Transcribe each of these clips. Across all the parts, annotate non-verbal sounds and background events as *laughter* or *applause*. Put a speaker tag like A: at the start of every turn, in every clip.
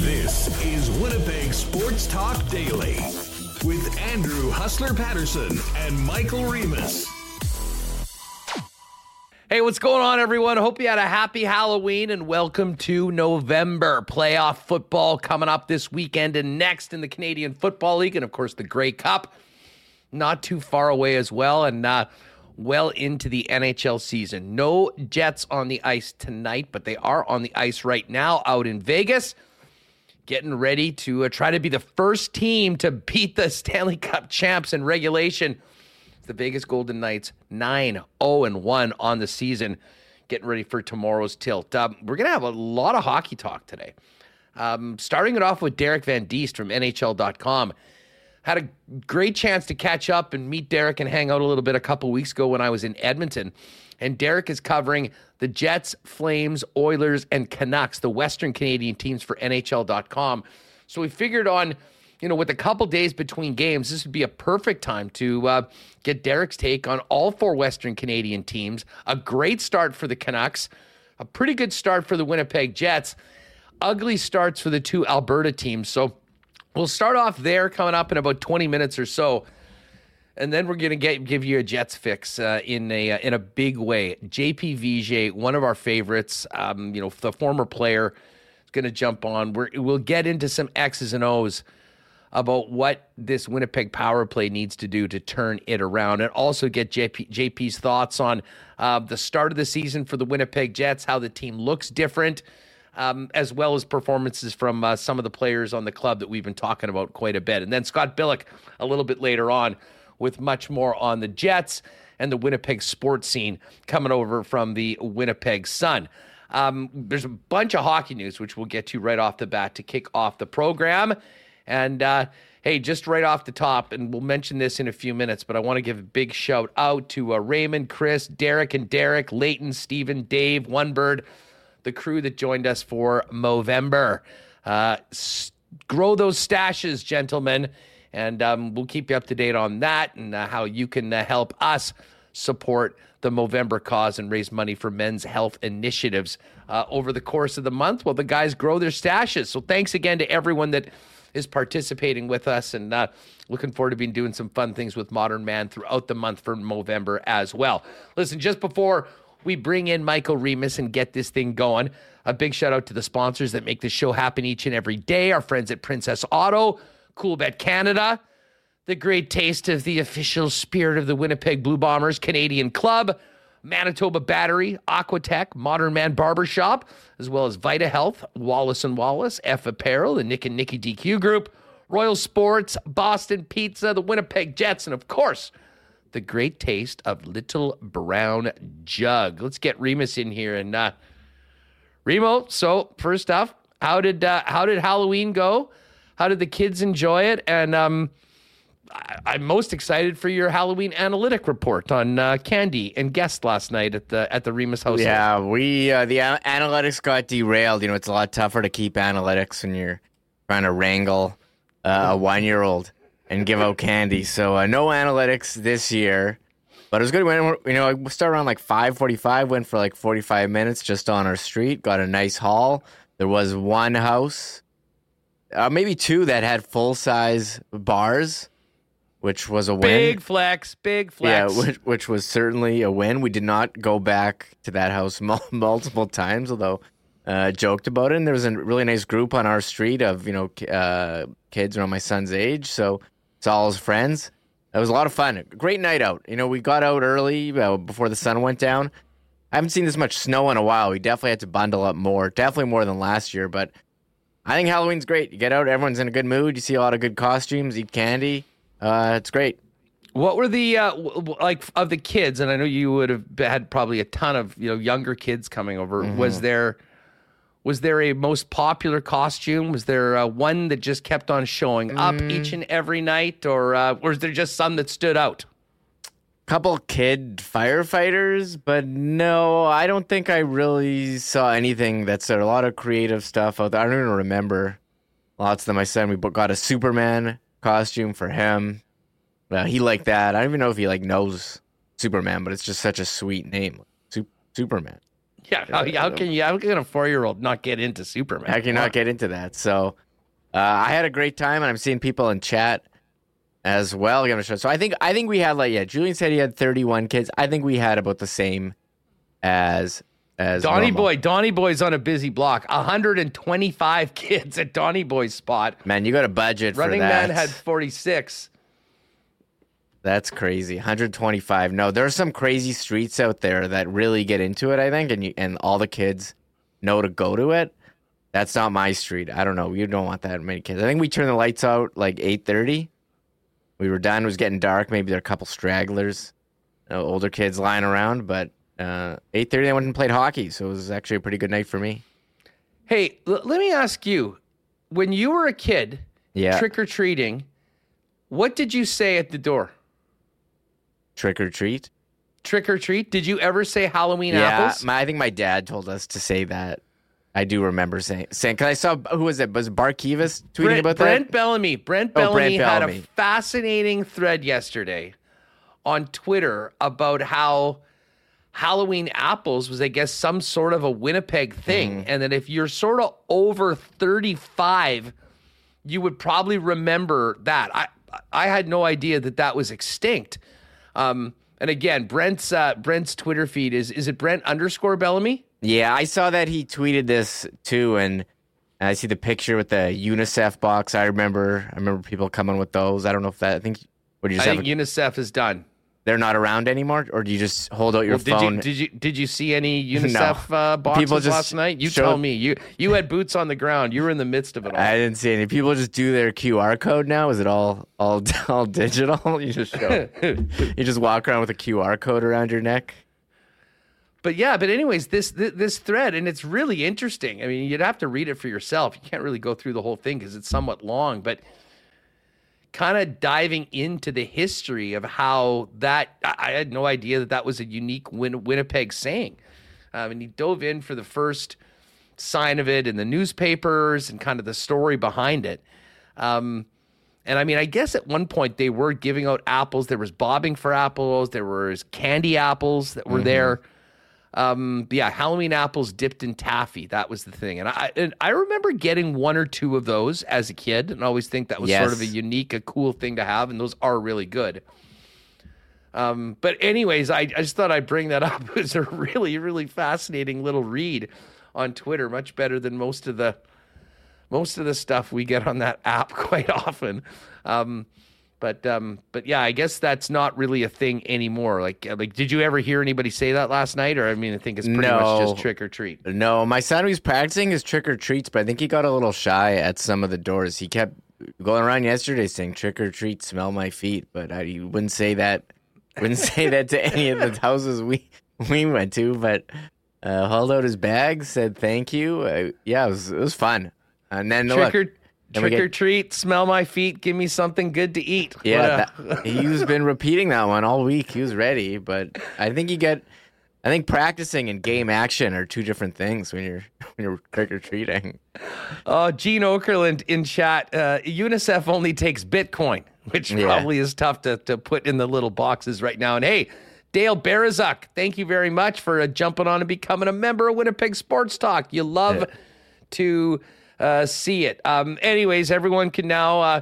A: This is Winnipeg Sports Talk Daily with Andrew Hustler Paterson and Michael Remis.
B: Hey, what's going on, everyone? Hope you had a happy Halloween and welcome to November. Playoff football coming up this weekend and next in the Canadian Football League, and of course, the Grey Cup not too far away as well, and uh, well into the NHL season. No Jets on the ice tonight, but they are on the ice right now out in Vegas, getting ready to uh, try to be the first team to *laughs* beat the Stanley Cup champs in regulation the Vegas Golden Knights 9 0 1 on the season, getting ready for tomorrow's tilt. Um, we're going to have a lot of hockey talk today. Um, starting it off with Derek Van Diest from NHL.com. Had a great chance to catch up and meet Derek and hang out a little bit a couple weeks ago when I was in Edmonton. And Derek is covering the Jets, Flames, Oilers, and Canucks, the Western Canadian teams for NHL.com. So we figured on you know, with a couple days between games, this would be a perfect time to uh, get Derek's take on all four Western Canadian teams. A great start for the Canucks, a pretty good start for the Winnipeg Jets, ugly starts for the two Alberta teams. So we'll start off there coming up in about 20 minutes or so. And then we're gonna get give you a Jets fix uh, in a uh, in a big way. JP Vigier, one of our favorites, um, you know, the former player, is going to jump on. We're, we'll get into some X's and O's about what this Winnipeg power play needs to do to turn it around, and also get JP, JP's thoughts on uh, the start of the season for the Winnipeg Jets, how the team looks different, um, as well as performances from uh, some of the players on the club that we've been talking about quite a bit. And then Scott Billeck a little bit later on with much more on the Jets and the Winnipeg sports scene coming over from the Winnipeg Sun. Um, there's a bunch of hockey news, which we'll get to right off the bat to kick off the program. And uh, hey, just right off the top, and we'll mention this in a few minutes, but I want to give a big shout out to uh, Raymond, Chris, Derek, and Derek, Leighton, Stephen, Dave, One Bird, the crew that joined us for Movember. Uh, s- grow those stashes, gentlemen, and um, we'll keep you up to date on that and uh, how you can uh, help us support the Movember cause and raise money for men's health initiatives uh, over the course of the month while the guys grow their stashes. So thanks again to everyone that is participating with us and uh, looking forward to being doing some fun things with Modern Man throughout the month for Movember as well. Listen, just before we bring in Michael Remis and get this thing going, a big shout out to the sponsors that make this show happen each and every day. Our friends at Princess Auto, Coolbet Canada, the great taste of the official spirit of the Winnipeg Blue Bombers Canadian Club. Manitoba Battery, Aquatech, Modern Man Barbershop, as well as Vita Health, Wallace and Wallace, F Apparel, the Nick and Nicky DQ Group, Royal Sports, Boston Pizza, the Winnipeg Jets, and of course, the great taste of Little Brown Jug. Let's get Remis in here and uh, Remo. So first off, how did uh, how did Halloween go? How did the kids enjoy it? And um, I, am most excited for your Halloween analytic report on uh, candy and guest last night at the at the Remis house.
C: Yeah, we uh, the a- analytics got derailed. You know, it's a lot tougher to keep analytics when you're trying to wrangle uh, a one year old and give out candy. So uh, no analytics this year. But it was good. When you know, I started around like five forty-five. Went for like forty-five minutes just on our street. Got a nice haul. There was one house, uh, maybe two that had full-size bars which was a win.
B: Big flex, big flex.
C: Yeah, which, which was certainly a win. We did not go back to that house *laughs* multiple times, although uh, joked about it. And there was a really nice group on our street of you know uh, kids around my son's age, so it's all his friends. It was a lot of fun. Great night out. You know, we got out early uh, before the sun went down. I haven't seen this much snow in a while. We definitely had to bundle up more, definitely more than last year. But I think Halloween's great. You get out, everyone's in a good mood. You see a lot of good costumes, eat candy. Uh, it's great.
B: What were the uh, like of the kids? And I know you would have had probably a ton of you know younger kids coming over. Mm-hmm. Was there was there a most popular costume? Was there uh, one that just kept on showing up mm. each and every night, or uh, was there just some that stood out?
C: Couple kid firefighters, but no, I don't think I really saw anything that's a lot of creative stuff out there. I don't even remember lots of them. My son, we got a Superman costume for him. Well, he liked that. I don't even know if he like knows Superman, but it's just such a sweet name, Superman. *laughs*
B: Yeah, how, how can you? How can a four-year-old not get into Superman?
C: How can you not get into that? So uh, I had a great time, and I'm seeing people in chat as well giving a show. So I think I think we had like yeah. Julian said he had 31 kids. I think we had about the same as as
B: Donnie
C: normal.
B: Boy, Donnie Boy's on a busy block. 125 *laughs* kids at Donnie Boy's spot.
C: Man, you got a budget
B: Running
C: for that.
B: Man had 46.
C: That's crazy. 125. No, there's some crazy streets out there that really get into it, I think, and you, and all the kids know to go to it. That's not my street. I don't know. You don't want that many kids. I think we turned the lights out like 8:30. We were done. It was getting dark. Maybe there are a couple stragglers, uh, older kids lying around, but uh, 8:30 they went and played hockey, so it was actually a pretty good night for me.
B: Hey, l- let me ask you when you were a kid,
C: Yeah.
B: trick or treating, what did you say at the door?
C: Trick or treat.
B: Trick or treat? Did you ever say Halloween
C: Yeah,
B: apples?
C: my, I think my dad told us to say that. I do remember saying saying because I saw who was it? Was it Bart Kives tweeting
B: Brent,
C: about that?
B: Brent Bellamy. Brent
C: Oh,
B: Bellamy
C: Brent
B: had a fascinating thread yesterday on Twitter about how Halloween apples was, I guess, some sort of a Winnipeg thing.
C: Mm-hmm.
B: And that if you're sort of over 35, you would probably remember that. I I had no idea that that was extinct. Um, and again, Brent's uh, Brent's Twitter feed is is it Brent underscore Bellamy?
C: Yeah, I saw that he tweeted this too, and I see the picture with the UNICEF box. I remember, I remember people coming with those. I don't know if that. I think what do you
B: I think
C: a-
B: UNICEF is done.
C: They're not around anymore, or do you just hold out your
B: Well, did
C: phone?
B: you did you did you see any *laughs* UNICEF
C: No.
B: uh, boxes
C: People just
B: last night? You
C: showed-
B: tell me. You you had boots on the ground. You were in the midst of it all.
C: I didn't see any. People just do their QR code now. Is it all all *laughs* all digital? *laughs* You just show. you just walk around with a QR code around your neck.
B: but yeah, but anyways, this, this this thread and it's really interesting. I mean, you'd have to read it for yourself. You can't really go through the whole thing because it's somewhat long, but kind of diving into the history of how that I had no idea that that was a unique Win- Winnipeg saying. Um, and he dove in for the first sign of it in the newspapers and kind of the story behind it. Um, and I mean, I guess at one point they were giving out apples. There was bobbing for apples. There was candy apples that were there. Um, yeah, Halloween apples dipped in taffy. That was the thing. And I and I remember getting one or two of those as a kid, and I always think that was sort of a unique, a cool thing to have. And those are really good. Um, but anyways, I, I just thought I'd bring that up. *laughs* It was a really, really fascinating little read on Twitter, much better than most of the most of the stuff we get on that app *laughs* quite often. Um, but um, but yeah, I guess that's not really a thing anymore. Like uh, like, did you ever hear anybody say that last night? Or I mean, I think it's pretty much just trick or treat.
C: No, my son was practicing his trick or treats, but I think he got a little shy at some of the doors. He kept going around yesterday saying "trick or treat, smell my feet," but I he wouldn't say that. Wouldn't *laughs* say that to any of the *laughs* houses we we went to. But uh, hauled out his bag, said thank you. Uh, yeah, it was it was fun. And then
B: Trick
C: look,
B: or Trick or treat! smell my feet, give me something good to eat.
C: Yeah,
B: a-
C: that, he's been repeating that one all week. He was ready, but I think you get. I think practicing and game action are two different things when you're *laughs* when you're trick or treating.
B: Oh, Gene Okerlund in chat. Uh, UNICEF only takes Bitcoin, which
C: Yeah.
B: probably is tough to, to put in the little boxes right now. And hey, Dale Barazuk, thank you very much for uh, jumping on and becoming a member of Winnipeg Sports Talk. You love to uh, see it. Um, anyways, everyone can now uh,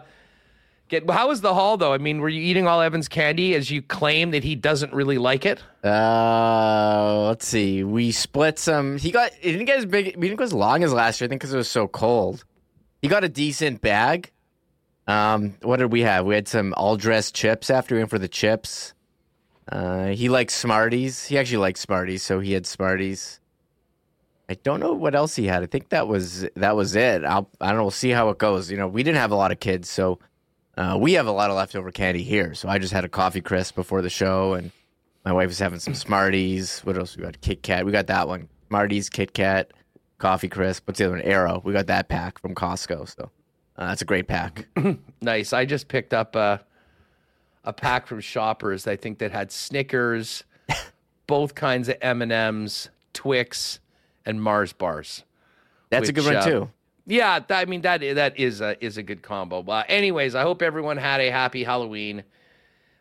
B: get. How was the haul though? I mean, were you eating all Evan's candy as you claim that he doesn't really like it?
C: Uh, let's see. We split some. He got. He didn't get as big. We didn't go as long as last year. I think because it was so cold. He got a decent bag. Um, what did we have? We had some all dressed chips after we went for the chips. Uh, he likes Smarties. He actually likes Smarties, so he had Smarties. I don't know what else he had. I think that was that was it. I'll, I don't know. We'll see how it goes. You know, we didn't have a lot of kids, so uh, we have a lot of leftover candy here. So I just had a coffee crisp before the show, and my wife was having some Smarties. What else we got? Kit Kat. We got that one. Smarties, Kit Kat, coffee crisp. What's the other one? Arrow. We got that pack from Costco. So uh, that's a great pack. *clears throat*
B: Nice. I just picked up a a pack from Shoppers. I think that had Snickers, *laughs* both kinds of M and M's, Twix, and Mars bars.
C: That's a good one
B: uh,
C: too.
B: Yeah, I mean that that is a is a good combo. But anyways, I hope everyone had a happy Halloween.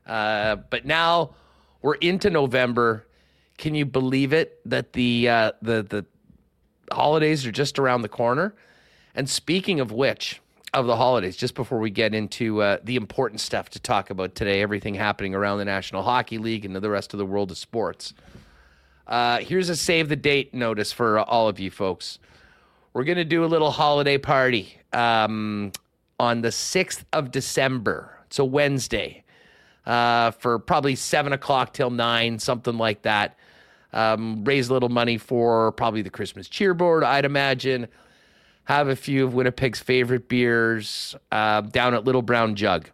B: Uh, but now we're into November. Can you believe it that the uh, the the holidays are just around the corner? And speaking of which, of the holidays, just before we get into uh, the important stuff to talk about today, everything happening around the National Hockey League and the rest of the world of sports. Uh, here's a save the date notice for all of you folks. We're going to do a little holiday party um, on the 6th of December. It's a Wednesday uh, for probably 7 o'clock till 9, something like that. Um, raise a little money for probably the Christmas cheer board, I'd imagine. Have a few of Winnipeg's favorite beers uh, down at Little Brown Jug.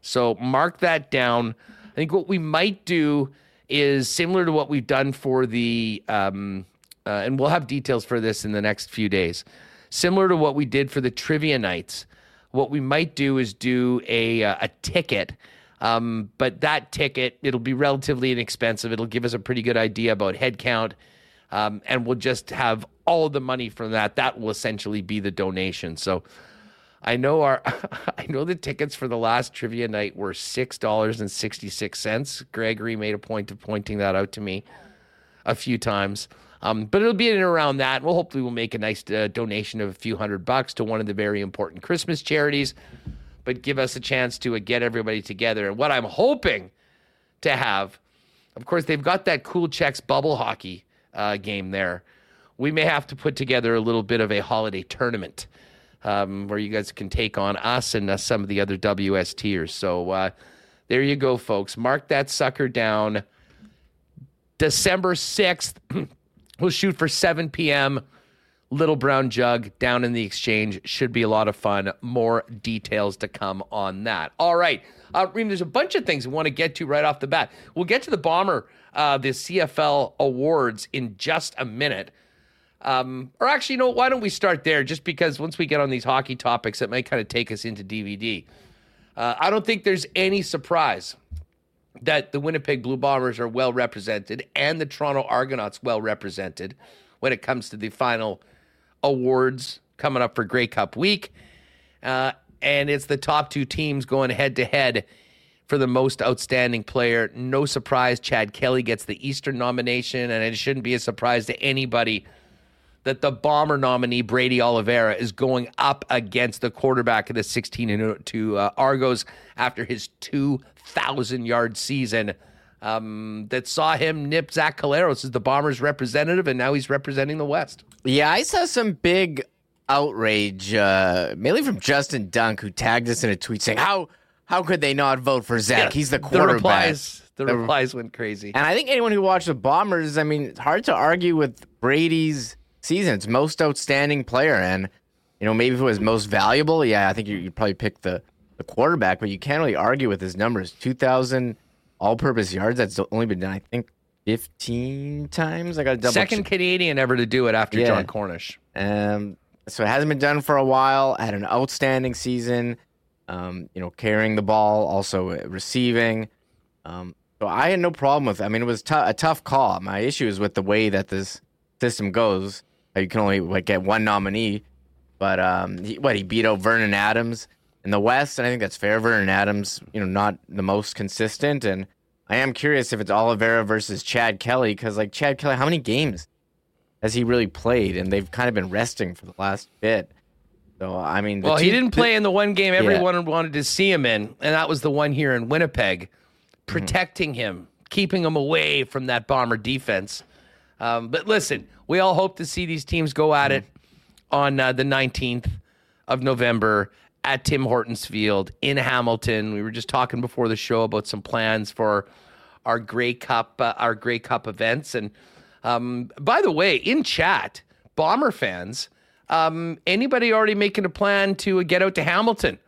B: So mark that down. I think what we might do is similar to what we've done for the, um, uh, and we'll have details for this in the next few days. Similar to what we did for the trivia nights, what we might do is do a uh, a ticket. Um, but that ticket, it'll be relatively inexpensive. It'll give us a pretty good idea about headcount. Um, and we'll just have all the money from that. That will essentially be the donation. So I know our *laughs* I know the tickets for the last trivia night were six dollars and sixty six cents. Gregory made a point of pointing that out to me a few times. Um, but it'll be in and around that. We'll hopefully we'll make a nice uh, donation of a few hundred bucks to one of the very important Christmas charities. But give us a chance to uh, get everybody together. And what I'm hoping to have, of course, they've got that cool Chexx bubble hockey uh, game there. We may have to put together a little bit of a holiday tournament um, where you guys can take on us and uh, some of the other WSTers. So uh, there you go, folks. Mark that sucker down. December 6th, *clears throat* we'll shoot for 7 p.m. Little Brown Jug down in the exchange. Should be a lot of fun. More details to come on that. All right. Uh, Reem, there's a bunch of things we want to get to right off the bat. We'll get to the Bomber, uh, the CFL awards in just a minute. Um, or actually, you know, why don't we start there? Just because once we get on these hockey topics, it might kind of take us into DVD. Uh, I don't think there's any surprise that the Winnipeg Blue Bombers are well represented and the Toronto Argonauts well represented when it comes to the final awards coming up for Grey Cup week. Uh, and it's the top two teams going head to head for the most outstanding player. No surprise, Chad Kelly gets the Eastern nomination, and it shouldn't be a surprise to anybody that the bomber nominee Brady Oliveira is going up against the quarterback of the 16 and 2 uh, Argos after his 2,000 yard season um, that saw him nip Zach Collaros as the Bombers representative, and now he's representing the West.
C: Yeah, I saw some big outrage, uh, mainly from Justin Dunk, who tagged us in a tweet saying, "How how could they not vote for Zach?
B: Yeah,
C: He's the quarterback."
B: The replies, the replies went crazy.
C: And I think anyone who watched the Bombers, I mean, it's hard to argue with Brady's season. It's most outstanding player, and you know maybe if it was most valuable, yeah, I think you, would probably pick the the quarterback. But you can't really argue with his numbers. Two thousand all-purpose yards. That's only been done, I think, fifteen times. I got to double.
B: Second check. Canadian ever to do it after yeah. Jon Cornish.
C: Um, so it hasn't been done for a while. Had an outstanding season. Um, you know, carrying the ball, also receiving. Um, so I had no problem with. It. I mean, it was t- a tough call. My issue is with the way that this system goes. You can only like, get one nominee, but um, he, what he beat out Vernon Adams in the West, and I think that's fair. Vernon Adams, you know, not the most consistent, and I am curious if it's Oliveira versus Chad Kelly because like Chad Kelly, how many games has he really played? And they've kind of been resting for the last bit. So I mean,
B: well, he didn't play in the one game everyone yeah. wanted to see him in, and that was the one here in Winnipeg, mm-hmm. protecting mm-hmm. him, keeping him away from that bomber defense. Um, but listen, we all hope to see these teams go at it on uh, the 19th of November at Tim Hortons Field in Hamilton. We were just talking before the show about some plans for our Grey Cup, uh, our Grey Cup events. And um, by the way, in chat, Bomber fans, um, anybody already making a plan to get out to Hamilton?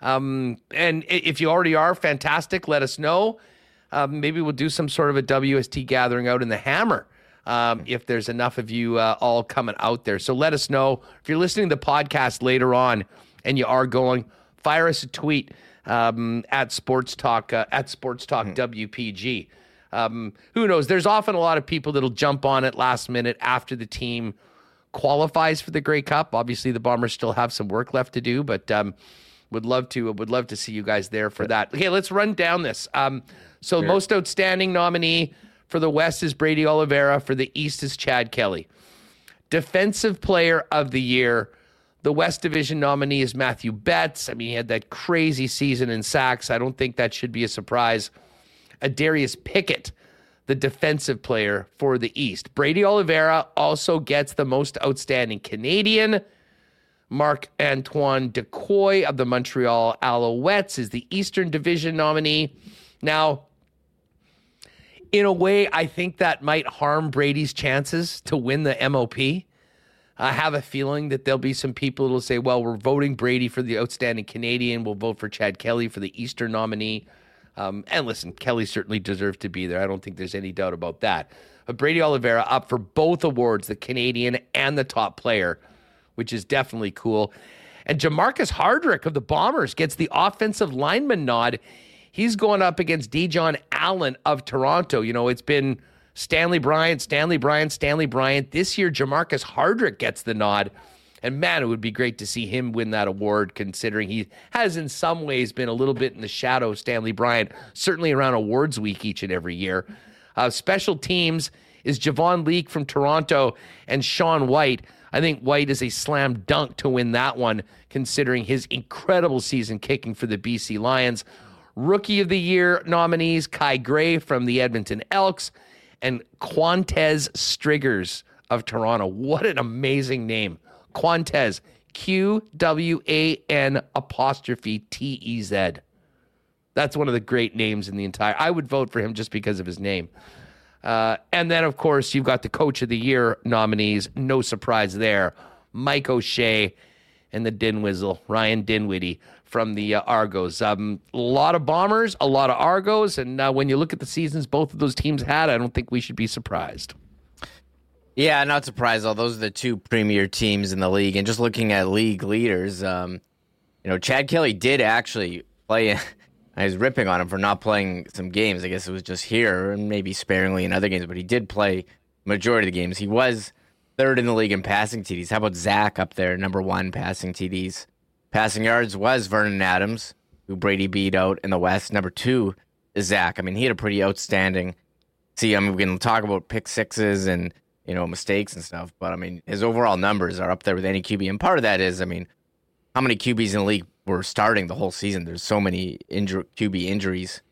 B: Um, and if you already are, fantastic. Let us know. Um, maybe we'll do some sort of a WST gathering out in the Hammer um, if there's enough of you uh, all coming out there. So let us know. If you're listening to the podcast later on and you are going, fire us a tweet um, at Sports Talk, uh, at Sports Talk mm-hmm. WPG. Um, who knows? There's often a lot of people that'll jump on it last minute after the team qualifies for the Grey Cup. Obviously, the Bombers still have some work left to do, but um, would love to would love to see you guys there for that. Okay, let's run down this. Um, so, sure. most outstanding nominee For the West is Brady Oliveira. For the East is Chad Kelly. Defensive Player of the Year. The West Division nominee is Matthew Betts. I mean, he had that crazy season in sacks. I don't think that should be a surprise. Adarius Pickett, the defensive player for the East. Brady Oliveira also gets the most outstanding Canadian. Mark Antoine Dequoy of the Montreal Alouettes is the Eastern Division nominee. Now, in a way, I think that might harm Brady's chances to win the MOP. I have a feeling that there'll be some people who will say, well, we're voting Brady for the outstanding Canadian. We'll vote for Chad Kelly for the Eastern nominee. Um, and listen, Kelly certainly deserved to be there. I don't think there's any doubt about that. But Brady Oliveira up for both awards, the Canadian and the top player, which is definitely cool. And Jamarcus Hardrick of the Bombers gets the offensive lineman nod he's going up against Dejon Allen of Toronto. You know, it's been Stanley Bryant, Stanley Bryant, Stanley Bryant. This year, Jamarcus Hardrick gets the nod. And man, it would be great to see him win that award, considering he has in some ways been a little bit in the shadow of Stanley Bryant, certainly around awards week each and every year. Uh, special teams is Javon Leake from Toronto and Sean Whyte. I think Whyte is a slam dunk to win that one, considering his incredible season kicking for the BC Lions. Rookie of the Year nominees Kai Gray from the Edmonton Elks and Qwan'tez Stiggers of Toronto. What an amazing name. Qwan'tez, Q W A N apostrophe T E Z. That's one of the great names in the entire. I would vote for him just because of his name. Uh, and then, of course, you've got the Coach of the Year nominees. No surprise there. Mike O'Shea and the Dinwizzle, Ryan Dinwiddie from the uh, Argos. Um, a lot of Bombers, a lot of Argos, and uh, when you look at the seasons both of those teams had, I don't think we should be surprised.
C: Yeah, not surprised. All those are the two premier teams in the league, and just looking at league leaders, um, you know, Chad Kelly did actually play. *laughs* I was ripping on him for not playing some games. I guess it was just here and maybe sparingly in other games, but he did play majority of the games. He was third in the league in passing TDs. How about Zach up there, number one passing TDs? Passing yards was Vernon Adams, who Brady beat out in the West. Number two is Zach. I mean, he had a pretty outstanding. See, I mean, we can talk about pick sixes and you know mistakes and stuff, but I mean, his overall numbers are up there with any QB. And part of that is, I mean, how many QBs in the league were starting the whole season? There's so many inju- QB injuries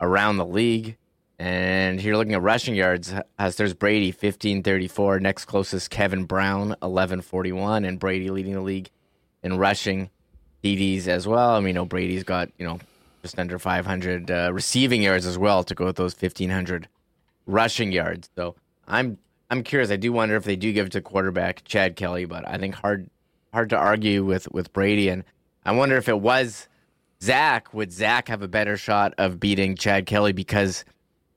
C: around the league. And here looking at rushing yards, as there's Brady 1534, next closest Kevin Brown 1141, and Brady leading the league in rushing TDs as well. I mean, you know, Brady's got, you know, just under 500 uh, receiving yards as well to go with those 1500 rushing yards. So I'm I'm curious. I do wonder if they do give it to quarterback Chad Kelly, but I think hard hard to argue with with Brady. And I wonder if it was Zach, would Zach have a better shot of beating Chad Kelly because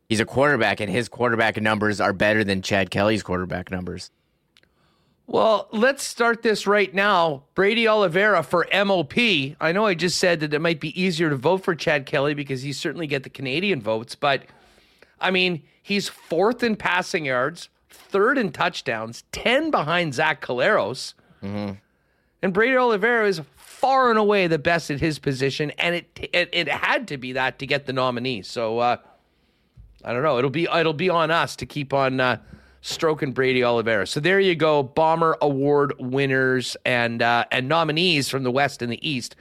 C: he's a quarterback and his quarterback numbers are better than Chad Kelly's quarterback numbers?
B: Well, let's start this right now. Brady Oliveira for MOP. I know I just said that it might be easier to vote for Chad Kelly because he certainly get the Canadian votes, but I mean, he's fourth in passing yards, third in touchdowns, 10 behind Zach Collaros. Mm-hmm. And Brady Oliveira is far and away the best at his position, and it it, it had to be that to get the nominee. So uh, I don't know. It'll be it'll be on us to keep on uh, stroking Brady Oliveira. So there you go, Bomber Award winners and uh, and nominees from the West and the East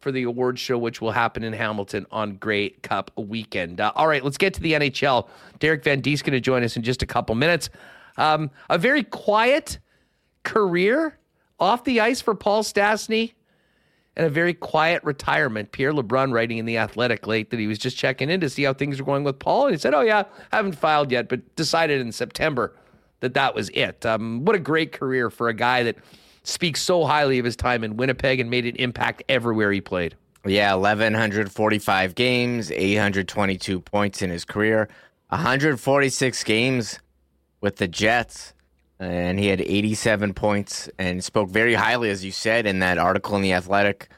B: for the award show, which will happen in Hamilton on Grey Cup weekend. Uh, all right, let's get to the NHL. Derek Van Diest going to join us in just a couple minutes. Um, a very quiet career off the ice for Paul Stastny and a very quiet retirement. Pierre LeBrun writing in The Athletic late that he was just checking in to see how things were going with Paul. And he said, Oh, yeah, haven't filed yet, but decided in September that that was it. Um, what a great career for a guy that speaks so highly of his time in Winnipeg and made an impact everywhere he played.
C: Yeah, 1,145 games, 822 points in his career, 146 games with the Jets and he had 87 points and spoke very highly, as you said in that article in the Athletic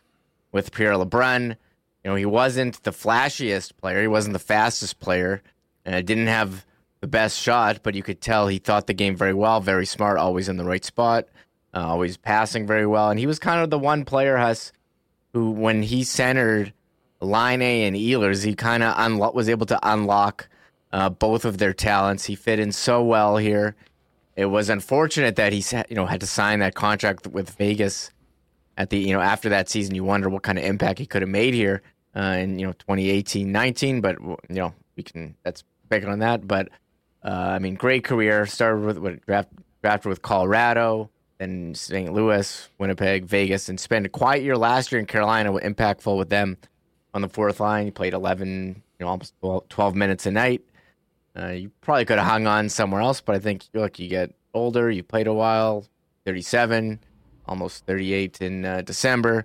C: with Pierre LeBrun. You know, he wasn't the flashiest player, he wasn't the fastest player, and didn't have the best shot, but you could tell he thought the game very well, very smart, always in the right spot, uh, always passing very well, and he was kind of the one player, Huss, who when he centered Laine and Ehlers, he kind of unlo- was able to unlock uh, both of their talents. He fit in so well here. It was unfortunate that he you know had to sign that contract with Vegas at the you know after that season. You wonder what kind of impact he could have made here uh, in you know 2018 19, but you know we can that's big on that. But uh, I mean, great career. Started with draft, drafted with Colorado, then St. Louis, Winnipeg, Vegas, and spent a quiet year last year in Carolina. Impactful with them on the fourth line. He played 11, you know, almost 12 minutes a night. Uh, you probably could have hung on somewhere else, but I think look, you get older, you played a while, 37, almost 38 in uh, December,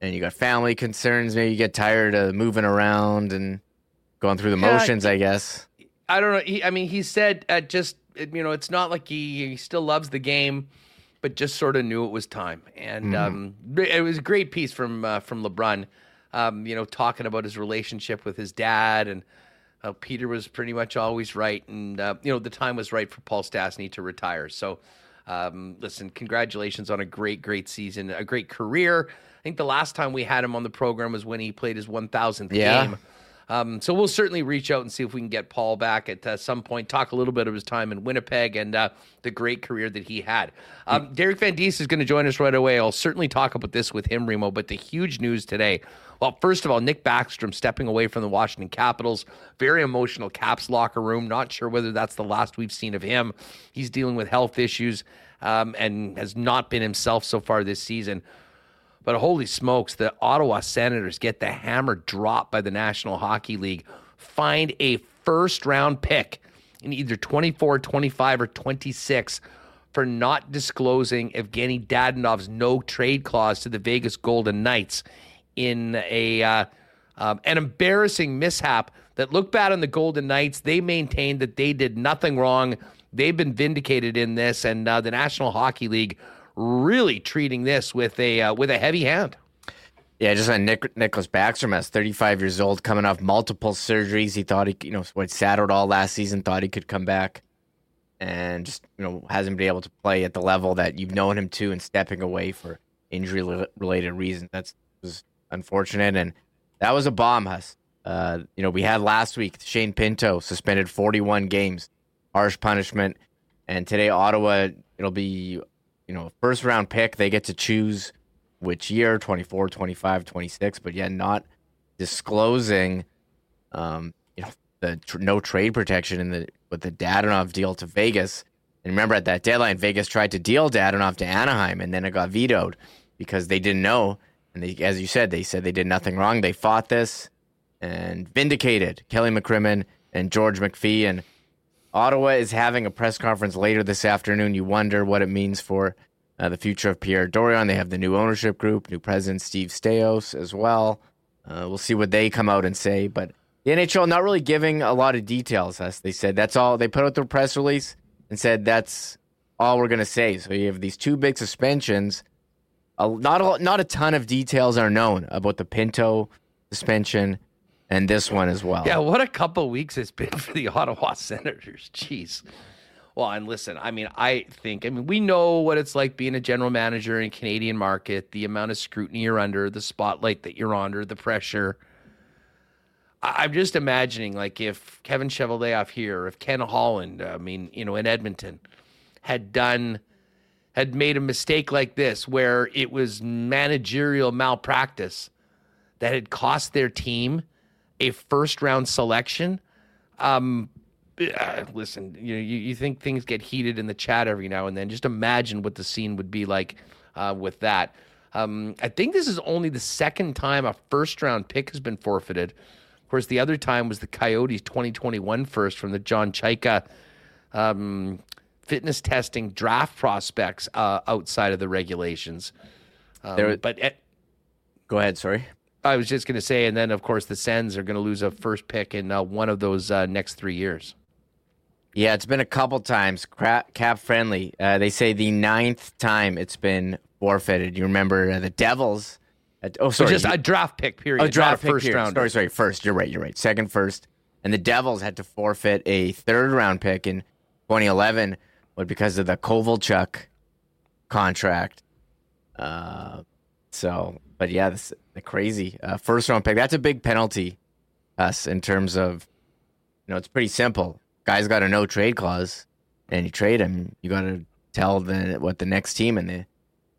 C: and you got family concerns. Maybe you get tired of moving around and going through the yeah, motions. I guess.
B: I don't know. He, I mean, he said uh, just you know, it's not like he, he still loves the game, but just sort of knew it was time. And mm-hmm. um, it was a great piece from uh, from LeBrun. Um, you know, talking about his relationship with his dad and uh, Peter was pretty much always right, and uh, you know the time was right for Paul Stastny to retire. So, um, listen, congratulations on a great, great season, a great career. I think the last time we had him on the program was when he played his 1,000th yeah. game. Um, so we'll certainly reach out and see if we can get Paul back at uh, some point. Talk a little bit of his time in Winnipeg and uh, the great career that he had. Um, Derek Van Diest is going to join us right away. I'll certainly talk about this with him, Remo. But the huge news today. Well, first of all, Nick Backstrom stepping away from the Washington Capitals. Very emotional Caps locker room. Not sure whether that's the last we've seen of him. He's dealing with health issues um, and has not been himself so far this season. But holy smokes, the Ottawa Senators get the hammer dropped by the National Hockey League. Find a first round pick in either 24, 25, or 26 for not disclosing Evgeny Dadonov's no trade clause to the Vegas Golden Knights in a uh, um, an embarrassing mishap that looked bad on the Golden Knights. They maintained that they did nothing wrong. They've been vindicated in this, and uh, the National Hockey League really treating this with a uh, with a heavy hand.
C: Yeah, just on Nick, Nicklas Backstrom, as 35 years old, coming off multiple surgeries. He thought he, you know, what saddled all last season, thought he could come back, and just you know hasn't been able to play at the level that you've known him to, and stepping away for injury related reasons. That's was unfortunate, and that was a bomb, Huss. Uh, you know, we had last week Shane Pinto suspended 41 games, harsh punishment, and today Ottawa it'll be you know, first round pick, they get to choose which year 24, 25, 26, but yet not disclosing, um, you know, the tr- no trade protection in the with the Dadonov deal to Vegas. And remember, at that deadline, Vegas tried to deal Dadonov to Anaheim, and then it got vetoed because they didn't know. And they, as you said, they said they did nothing wrong. They fought this and vindicated Kelly McCrimmon and George McPhee. And Ottawa is having a press conference later this afternoon. You wonder what it means for uh, the future of Pierre Dorion. They have the new ownership group, new president Steve Staios as well. Uh, we'll see what they come out and say. But the NHL not really giving a lot of details. As they said, that's all they put out their press release and said that's all we're going to say. So you have these two big suspensions. A, not a, not a ton of details are known about the Pinto suspension and this one as well.
B: Yeah, what a couple weeks it's been for the Ottawa *laughs* Senators. Jeez. Well, and listen, I mean, I think, I mean, we know what it's like being a general manager in a Canadian market, the amount of scrutiny you're under, the spotlight that you're under, the pressure. I'm just imagining, like, if Kevin Chevalier Cheveldayoff here, if Ken Holland, I mean, you know, in Edmonton, had done, had made a mistake like this, where it was managerial malpractice that had cost their team a first round selection, um, uh, listen, you know, you, you think things get heated in the chat every now and then. Just imagine what the scene would be like uh, with that. Um, I think this is only the second time a first round pick has been forfeited. Of course, the other time was the Coyotes 2021 first from the John Chayka um, fitness testing draft prospects uh, outside of the regulations. Um, there, but at,
C: go ahead. Sorry.
B: I was just going to say, and then of course the Sens are going to lose a first pick in uh, one of those uh, next three years.
C: Yeah, it's been a couple times cap friendly. Uh, they say the ninth time it's been forfeited. You remember uh, the Devils?
B: At, oh, sorry, just a draft pick period.
C: Oh, draft pick first period. round. Sorry, sorry, first. You're right. You're right. Second, first, and the Devils had to forfeit a third round pick in 2011, but because of the Kovalchuk contract. Uh, so, but yeah, this crazy uh, first round pick. That's a big penalty, us in terms of you know, it's pretty simple. Guy's got a no trade clause, and you trade him. You got to tell the what the next team, and they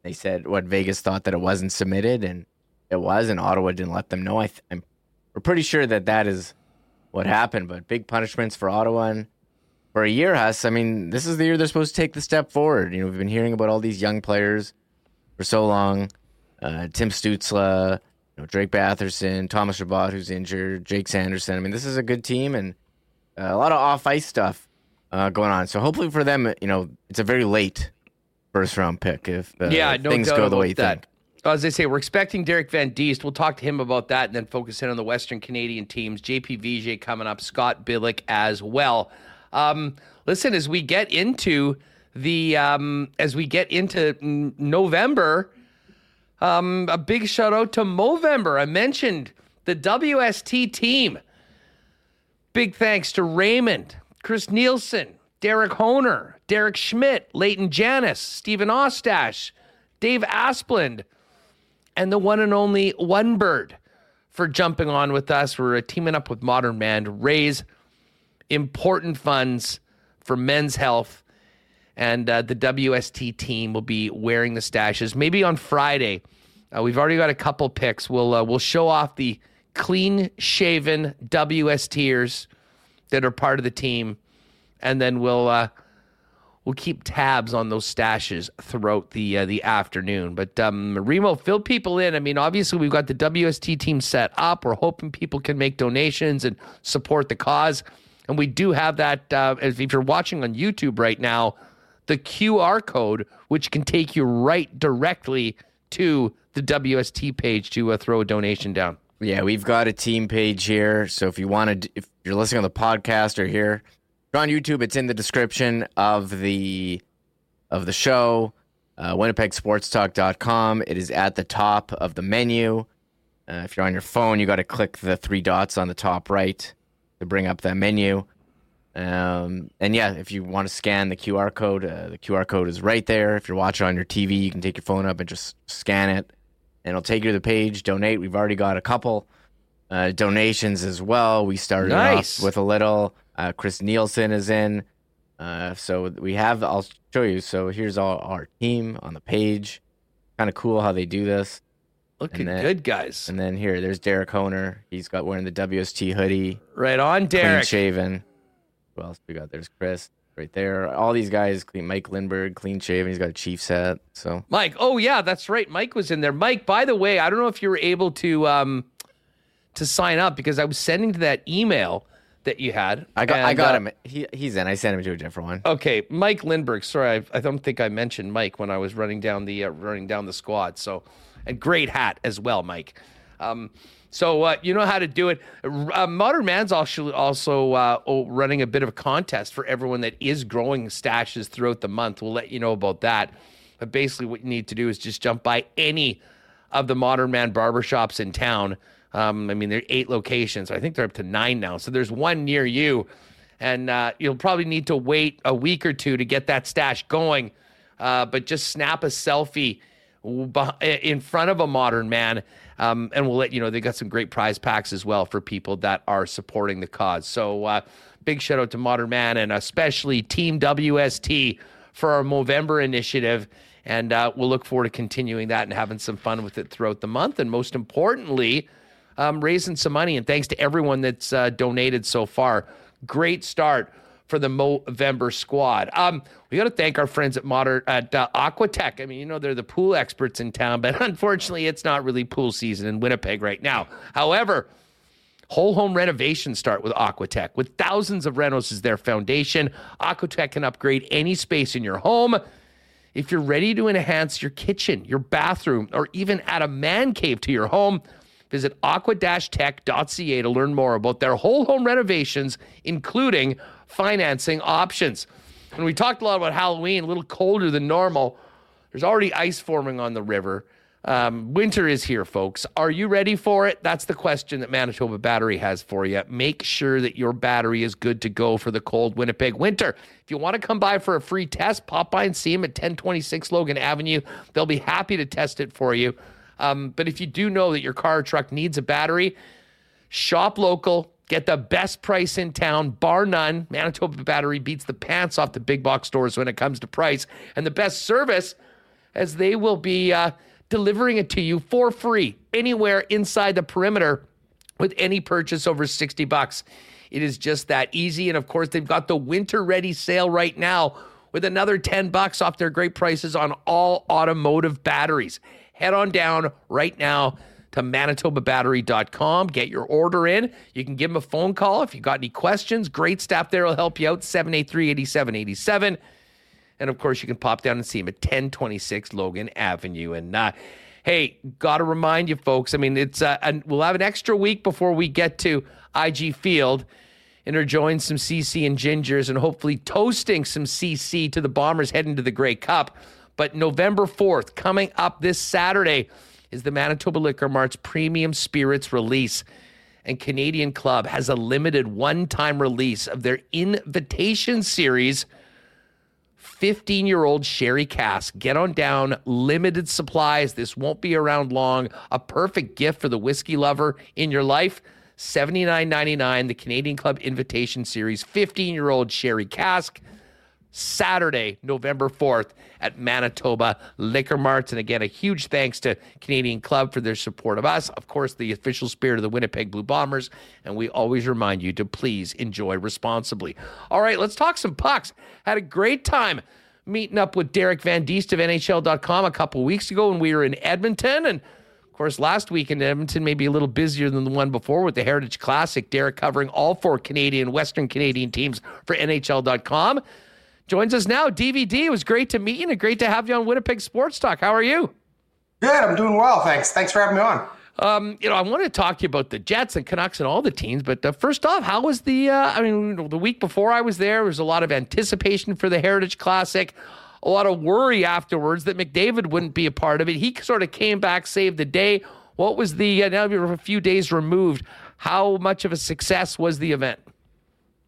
C: they said what Vegas thought that it wasn't submitted, and it was, and Ottawa didn't let them know. I th- I'm we're pretty sure that that is what happened, but big punishments for Ottawa and for a year, Huss. I mean, this is the year they're supposed to take the step forward. You know, we've been hearing about all these young players for so long. Uh, Tim Stützle, you know, Drake Batherson, Thomas Chabot, who's injured, Jake Sanderson. I mean, this is a good team and uh, a lot of off ice stuff uh, going on. So hopefully for them, you know, it's a very late first round pick if uh,
B: yeah, no
C: things go the way you
B: that.
C: think.
B: As they say, we're expecting Derek Van Diest. We'll talk to him about that and then focus in on the Western Canadian teams. JP Vigier coming up, Scott Billeck as well. Um, listen, as we get into the um, as we get into November, um, a big shout out to Movember. I mentioned the WST team. Big thanks to Raymond, Chris Nielsen, Derek Honer, Derek Schmidt, Leighton Janis, Stephen Ostash, Dave Asplund, and the one and only One Bird for jumping on with us. We're teaming up with Modern Man to raise important funds for men's health. And uh, the WST team will be wearing the stashes. Maybe on Friday, uh, we've already got a couple picks. We'll uh, we'll show off the clean shaven WSTers that are part of the team, and then we'll uh, we'll keep tabs on those stashes throughout the uh, the afternoon. But um, Remo, fill people in. I mean, obviously we've got the WST team set up. We're hoping people can make donations and support the cause, and we do have that. Uh, if you're watching on YouTube right now, the QR code which can take you right directly to the WST page to uh, throw a donation down.
C: Yeah, we've got a team page here. So if you want to, if you're listening on the podcast or here, on YouTube, it's in the description of the of the show. Uh, WinnipegSportsTalk.com. It is at the top of the menu. Uh, if you're on your phone, you got to click the three dots on the top right to bring up that menu. Um, and yeah, if you want to scan the QR code, uh, the QR code is right there. If you're watching on your TV, you can take your phone up and just scan it, and it'll take you to the page. Donate. We've already got a couple uh, donations as well. We started
B: Nice.
C: off with a little. Uh, Chris Nielsen is in. Uh, so we have. I'll show you. So here's all our team on the page. Kind of cool how they do this.
B: Looking
C: then-
B: good, guys.
C: And then here, there's Derek Honer. He's got wearing the WST hoodie
B: Right on,
C: clean
B: Derek.
C: shaven. Who else we got? There's Chris right there. All these guys, clean. Mike Lindbergh, clean shaven. He's got a Chiefs hat. So
B: Mike. Oh yeah, that's right. Mike was in there. Mike, by the way, I don't know if you were able to um to sign up because I was sending to that email that you had.
C: I got, I got
B: uh,
C: him. He, he's in. I sent him to a different one.
B: Okay, Mike Lindbergh. Sorry, I, I don't think I mentioned Mike when I was running down the uh, running down the squad. So, and great hat as well, Mike. Um, so uh, you know how to do it. Uh, Modern Man's also also uh, running a bit of a contest for everyone that is growing stashes throughout the month. We'll let you know about that. But basically, what you need to do is just jump by any of the Modern Man barbershops in town. Um, I mean, there are eight locations. I think they're up to nine now. So there's one near you and uh, you'll probably need to wait a week or two to get that stash going. Uh, but just snap a selfie in front of a modern man, um, and we'll let you know they got some great prize packs as well for people that are supporting the cause. So uh, big shout out to Modern Man and especially Team WST for our Movember initiative. And uh, we'll look forward to continuing that and having some fun with it throughout the month. And most importantly, um, raising some money. And thanks to everyone that's uh, donated so far. Great start for the Movember squad. Um, we got to thank our friends at Modern at uh, Aquatech. I mean, you know they're the pool experts in town, but *laughs* unfortunately, it's not really pool season in Winnipeg right now. However, Whole home renovations start with Aquatech. With thousands of renos as their foundation, Aquatech can upgrade any space in your home. If you're ready to enhance your kitchen, your bathroom, or even add a man cave to your home, visit aqua-tech.ca to learn more about their whole home renovations, including financing options. And we talked a lot about Halloween, a little colder than normal. There's already ice forming on the river. Um, winter is here, folks. Are you ready for it? That's the question that Manitoba Battery has for you. Make sure that your battery is good to go for the cold Winnipeg winter. If you want to come by for a free test, pop by and see them at 1026 Logan Avenue. They'll be happy to test it for you. Um, but if you do know that your car or truck needs a battery, shop local, Get the best price in town, bar none. Manitoba Battery beats the pants off the big box stores when it comes to price, and the best service, as they will be uh, delivering it to you for free anywhere inside the perimeter with any purchase over 60 bucks. It is just that easy. And of course, they've got the winter ready sale right now with another 10 bucks off their great prices on all automotive batteries. Head on down right now to manitobabattery.com. Get your order in. You can give them a phone call if you've got any questions. Great staff there will help you out. 783 8787. And of course, you can pop down and see them at 1026 Logan Avenue. And uh, hey, got to remind you folks, I mean, it's uh, and we'll have an extra week before we get to IG Field and enjoying some CC and Gingers and hopefully toasting some CC to the Bombers heading to the Grey Cup. But November 4th, coming up this Saturday, is the Manitoba Liquor Mart's premium spirits release. And Canadian Club has a limited one time release of their invitation series. 15 year old sherry cask. Get on down, limited supplies. This won't be around long. A perfect gift for the whiskey lover in your life. $79.99, the Canadian Club Invitation Series 15 year old sherry cask. Saturday, November 4th at Manitoba Liquor Marts. And again, a huge thanks to Canadian Club for their support of us. Of course, the official spirit of the Winnipeg Blue Bombers. And we always remind you to please enjoy responsibly. All right, let's talk some pucks. Had a great time meeting up with Derek Van Diest of NHL.com a couple weeks ago when we were in Edmonton. And of course, last week in Edmonton, maybe a little busier than the one before with the Heritage Classic. Derek covering all four Canadian, Western Canadian teams for NHL.com. Joins us now, DVD. It was great to meet you and great to have you on Winnipeg Sports Talk. How are you?
D: Good. I'm doing well. Thanks. Thanks for having me on.
B: Um, you know, I want to talk to you about the Jets and Canucks and all the teams. But uh, first off, how was the? Uh, I mean, the week before I was there, there was a lot of anticipation for the Heritage Classic, a lot of worry afterwards that McDavid wouldn't be a part of it. He sort of came back, saved the day. What was the? Uh, now you're a few days removed. How much of a success was the event?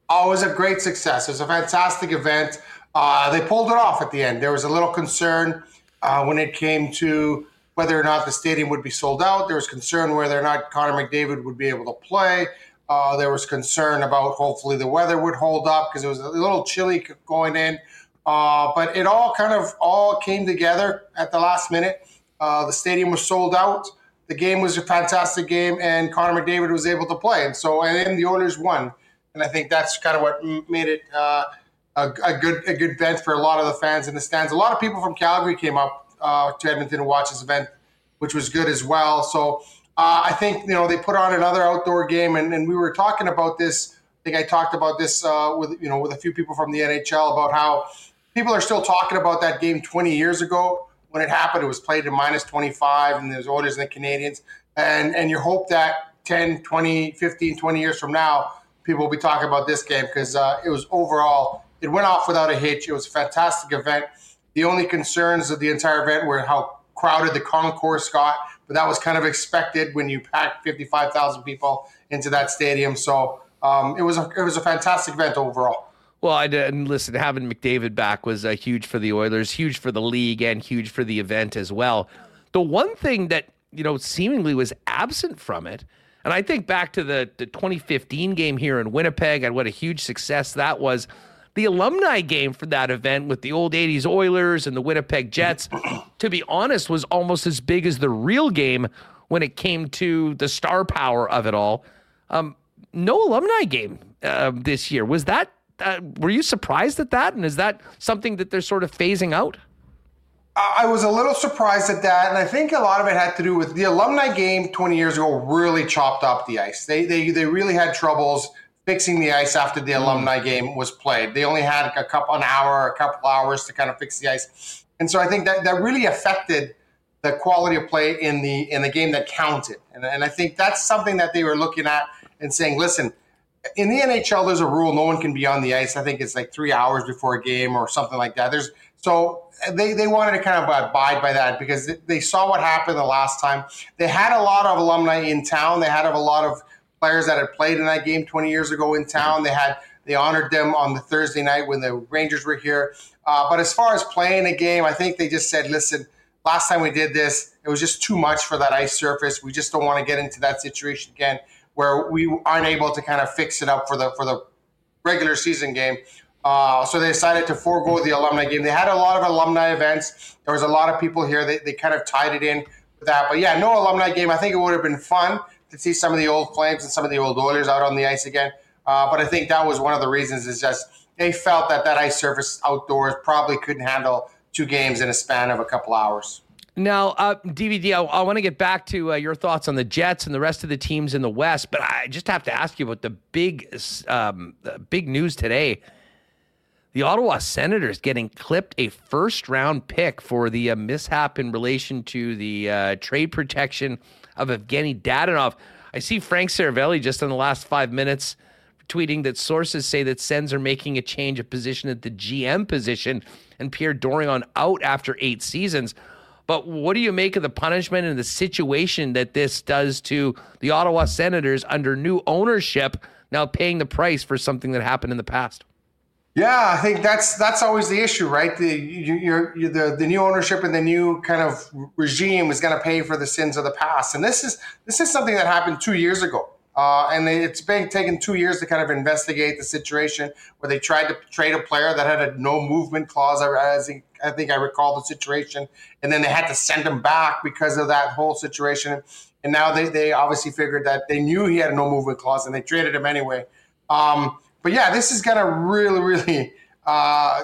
D: Was a great success. It was a fantastic event. Uh, they pulled it off at the end. There was a little concern uh, when it came to whether or not the stadium would be sold out. There was concern whether or not Connor McDavid would be able to play. Uh, there was concern about hopefully the weather would hold up because it was a little chilly going in. Uh, but it all kind of all came together at the last minute. Uh, the stadium was sold out. The game was a fantastic game, and Connor McDavid was able to play. And so, and then the Oilers won. And I think that's kind of what made it uh, a, a, good a good event for a lot of the fans in the stands. A lot of people from Calgary came up uh, to Edmonton to watch this event, which was good as well. So uh, I think you know they put on another outdoor game, and, and we were talking about this. I think I talked about this uh, with you know with a few people from the NHL about how people are still talking about that game 20 years ago when it happened. It was played in minus 25, and there's Oilers in the Canadiens, and and you hope that 10, 20, 15, 20 years from now, people will be talking about this game because uh, it was overall it went off without a hitch. It was a fantastic event. The only concerns of the entire event were how crowded the concourse got, but that was kind of expected when you packed 55,000 people into that stadium. So um, it was a, it was a fantastic event overall.
B: Well, I didn't listen. Having McDavid back was uh, huge for the Oilers, huge for the league, and huge for the event as well. The one thing that you know seemingly was absent from it, and I think back to the, the 2015 game here in Winnipeg and what a huge success that was the alumni game for that event with the old 80s Oilers and the Winnipeg Jets, *clears throat* to be honest, was almost as big as the real game when it came to the star power of it all. Um, no alumni game uh, this year. Was that, uh, were you surprised at that? And is that something that they're sort of phasing out?
D: I was a little surprised at that, and I think a lot of it had to do with the alumni game 20 years ago. Really chopped up the ice. They they they really had troubles fixing the ice after the mm. alumni game was played. They only had a couple an hour, a couple hours to kind of fix the ice, and so I think that that really affected the quality of play in the in the game that counted. And, and I think that's something that they were looking at and saying, listen. In the NHL, there's a rule: no one can be on the ice. I think it's like three hours before a game or something like that. There's so they, they wanted to kind of abide by that because they saw what happened the last time. They had a lot of alumni in town. They had a lot of players that had played in that game 20 years ago in town. They had they honored them on the Thursday night when the Rangers were here. Uh, but as far as playing a game, I think they just said, listen, last time we did this, it was just too much for that ice surface. We just don't want to get into that situation again. where we aren't able to kind of fix it up for the for the regular season game. Uh, so they decided to forego the alumni game. They had a lot of alumni events. There was a lot of people here. They, they kind of tied it in with that. But yeah, no alumni game. I think it would have been fun to see some of the old Flames and some of the old Oilers out on the ice again. Uh, but I think that was one of the reasons is just they felt that that ice surface outdoors probably couldn't handle two games in a span of a couple hours.
B: Now, uh, DVD, I, I want to get back to uh, your thoughts on the Jets and the rest of the teams in the West, but I just have to ask you about the big, um, big news today. The Ottawa Senators getting clipped a first round pick for the uh, mishap in relation to the uh, trade protection of Evgeny Dadonov. I see Frank Seravalli just in the last five minutes tweeting that sources say that Sens are making a change of position at the GM position and Pierre Dorion out after eight seasons. But what do you make of the punishment and the situation that this does to the Ottawa Senators under new ownership now paying the price for something that happened in the past?
D: Yeah, I think that's that's always the issue, right? The you, you, the the new ownership and the new kind of regime is going to pay for the sins of the past, and this is this is something that happened two years ago. Uh, and it's been taken two years to kind of investigate the situation where they tried to trade a player that had a no movement clause. I, think, I think I recall the situation. And then they had to send him back because of that whole situation. And now they, they obviously figured that they knew he had a no movement clause and they traded him anyway. Um, but yeah, this is going to really, really uh,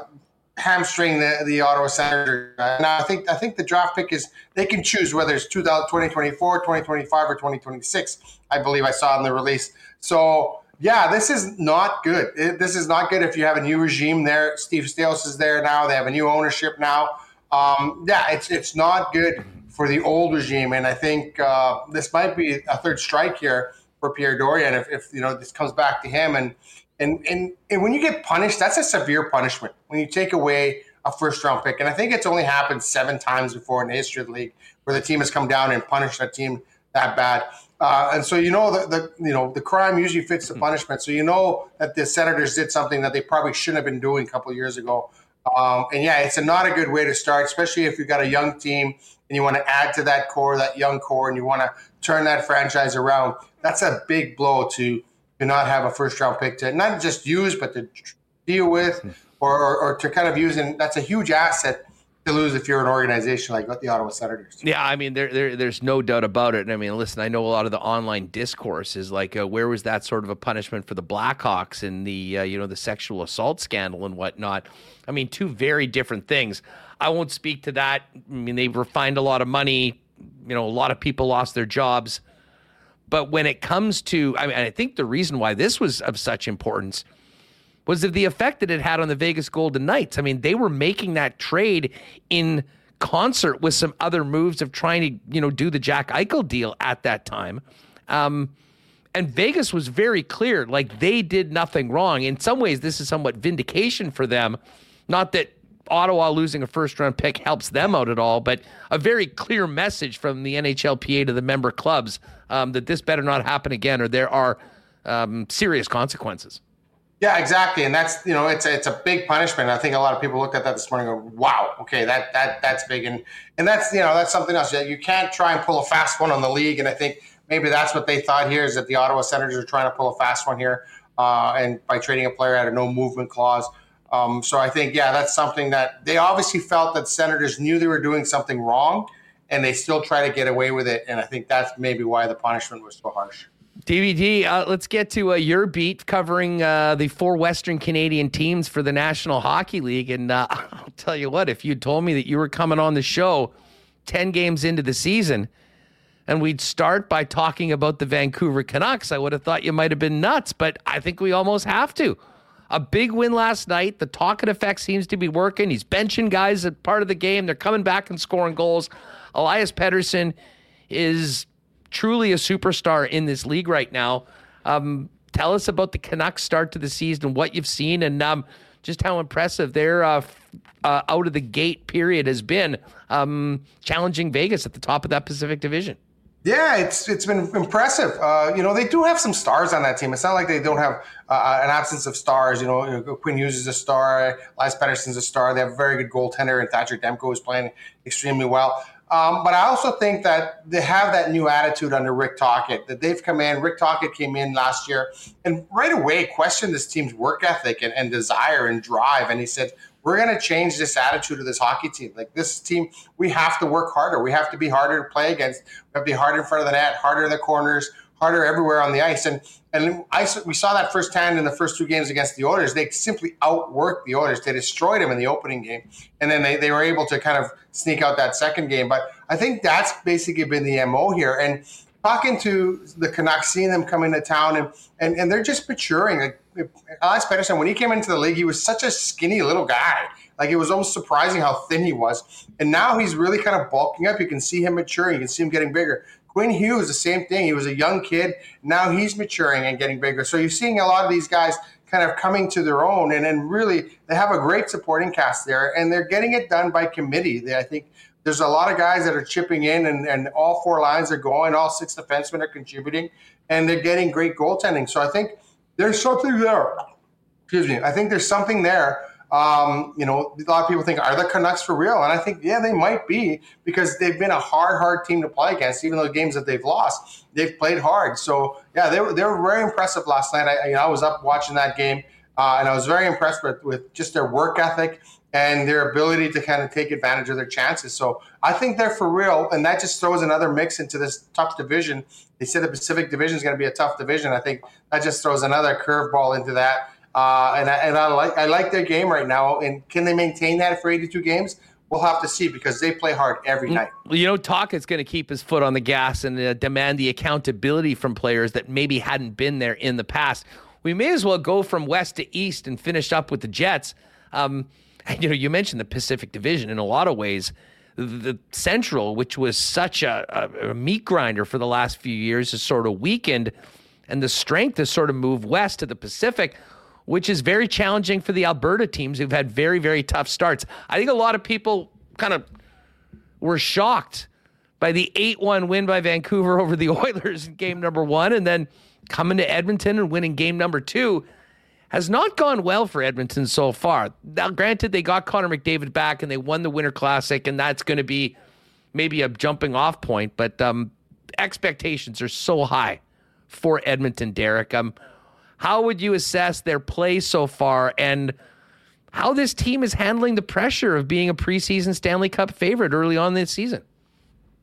D: hamstring the, the Ottawa Senators. And I think I think the draft pick is they can choose whether it's 2024, 2025, or 2026. I believe I saw in the release. So yeah, this is not good. It, this is not good if you have a new regime there. Steve Staios is there now. They have a new ownership now. Um, yeah, it's it's not good for the old regime, and I think uh, this might be a third strike here for Pierre Dorion if, if you know this comes back to him and and, and and when you get punished, that's a severe punishment. When you take away a first round pick, and I think it's only happened seven times before in the history of the league where the team has come down and punished a team that bad. Uh, and so you know the, the you know the crime usually fits the hmm. punishment. So you know that the Senators did something that they probably shouldn't have been doing a couple years ago. Um, and yeah, it's a, not a good way to start, especially if you've got a young team and you want to add to that core, that young core, and you want to turn that franchise around. That's a big blow to to not have a first round pick to not just use, but to deal with hmm. or, or, or to kind of use. And that's a huge asset to lose if you're an organization like the Ottawa Senators.
B: Yeah, I mean, there, there, there's no doubt about it. And I mean, listen, I know a lot of the online discourse is like, uh, where was that sort of a punishment for the Blackhawks and the, uh, you know, the sexual assault scandal and whatnot? I mean, two very different things. I won't speak to that. I mean, they refined a lot of money. You know, a lot of people lost their jobs. But when it comes to, I mean, I think the reason why this was of such importance was of the effect that it had on the Vegas Golden Knights. I mean, they were making that trade in concert with some other moves of trying to, you know, do the Jack Eichel deal at that time. Um, and Vegas was very clear, like they did nothing wrong. In some ways, this is somewhat vindication for them. Not that Ottawa losing a first round pick helps them out at all, but a very clear message from the NHLPA to the member clubs um, that this better not happen again, or there are um, serious consequences.
D: Yeah, exactly, and that's you know it's a, it's a big punishment. I think a lot of people looked at that this morning and go, "Wow, okay, that that that's big," and and that's you know that's something else. You can't try and pull a fast one on the league, and I think maybe that's what they thought here is that the Ottawa Senators are trying to pull a fast one here, uh, and by trading a player at a no movement clause. Um, so I think, yeah, that's something that they obviously felt that senators knew they were doing something wrong, and they still try to get away with it. And I think that's maybe why the punishment was so harsh.
B: DVD, uh, let's get to uh, your beat covering uh, the four Western Canadian teams for the National Hockey League. And uh, *laughs* I'll tell you what, if you told me that you were coming on the show 10 games into the season and we'd start by Tocchet about the Vancouver Canucks, I would have thought you might have been nuts, but I think we almost have to. A big win last night. The talking effect seems to be working. He's benching guys at part of the game. They're coming back and scoring goals. Elias Pettersson is truly a superstar in this league right now. Um, tell us about the Canucks start to the season, what you've seen, and um, just how impressive their uh, uh, out of the gate period has been, um, challenging Vegas at the top of that Pacific Division.
D: Yeah, it's it's been impressive. Uh, you know, they do have some stars on that team. It's not like they don't have uh, an absence of stars. You know, Quinn Hughes is a star, Elias Pettersson's a star. They have a very good goaltender, and Thatcher Demko is playing extremely well. Um, but I also think that they have that new attitude under Rick Tocchet, that they've come in. Rick Tocchet came in last year and right away questioned this team's work ethic and, and desire and drive. And he said, we're going to change this attitude of this hockey team. Like this team, we have to work harder. We have to be harder to play against. We have to be harder in front of the net, harder in the corners, harder everywhere on the ice. And and I, we saw that firsthand in the first two games against the Oilers. They simply outworked the Oilers. They destroyed them in the opening game, and then they, they were able to kind of sneak out that second game. But I think that's basically been the mo here. And talking to the Canucks, seeing them come into town, and and, and they're just maturing. Like Alex Pettersson, when he came into the league, he was such a skinny little guy. Like it was almost surprising how thin he was. And now he's really kind of bulking up. You can see him maturing. You can see him getting bigger. Quinn Hughes, the same thing. He was a young kid. Now he's maturing and getting bigger. So you're seeing a lot of these guys kind of coming to their own, and then really they have a great supporting cast there, and they're getting it done by committee. They, I think there's a lot of guys that are chipping in, and, and all four lines are going. All six defensemen are contributing, and they're getting great goaltending. So I think there's something there. Excuse me. I think there's something there um, you know, a lot of people think, are the Canucks for real? And I think, yeah, they might be because they've been a hard, hard team to play against. Even though the games that they've lost, they've played hard. So yeah, they were they were very impressive last night. I, you know, I was up watching that game, uh, and I was very impressed with with just their work ethic and their ability to kind of take advantage of their chances. So I think they're for real, and that just throws another mix into this tough division. They said the Pacific Division is going to be a tough division. I think that just throws another curveball into that. Uh, and I, and I like I like their game right now. And can they maintain that for 82 games? We'll have to see because they play hard every mm, night.
B: You know, Tocchet's going to keep his foot on the gas and uh, demand the accountability from players that maybe hadn't been there in the past. We may as well go from west to east and finish up with the Jets. Um, and, *laughs* you know, you mentioned the Pacific Division in a lot of ways. The, Central, which was such a, a, a meat grinder for the last few years, has sort of weakened, and the strength has sort of moved west to the Pacific which is very challenging for the Alberta teams who've had very, very tough starts. I think a lot of people kind of were shocked by the 8 1 win by Vancouver over the *laughs* Oilers in game number one, and then coming to Edmonton and winning game number two has not gone well for Edmonton so far. Now, granted, they got Connor McDavid back and they won the Winter Classic, and that's going to be maybe a jumping off point, but um, expectations are so high for Edmonton, Derek. Um, how would you assess their play so far and how this team is handling the pressure of being a preseason Stanley Cup favorite early on this season?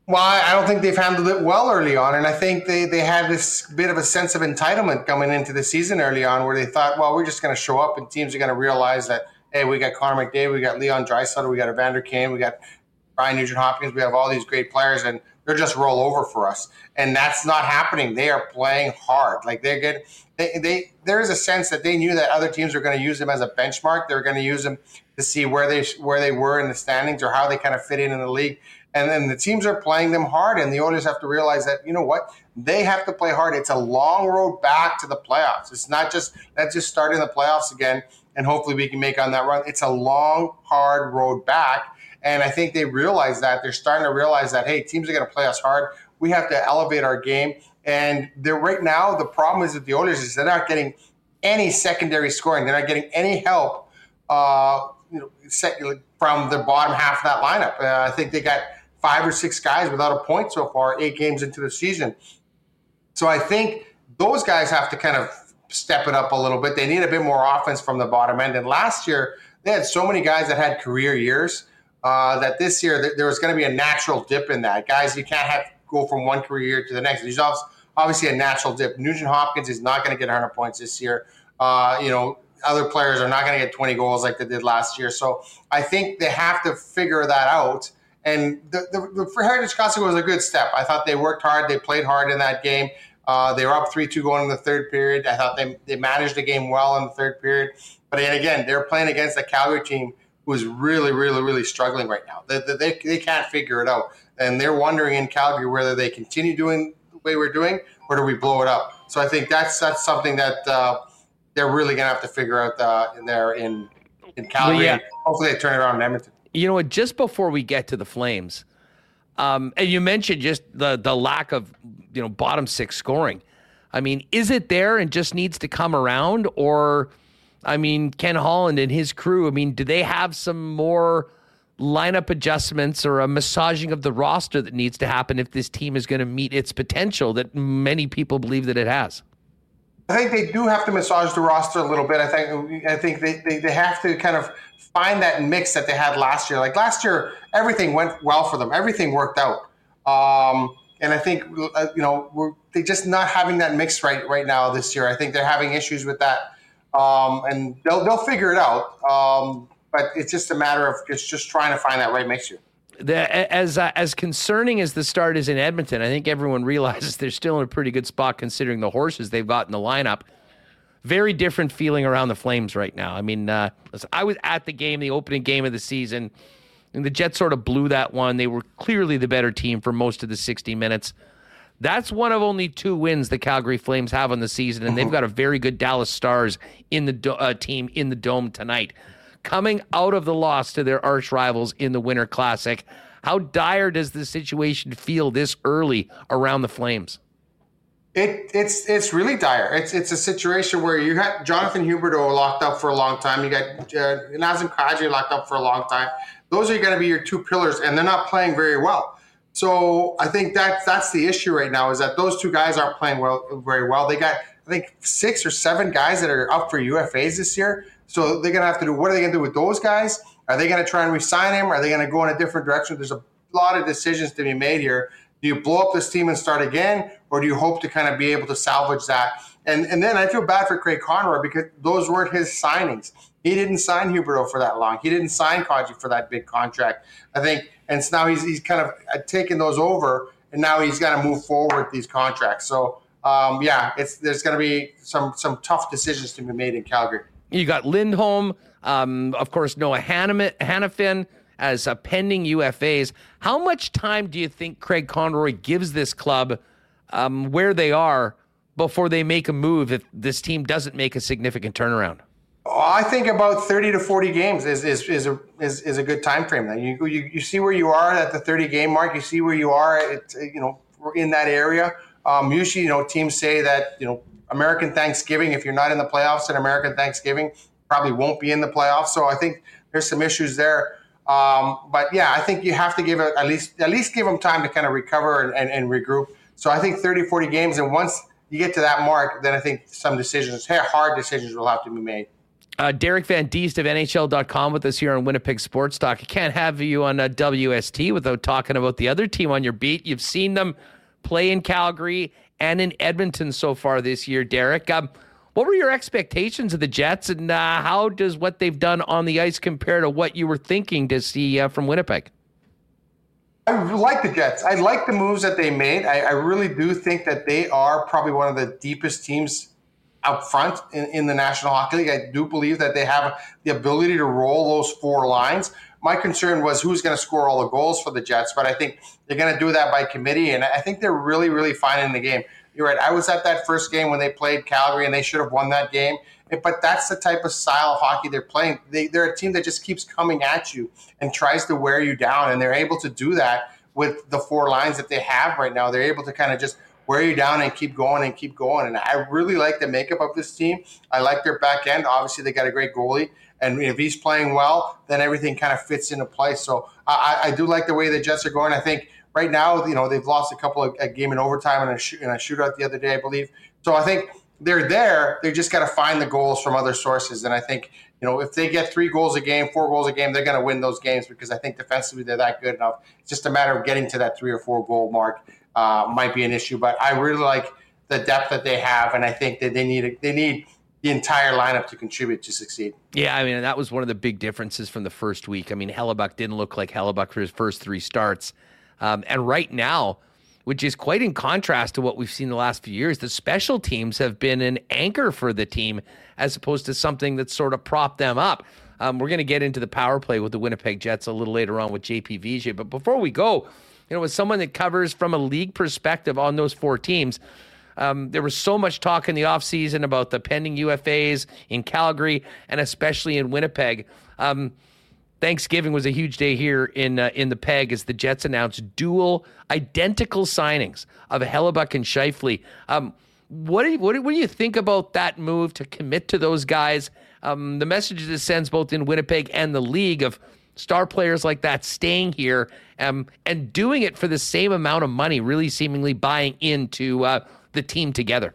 D: Well, I don't think they've handled it well early on. And I think they, they had this bit of a sense of entitlement coming into the season early on where they thought, well, we're just going to show up and teams are going to realize that, hey, we got Connor McDavid, we got Leon Draisaitl, we got Evander Kane, we got Ryan Nugent Hopkins, we have all these great players. And they're just roll over for us. And that's not happening. They are playing hard. Like they're good. They, they there is a sense that they knew that other teams were going to use them as a benchmark. They're going to use them to see where they where they were in the standings or how they kind of fit in in the league. And then the teams are playing them hard, and the owners have to realize that you know what they have to play hard. It's a long road back to the playoffs. It's not just let's just start in the playoffs again, and hopefully we can make on that run. It's a long, hard road back and I think they realize that. They're starting to realize that, hey, teams are going to play us hard. We have to elevate our game. And right now, the problem is with the Oilers is they're not getting any secondary scoring. They're not getting any help uh, you know, from the bottom half of that lineup. Uh, I think they got five or six guys without a point so far, eight games into the season. So I think those guys have to kind of step it up a little bit. They need a bit more offense from the bottom end. And last year, they had so many guys that had career years uh, that this year there was going to be a natural dip in that. Guys, you can't have go from one career year to the next. There's obviously a natural dip. Nugent Hopkins is not going to get 100 points this year. Uh, you know, other players are not going to get 20 goals like they did last year. So I think they have to figure that out. And the, the, the for Heritage Classic was a good step. I thought they worked hard. They played hard in that game. Uh, they were up 3 2 going in the third period. I thought they, they managed the game well in the third period. But again, they're playing against a Calgary team who's really, really, really struggling right now. They, they, they can't figure it out. And they're wondering in Calgary whether they continue doing way we're doing or do we blow it up. So I think that's that's something that uh, they're really going to have to figure out uh, in there in, in Calgary. Well, yeah. Hopefully they turn it around in Edmonton.
B: You know what? Just before we get to the Flames, um, and you mentioned just the the lack of you know bottom six scoring. I mean, is it there and just needs to come around, or – I mean, Ken Holland and his crew, I mean, do they have some more lineup adjustments or a massaging of the roster that needs to happen if this team is going to meet its potential that many people believe that it has?
D: I think they do have to massage the roster a little bit. I think I think they, they, they have to kind of find that mix that they had last year. Like last year, everything went well for them. Everything worked out. Um, and I think uh, you know we're they just not having that mix right right now this year. I think they're having issues with that, um, and they'll they'll figure it out. Um, but it's just a matter of it's just trying to find that right mix here.
B: The, as uh, as concerning as the start is in Edmonton, I think everyone *laughs* realizes they're still in a pretty good spot considering the horses they've got in the lineup. Very different feeling around the Flames right now. I mean, uh, I was at the game, the opening game of the season, and the Jets sort of blew that one. They were clearly the better team for most of the 60 minutes. That's one of only two wins the Calgary Flames have on the season, and they've got a very good Dallas Stars in the do- uh, team in the dome tonight coming out of the loss to their arch rivals in the Winter Classic. How dire does the situation feel this early around the Flames?
D: It, it's it's really dire. It's it's a situation where you had Jonathan Huberdeau locked up for a long time. You got uh, Nazem Kadri locked up for a long time. Those are going to be your two pillars, and they're not playing very well. So I think that that's the issue right now is that those two guys aren't playing well very well. They got I think six or seven guys that are up for UFAs this year. So they're going to have to do what are they going to do with those guys? Are they going to try and resign him? Are they going to go in a different direction? There's a lot of decisions to be made here. Do you blow up this team and start again, or do you hope to kind of be able to salvage that? And and then I feel bad for Craig Conroy because those weren't his signings. He didn't sign Huberdeau for that long. He didn't sign Kadri for that big contract. I think, and so now he's he's kind of uh, taken those over, and now he's got to move forward with these contracts. So um, yeah, it's there's going to be some some tough decisions to be made in Calgary.
B: You got Lindholm, um, of course, Noah Hanifin as a pending UFAs. How much time do you think Craig Conroy gives this club um, where they are before they make a move if this team doesn't make a significant turnaround?
D: I think about 30 to 40 games is, is, is, a, is, is a good time frame. Then you, you, you see where you are at the 30 game mark. You see where you are at, you know, in that area. Um, usually, you know, teams say that, you know, American Thanksgiving, if you're not in the playoffs at American Thanksgiving, probably won't be in the playoffs. So I think there's some issues there. Um, but yeah, I think you have to give it at least at least give them time to kind of recover and, and, and, regroup. So I think 30, 40 games, and once you get to that mark, then I think some decisions, hard decisions, will have to be made.
B: Uh, Derek Van Diest of NHL.com with us here on Winnipeg Sports Talk. I can't have you on uh, WST without talking about the other team on your beat. You've seen them play in Calgary and in Edmonton so far this year, Derek. Um, what were your expectations of the Jets, and uh, how does what they've done on the ice compare to what you were thinking to see uh, from Winnipeg?
D: I like the Jets. I like the moves that they made. I, I, really do think that they are probably one of the deepest teams up front in, in, the National Hockey League. I do believe that they have the ability to roll those four lines. My concern was who's going to score all the goals for the Jets, but I think they're going to do that by committee, and I think they're really, really fine in the game. You're right. I was at that first game when they played Calgary, and they should have won that game. But that's the type of style of hockey they're playing. They, they're a team that just keeps coming at you and tries to wear you down, and they're able to do that with the four lines that they have right now. They're able to kind of just wear you down and keep going and keep going. And I really like the makeup of this team. I like their back end. Obviously, they got a great goalie. And if he's playing well, then everything kind of fits into place. So I, I do like the way the Jets are going. I think right now, you know, they've lost a couple of a game in overtime and a, and a shootout the other day, I believe. So I think they're there. They just got to find the goals from other sources. And I think, you know, if they get three goals a game, four goals a game, they're going to win those games because I think defensively they're that good enough. It's just a matter of getting to that three or four goal mark uh, might be an issue. But I really like the depth that they have, and I think that they need they need the entire lineup to contribute to succeed.
B: Yeah, I mean that was one of the big differences from the first week. I mean Hellebuyck didn't look like Hellebuyck for his first three starts. Um, and right now, which is quite in contrast to what we've seen the last few years, the special teams have been an anchor for the team as opposed to something that sort of propped them up. Um, we're going to get into the power play with the Winnipeg Jets a little later on with JP Vigier. But before we go, you know, as someone that covers from a league perspective on those four teams, um, there was so much talk in the offseason about the pending UFAs in Calgary and especially in Winnipeg. Um, Thanksgiving was a huge day here in uh, in the Peg as the Jets announced dual identical signings of Hellebuyck and Scheifele. Um, what do you, what do, what do you think about that move to commit to those guys? Um, the message it sends both in Winnipeg and the league of star players like that staying here um, and doing it for the same amount of money, really seemingly buying into uh, the team together.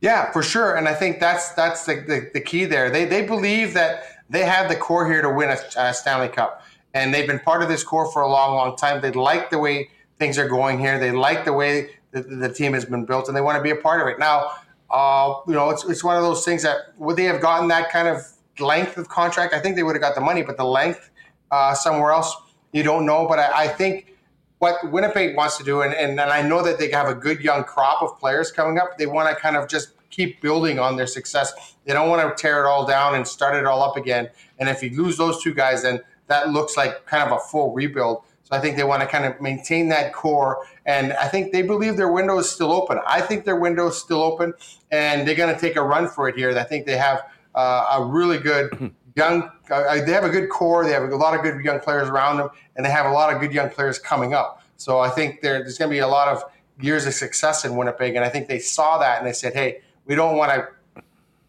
D: Yeah, for sure. And I think that's that's the, the, the, key there. They, they believe that they have the core here to win a, a Stanley Cup. And they've been part of this core for a long, long time. They like the way things are going here. They like the way the, the team has been built, and they want to be a part of it. Now, uh, you know, it's, it's one of those things that would they have gotten that kind of length of contract? I think they would have got the money, but the length uh, somewhere else, you don't know. But I, I think what Winnipeg wants to do, and, and, and I know that they have a good young crop of players coming up, they want to kind of just keep building on their success. They don't want to tear it all down and start it all up again. And if you lose those two guys, then that looks like kind of a full rebuild. So I think they want to kind of maintain that core. And I think they believe their window is still open. I think their window is still open, and they're going to take a run for it here. I think they have uh, a really good *clears throat* young. Uh, they have a good core. They have a lot of good young players around them, and they have a lot of good young players coming up. So I think there, there's going to be a lot of years of success in Winnipeg, and I think they saw that and they said, "Hey, we don't want to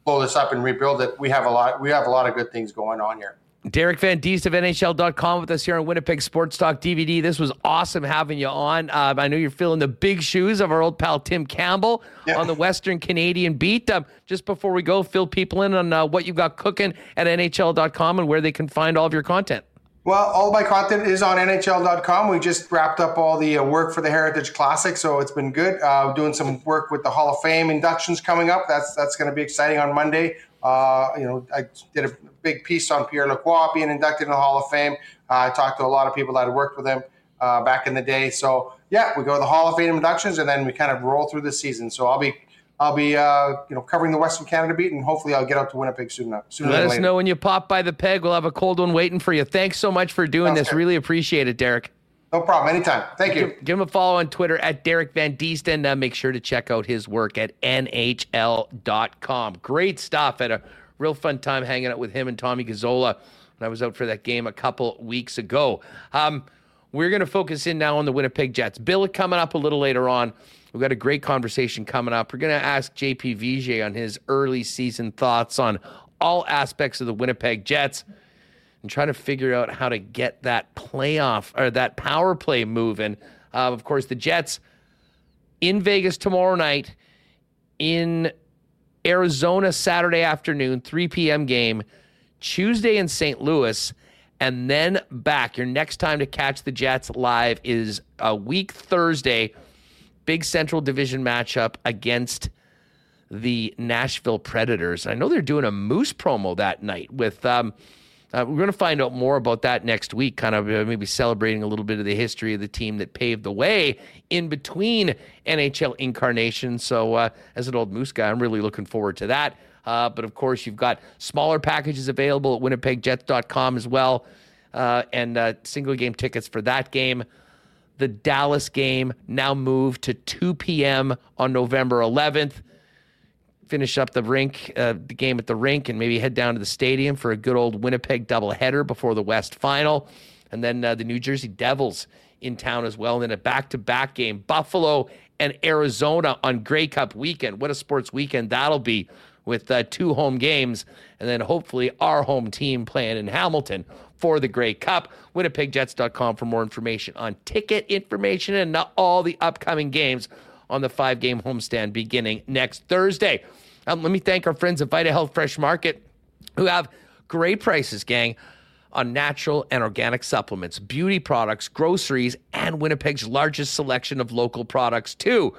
D: blow this up and rebuild it. We have a lot. We have a lot of good things going on here."
B: Derek Van Diest of NHL.com with us here on Winnipeg Sports Talk DVD. This was awesome having you on. Uh, I know you're filling the big shoes of our old pal Tim Campbell yeah. on the Western Canadian beat. Um, just before we go, fill people in on uh, what you've got cooking at NHL.com and where they can find all of your content.
D: Well, all my content is on NHL.com. We just wrapped up all the uh, work for the Heritage Classic, so it's been good. Uh, doing some work with the Hall of Fame inductions coming up. That's that's going to be exciting on Monday. Uh, you know, I did a big piece on Pierre Lacroix being inducted in the Hall of Fame. Uh, I talked to a lot of people that had worked with him uh, back in the day. So yeah, we go to the Hall of Fame inductions, and then we kind of roll through the season. So I'll be I'll be uh, you know covering the Western Canada beat, and hopefully I'll get out to Winnipeg soon. Soon.
B: Let us later. know when you pop by the peg. We'll have a cold one waiting for you. Thanks so much for doing Sounds this. Good. Really appreciate it, Derek.
D: No problem. Anytime. Thank you.
B: Give, give, him a follow on Twitter at Derek Van Diest and uh, make sure to check out his work at NHL.com. Great stuff. Had a real fun time hanging out with him and Tommy Gazzola when I was out for that game a couple weeks ago. Um, we're going to focus in now on the Winnipeg Jets. Bill coming up a little later on. We've got a great conversation coming up. We're going to ask JP Vigier on his early season thoughts on all aspects of the Winnipeg Jets and try to figure out how to get that playoff or that power play moving. Uh, of course, the Jets in Vegas tomorrow night, in Arizona Saturday afternoon, 3 p.m. game, Tuesday in St. Louis, and then back. Your next time to catch the Jets live is a week Thursday, big Central Division matchup against the Nashville Predators. I know they're doing a Moose promo that night with. Um, uh, we're going to find out more about that next week, kind of uh, maybe celebrating a little bit of the history of the team that paved the way in between NHL incarnations. So, uh, as an old Moose guy, I'm really looking forward to that. Uh, but of course, you've got smaller packages available at winnipegjets.com as well, uh, and uh, single game tickets for that game. The Dallas game now moved to 2 p.m. on November 11th finish up the rink, uh, the game at the rink, and maybe head down to the stadium for a good old Winnipeg doubleheader before the West Final, and then uh, the New Jersey Devils in town as well, and then a back-to-back game, Buffalo and Arizona on Grey Cup weekend. What a sports weekend that'll be with uh, two home games, and then hopefully our home team playing in Hamilton for the Grey Cup. WinnipegJets.com for more information on ticket information and all the upcoming games on the five game homestand beginning next Thursday. Um, let me thank our friends at Vita Health Fresh Market who have great prices, gang, on natural and organic supplements, beauty products, groceries, and Winnipeg's largest selection of local products, too.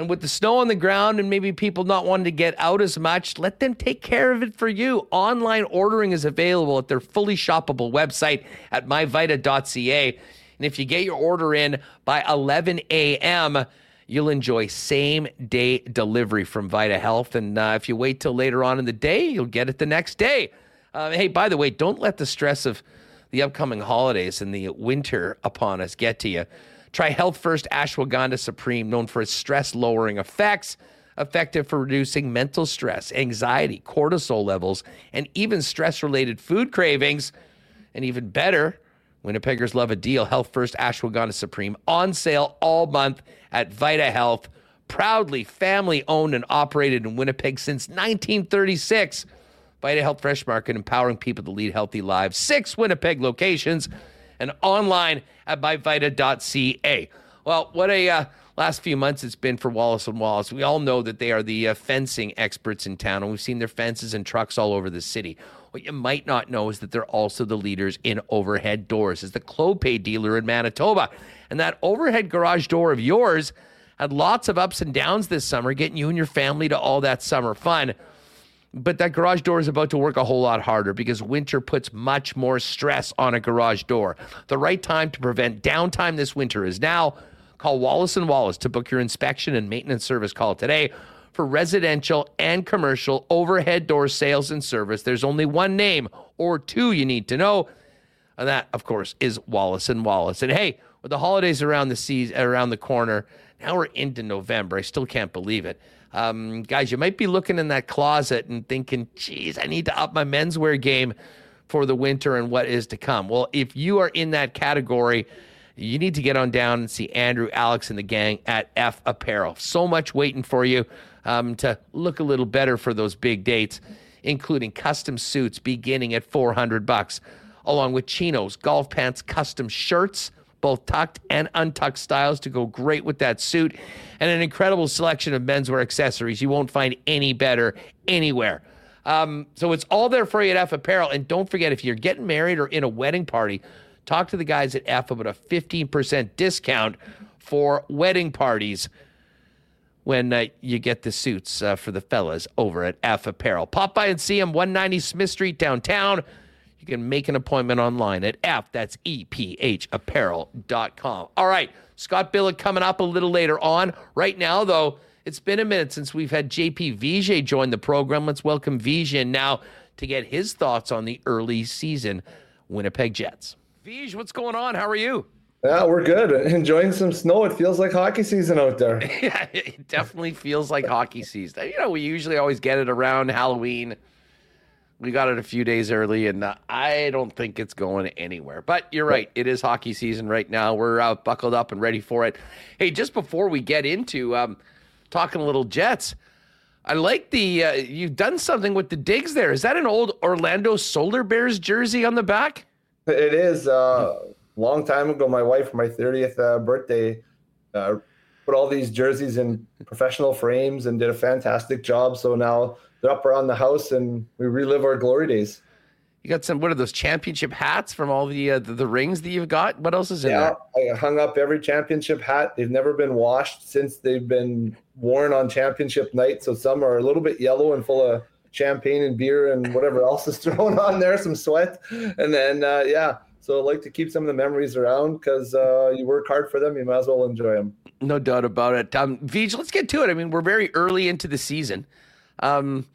B: And with the snow on the ground and maybe people not wanting to get out as much, let them take care of it for you. Online ordering is available at their fully shoppable website at myvita.ca. And if you get your order in by 11 a.m., you'll enjoy same day delivery from Vita Health. And uh, if you wait till later on in the day, you'll get it the next day. Uh, hey, by the way, don't let the stress of the upcoming holidays and the winter upon us get to you. Try Health First Ashwagandha Supreme, known for its stress lowering effects, effective for reducing mental stress, anxiety, cortisol levels, and even stress related food cravings. And even better, Winnipeggers love a deal. Health First Ashwagandha Supreme on sale all month at Vita Health. Proudly family owned and operated in Winnipeg since 1936. Vita Health Fresh Market, empowering people to lead healthy lives. Six Winnipeg locations and online at myvita.ca. Well, what a uh, last few months it's been for Wallace and Wallace. We all know that they are the uh, fencing experts in town, and we've seen their fences and trucks all over the city. What you might not know is that they're also the leaders in overhead doors, as the Clopay dealer in Manitoba. And that overhead garage door of yours had lots of ups and downs this summer, getting you and your family to all that summer fun. But that garage door is about to work a whole lot harder because winter puts much more stress on a garage door. The right time to prevent downtime this winter is now. Call Wallace and Wallace to book your inspection and maintenance service call today for residential and commercial overhead door sales and service. There's only one name or two you need to know. And that, of course, is Wallace and Wallace. And hey, with the holidays around the seas around the corner, now we're into November. I still can't believe it. Um, guys, you might be looking in that closet and thinking, geez, I need to up my menswear game for the winter and what is to come. Well, if you are in that category, you need to get on down and see Andrew, Alex, and the gang at EPH Apparel. So much waiting for you um, to look a little better for those big dates, including custom suits beginning at 400 bucks, along with chinos, golf pants, custom shirts both tucked and untucked styles to go great with that suit, and an incredible selection of menswear accessories you won't find any better anywhere. Um, so it's all there for you at EPH Apparel. And don't forget, if you're getting married or in a wedding party, talk to the guys at F about a 15% discount for wedding parties when uh, you get the suits uh, for the fellas over at EPH Apparel. Pop by and see them, 190 Smith Street downtown. You can make an appointment online at F, that's E-P-H apparel.com. All right, Scott Billeck coming up a little later on. Right now, though, it's been a minute since we've had JP Vigier join the program. Let's welcome Vigier now to get his thoughts on the early season Winnipeg Jets. Vij, what's going on? How are you?
E: Yeah, we're good. Enjoying some snow. It feels like hockey season out there. *laughs*
B: yeah, it definitely feels like hockey season. You know, we usually always get it around Halloween we got it a few days early, and uh, I don't think it's going anywhere. But you're right; it is hockey season right now. We're uh, buckled up and ready for it. Hey, just before we get into um, talking a little Jets, I like the uh, you've done something with the digs there. Is that an old Orlando Solar Bears jersey on the back?
E: It is. Uh, long time ago, my wife for my 30th uh, birthday uh, put all these jerseys in professional frames and did a fantastic job. So now up around the house and we relive our glory days.
B: You got some. What are those championship hats from all the uh, the, the, rings that you've got? What else is in yeah,
E: there? I hung up every championship hat. They've never been washed since they've been worn on championship night. So some are a little bit yellow and full of champagne and beer and whatever else is *laughs* thrown on there, some sweat, and then uh, yeah. So I like to keep some of the memories around because uh, you work hard for them. You might as well enjoy them.
B: No doubt about it. Um, Vij, let's get to it. I mean, we're very early into the season. Um,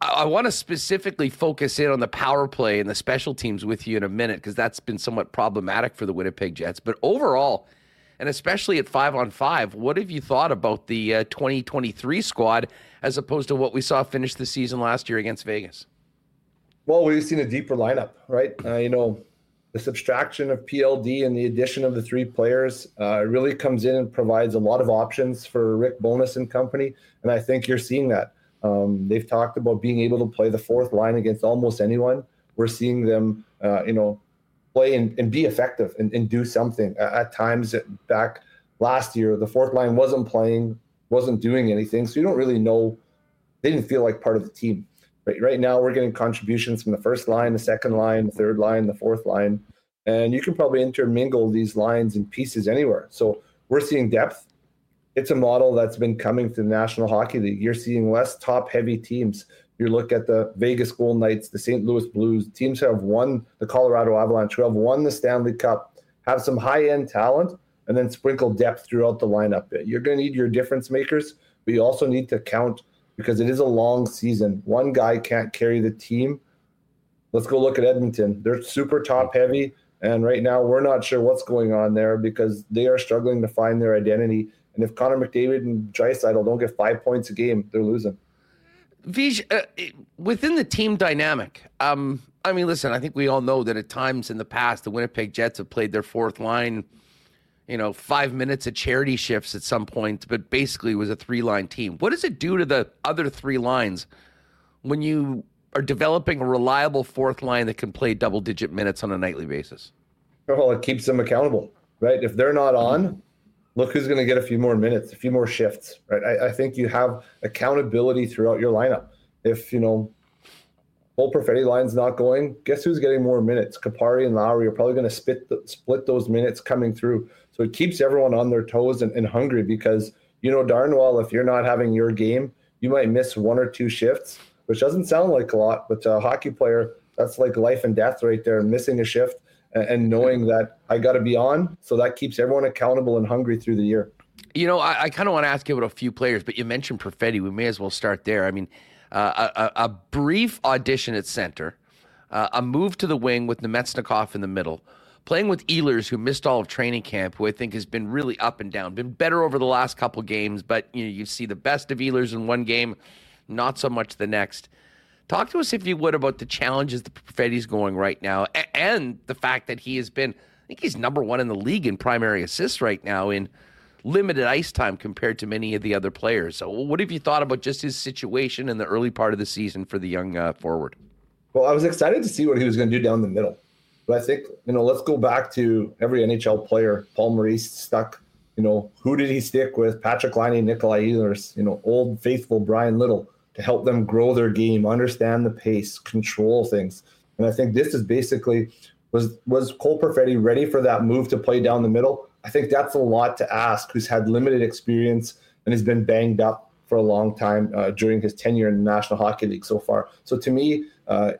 B: I, want to specifically focus in on the power play and the special teams with you in a minute because that's been somewhat problematic for the Winnipeg Jets. But overall, and especially at five on five, what have you thought about the uh, 2023 squad as opposed to what we saw finish the season last year against Vegas?
E: Well, we've seen a deeper lineup, right? Uh, you know, the subtraction of PLD and the addition of the three players uh, really comes in and provides a lot of options for Rick Bowness and company. And I think you're seeing that. Um, they've talked about being able to play the fourth line against almost anyone. We're seeing them, uh, you know, play and, and be effective and, and do something. At, at times, back last year, the fourth line wasn't playing, wasn't doing anything. So you don't really know. They didn't feel like part of the team. Right, right now, we're getting contributions from the first line, the second line, the third line, the fourth line, and you can probably intermingle these lines and pieces anywhere. So we're seeing depth it's a model that's been coming to the National Hockey League. You're seeing less top heavy teams. You look at the Vegas Golden Knights, the St. Louis Blues, teams have won the Colorado Avalanche, who have won the Stanley Cup, have some high end talent, and then sprinkle depth throughout the lineup. You're going to need your difference makers, but you also need to count because it is a long season. One guy can't carry the team. Let's go look at Edmonton. They're super top heavy. And right now, we're not sure what's going on there because they are struggling to find their identity and if Connor McDavid and Draisaitl don't get five points a game, they're losing.
B: Vij, uh, within the team dynamic, um, I mean, listen, I think we all know that at times in the past, the Winnipeg Jets have played their fourth line, you know, five minutes of charity shifts at some point, but basically was a three line team. What does it do to the other three lines when you are developing a reliable fourth line that can play double digit minutes on a nightly basis?
E: Well, it keeps them accountable, right? If they're not on, look who's going to get a few more minutes, a few more shifts, right? I, I think you have accountability throughout your lineup. If, you know, Cole Perfetti line's not going, guess who's getting more minutes? Kupari and Lowry are probably going to split, the, split those minutes coming through. So it keeps everyone on their toes and, and hungry because you know darn well if you're not having your game, you might miss one or two shifts, which doesn't sound like a lot, but to a hockey player, that's like life and death right there, missing a shift and knowing that I got to be on. So that keeps everyone accountable and hungry through the year.
B: You know, I, I kind of want to ask you about a few players, but you mentioned Perfetti. We may as well start there. I mean, uh, a, a, brief audition at center, uh, a move to the wing with Namestnikov in the middle, playing with Ehlers, who missed all of training camp, who I think has been really up and down, been better over the last couple games, but you know, you see the best of Ehlers in one game, not so much the next. Talk to us, if you would, about the challenges the Perfetti's going right now, and the fact that he has been, I think he's number one in the league in primary assists right now in limited ice time compared to many of the other players. So, what have you thought about just his situation in the early part of the season for the young uh, forward?
E: Well, I was excited to see what he was going to do down the middle. But I think, you know, let's go back to every NHL player. Paul Maurice stuck, you know, who did he stick with? Patrik Laine, Nikolai Ehlers, you know, old faithful Bryan Little to help them grow their game, understand the pace, control things. And I think this is basically was was Cole Perfetti ready for that move to play down the middle? I think that's a lot to ask. Who's had limited experience and has been banged up for a long time uh, during his tenure in the National Hockey League so far. So to me, uh,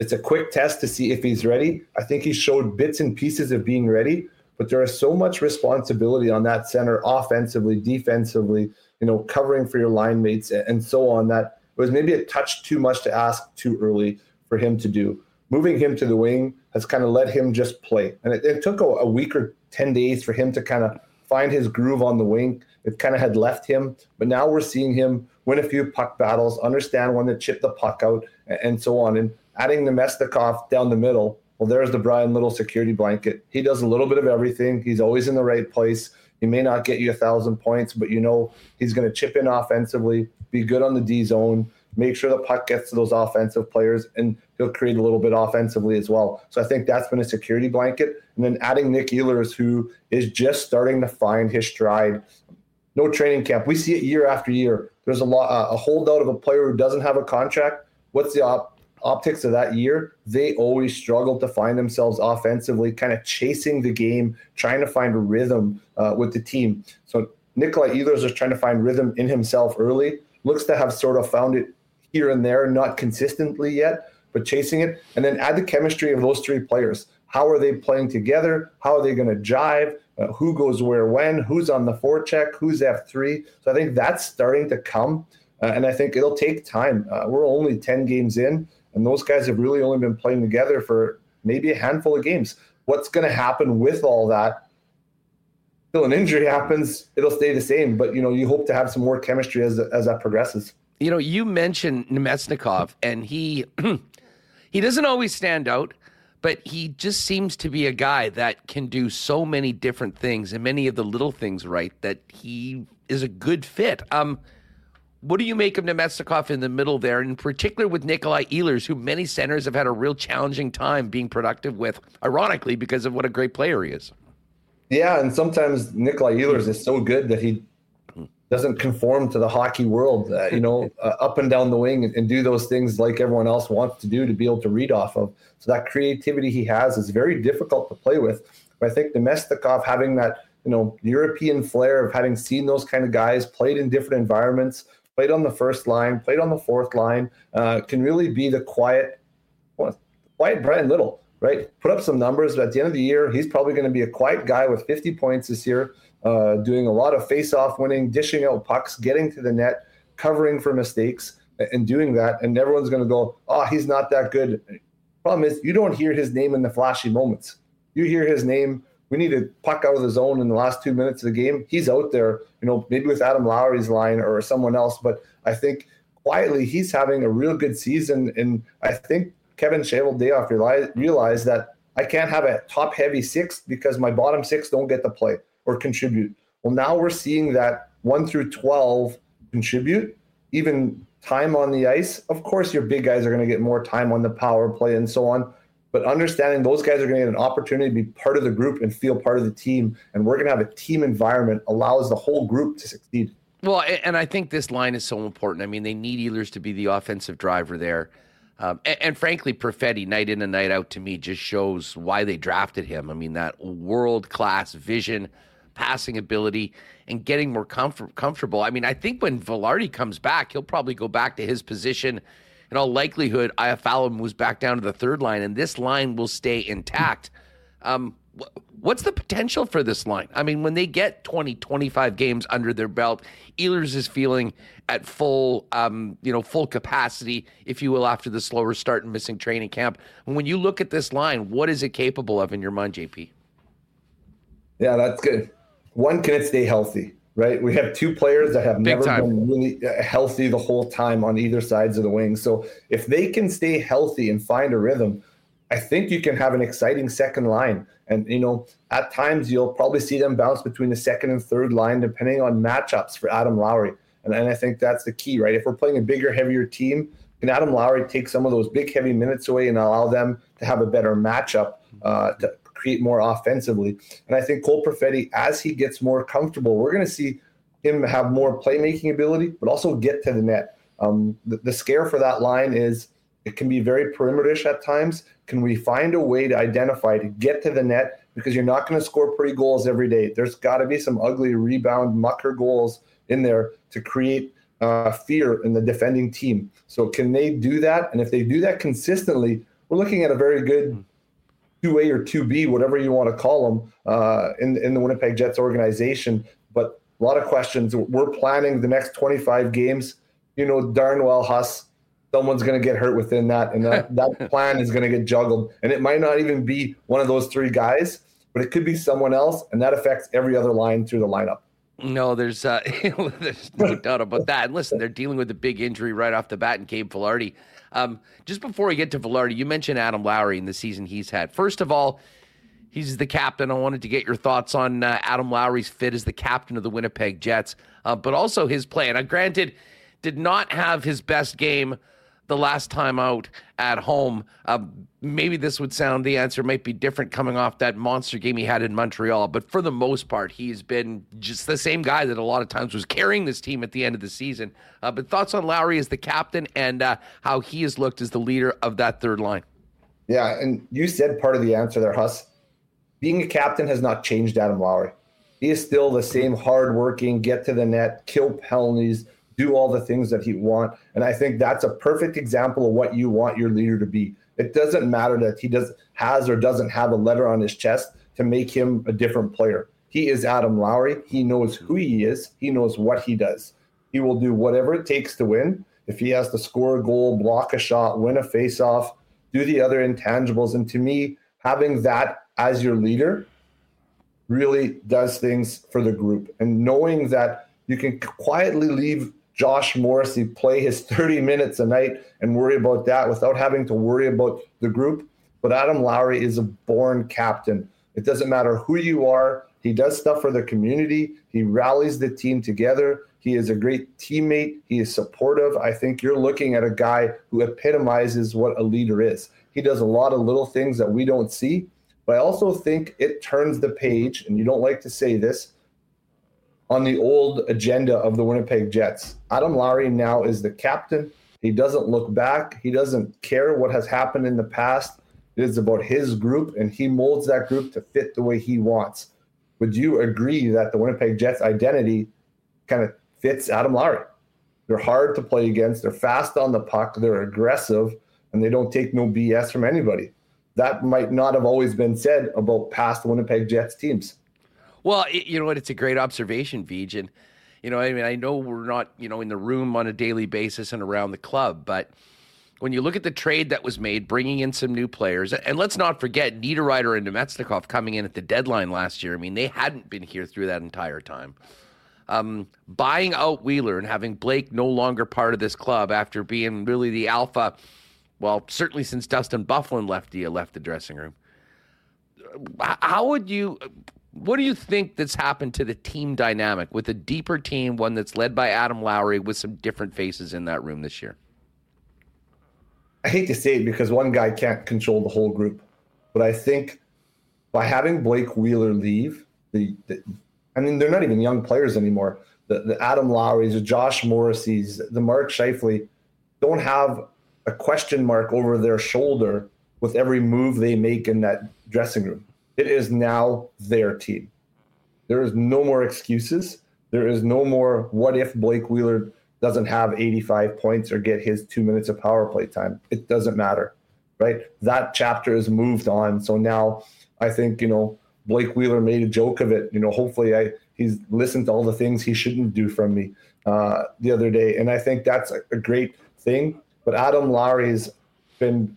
E: it's a quick test to see if he's ready. I think he showed bits and pieces of being ready, but there is so much responsibility on that center offensively, defensively, you know, covering for your line mates and so on that was maybe a touch too much to ask too early for him to do. Moving him to the wing has kind of let him just play. And it, it took a, a week or 10 days for him to kind of find his groove on the wing. It kind of had left him, but now we're seeing him win a few puck battles, understand when to chip the puck out, and, and so on. And adding Namestnikov down the middle, well, there's the Bryan Little security blanket. He does a little bit of everything. He's always in the right place. He may not get you a thousand points, but you know he's going to chip in offensively, be good on the D zone, make sure the puck gets to those offensive players, and he'll create a little bit offensively as well. So I think that's been a security blanket. And then adding Nick Ehlers, who is just starting to find his stride. No training camp. We see it year after year. There's a lot uh, a holdout of a player who doesn't have a contract. What's the op- optics of that year, they always struggle to find themselves offensively, kind of chasing the game, trying to find a rhythm uh, with the team. So Nikolai Ehlers is trying to find rhythm in himself early. Looks to have sort of found it here and there, not consistently yet, but chasing it. And then add the chemistry of those three players. How are they playing together? How are they going to jive? Uh, who goes where when? Who's on the forecheck? Who's F3? So I think that's starting to come. Uh, and I think it'll take time. Uh, we're only 10 games in. And those guys have really only been playing together for maybe a handful of games. What's going to happen with all that? Till an injury *laughs* happens, it'll stay the same. But you know, you hope to have some more chemistry as as that progresses.
B: You know, you mentioned Namestnikov, and he *clears throat* he doesn't always stand out, but he just seems to be a guy that can do so many different things and many of the little things right that he is a good fit. Um, what do you make of Namestnikov in the middle there, in particular with Nikolai Ehlers, who many centers have had a real challenging time being productive with, ironically, because of what a great player he is?
E: Yeah, and sometimes Nikolai Ehlers is so good that he doesn't conform to the hockey world, uh, you know, *laughs* uh, up and down the wing and, and, do those things like everyone else wants to do to be able to read off of. So that creativity he has is very difficult to play with. But I think Namestnikov having that, you know, European flair of having seen those kind of guys, played in different environments, played on the first line, played on the fourth line, uh, can really be the quiet, well, quiet Bryan Little, right? Put up some numbers, but at the end of the year, he's probably going to be a quiet guy with 50 points this year, uh, doing a lot of face-off winning, dishing out pucks, getting to the net, covering for mistakes, and doing that. And everyone's going to go, "Oh, he's not that good." Problem is, you don't hear his name in the flashy moments. You hear his name we need to puck out of the zone in the last two minutes of the game. He's out there, you know, maybe with Adam Lowry's line or someone else. But I think quietly he's having a real good season. And I think Kevin Cheveldayoff realized, realized that I can't have a top heavy six because my bottom six don't get to play or contribute. Well, now we're seeing that one through 12 contribute, even time on the ice, of course, your big guys are going to get more time on the power play and so on. But understanding those guys are going to get an opportunity to be part of the group and feel part of the team, and we're going to have a team environment allows the whole group to succeed.
B: Well, and I think this line is so important. I mean, they need Ehlers to be the offensive driver there. Um, and, and, frankly, Perfetti, night in and night out, to me, just shows why they drafted him. I mean, that world class vision, passing ability, and getting more comfort, comfortable. I mean, I think when Vilardi comes back, he'll probably go back to his position. In all likelihood, Iafallo moves back down to the third line, and this line will stay intact. Um, what's the potential for this line? I mean, when they get 20, 25 games under their belt, Ehlers is feeling at full, um, you know, full capacity, if you will, after the slower start and missing training camp. And when you look at this line, what is it capable of in your mind, JP?
E: Yeah, that's good. One, can it stay healthy? Right, we have two players that have Big never time. been really uh, healthy the whole time on either sides of the wing. So if they can stay healthy and find a rhythm, I think you can have an exciting second line. And, you know, at times you'll probably see them bounce between the second and third line, depending on matchups for Adam Lowry. And, and I think that's the key, right? If we're playing a bigger, heavier team, can Adam Lowry take some of those big, heavy minutes away and allow them to have a better matchup uh, to create more offensively? And I think Cole Perfetti, as he gets more comfortable, we're going to see him have more playmaking ability, but also get to the net. Um, the, the scare for that line is it can be very perimeterish at times. Can we find a way to identify to get to the net? Because you're not going to score pretty goals every day. There's got to be some ugly rebound mucker goals in there to create uh, fear in the defending team. So can they do that? And if they do that consistently, we're looking at a very good two A or two B, whatever you want to call them, uh, in in the Winnipeg Jets organization. But a lot of questions. We're planning the next 25 games. You know darn well, Huss, someone's going to get hurt within that, and that, *laughs* that plan is going to get juggled. And it might not even be one of those three guys, but it could be someone else, and that affects every other line through the lineup.
B: No, there's uh, *laughs* there's no doubt about that. And listen, they're dealing with a big injury right off the bat in Gabe Vilardi. Um, just before we get to Vilardi, you mentioned Adam Lowry in the season he's had. First of all, he's the captain. I wanted to get your thoughts on uh, Adam Lowry's fit as the captain of the Winnipeg Jets, uh, but also his play. And granted, did not have his best game the last time out at home. Uh, maybe this would sound the answer might be different coming off that monster game he had in Montreal, but for the most part, he's been just the same guy that a lot of times was carrying this team at the end of the season. Uh, but thoughts on Lowry as the captain and uh, how he has looked as the leader of that third line?
E: Yeah, and you said part of the answer there, Huss. Being a captain has not changed Adam Lowry. He is still the same hardworking, get to the net, kill penalties, do all the things that he want. And I think that's a perfect example of what you want your leader to be. It doesn't matter that he does has or doesn't have a letter on his chest to make him a different player. He is Adam Lowry. He knows who he is. He knows what he does. He will do whatever it takes to win. If he has to score a goal, block a shot, win a face-off, do the other intangibles. And to me, having that as your leader really does things for the group. And knowing that you can quietly leave Josh Morrissey play his *laughs* 30 minutes a night and worry about that without having to worry about the group. But Adam Lowry is a born captain. It doesn't matter who you are. He does stuff for the community. He rallies the team together. He is a great teammate. He is supportive. I think you're looking at a guy who epitomizes what a leader is. He does a lot of little things that we don't see, but I also think it turns the page, and you don't like to say this, on the old agenda of the Winnipeg Jets. Adam Lowry now is the captain. He doesn't look back. He doesn't care what has happened in the past. It is about his group, and he molds that group to fit the way he wants. Would you agree that the Winnipeg Jets identity kind of fits Adam Lowry? They're hard to play against. They're fast on the puck. They're aggressive, and they don't take no BS from anybody. That might not have always been said about past Winnipeg Jets teams.
B: Well, it, you know what? It's a great observation, Vij. And, you know, I mean, I know we're not, you know, in the room on a daily basis and around the club, but when you look at the trade that was made, bringing in some new players, and let's not forget Niederreiter and Namestnikov coming in at the deadline last year. I mean, they hadn't been here through that entire time. Um, buying out Wheeler and having Blake no longer part of this club after being really the alpha, well, certainly since Dustin Byfuglien left the left the dressing room. How would you what do you think that's happened to the team dynamic with a deeper team, one that's led by Adam Lowry with some different faces in that room this year?
E: I hate to say it because one guy can't control the whole group, but I think by having Blake Wheeler leave, the, the I mean, they're not even young players anymore. The, the Adam Lowry's, the Josh Morrissey's, the Mark Scheifele don't have a question mark over their shoulder with every move they make in that dressing room. It is now their team. There is no more excuses. There is no more what if Blake Wheeler doesn't have 85 points or get his two minutes of power play time. It doesn't matter, right? That chapter is moved on. So now I think, you know, Blake Wheeler made a joke of it. You know, hopefully I he's listened to all the things he shouldn't do from me uh, the other day. And I think that's a, a great thing. But Adam Lowry's been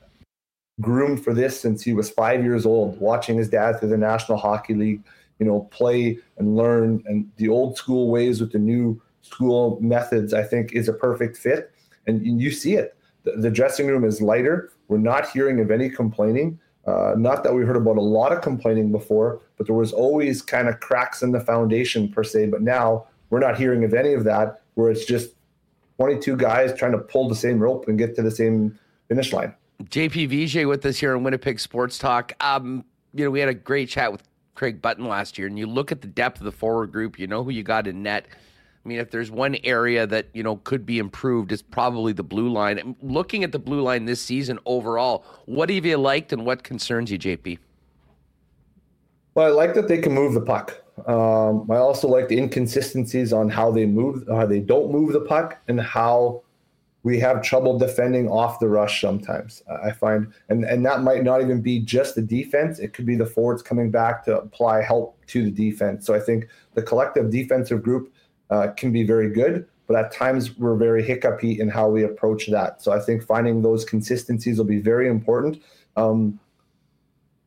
E: groomed for this since he was five years old, watching his dad through the National Hockey League, you know, play and learn and the old school ways with the new school methods, I think is a perfect fit. And you see it. The, the dressing room is lighter. We're not hearing of any complaining. Uh, not that we heard about a lot of complaining before, but there was always kind of cracks in the foundation per se. But now we're not hearing of any of that, where it's just 22 guys trying to pull the same rope and get to the same finish line.
B: JP Vigier with us here on Winnipeg Sports Talk. Um, you know, we had a great chat with Craig Button last year, and you look at the depth of the forward group. You know who you got in net. I mean, if there's one area that you know could be improved, it's probably the blue line. Looking at the blue line this season overall, what have you liked and what concerns you, JP?
E: Well, I like that they can move the puck. Um, I also like the inconsistencies on how they move, how they don't move the puck, and how we have trouble defending off the rush sometimes. I find, and and that might not even be just the defense; it could be the forwards coming back to apply help to the defense. So I think the collective defensive group uh, can be very good, but at times we're very hiccupy in how we approach that. So I think finding those consistencies will be very important. Um,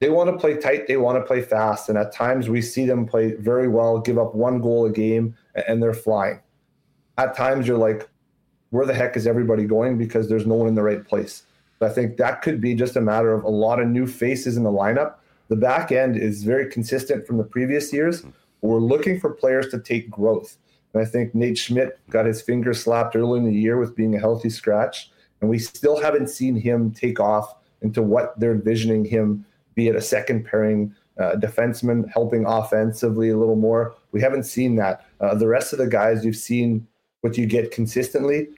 E: they want to play tight, they want to play fast, and at times we see them play very well, give up one goal a game, and they're flying. At times you're like, where the heck is everybody going? Because there's no one in the right place. I think that could be just a matter of a lot of new faces in the lineup. The back end is very consistent from the previous years. We're looking for players to take growth. And I think Nate Schmidt got his finger slapped early in the year with being a healthy scratch. And we still haven't seen him take off into what they're envisioning him be at a second pairing uh, defenseman, helping offensively a little more. We haven't seen that. Uh, the rest of the guys, you've seen what you get consistently.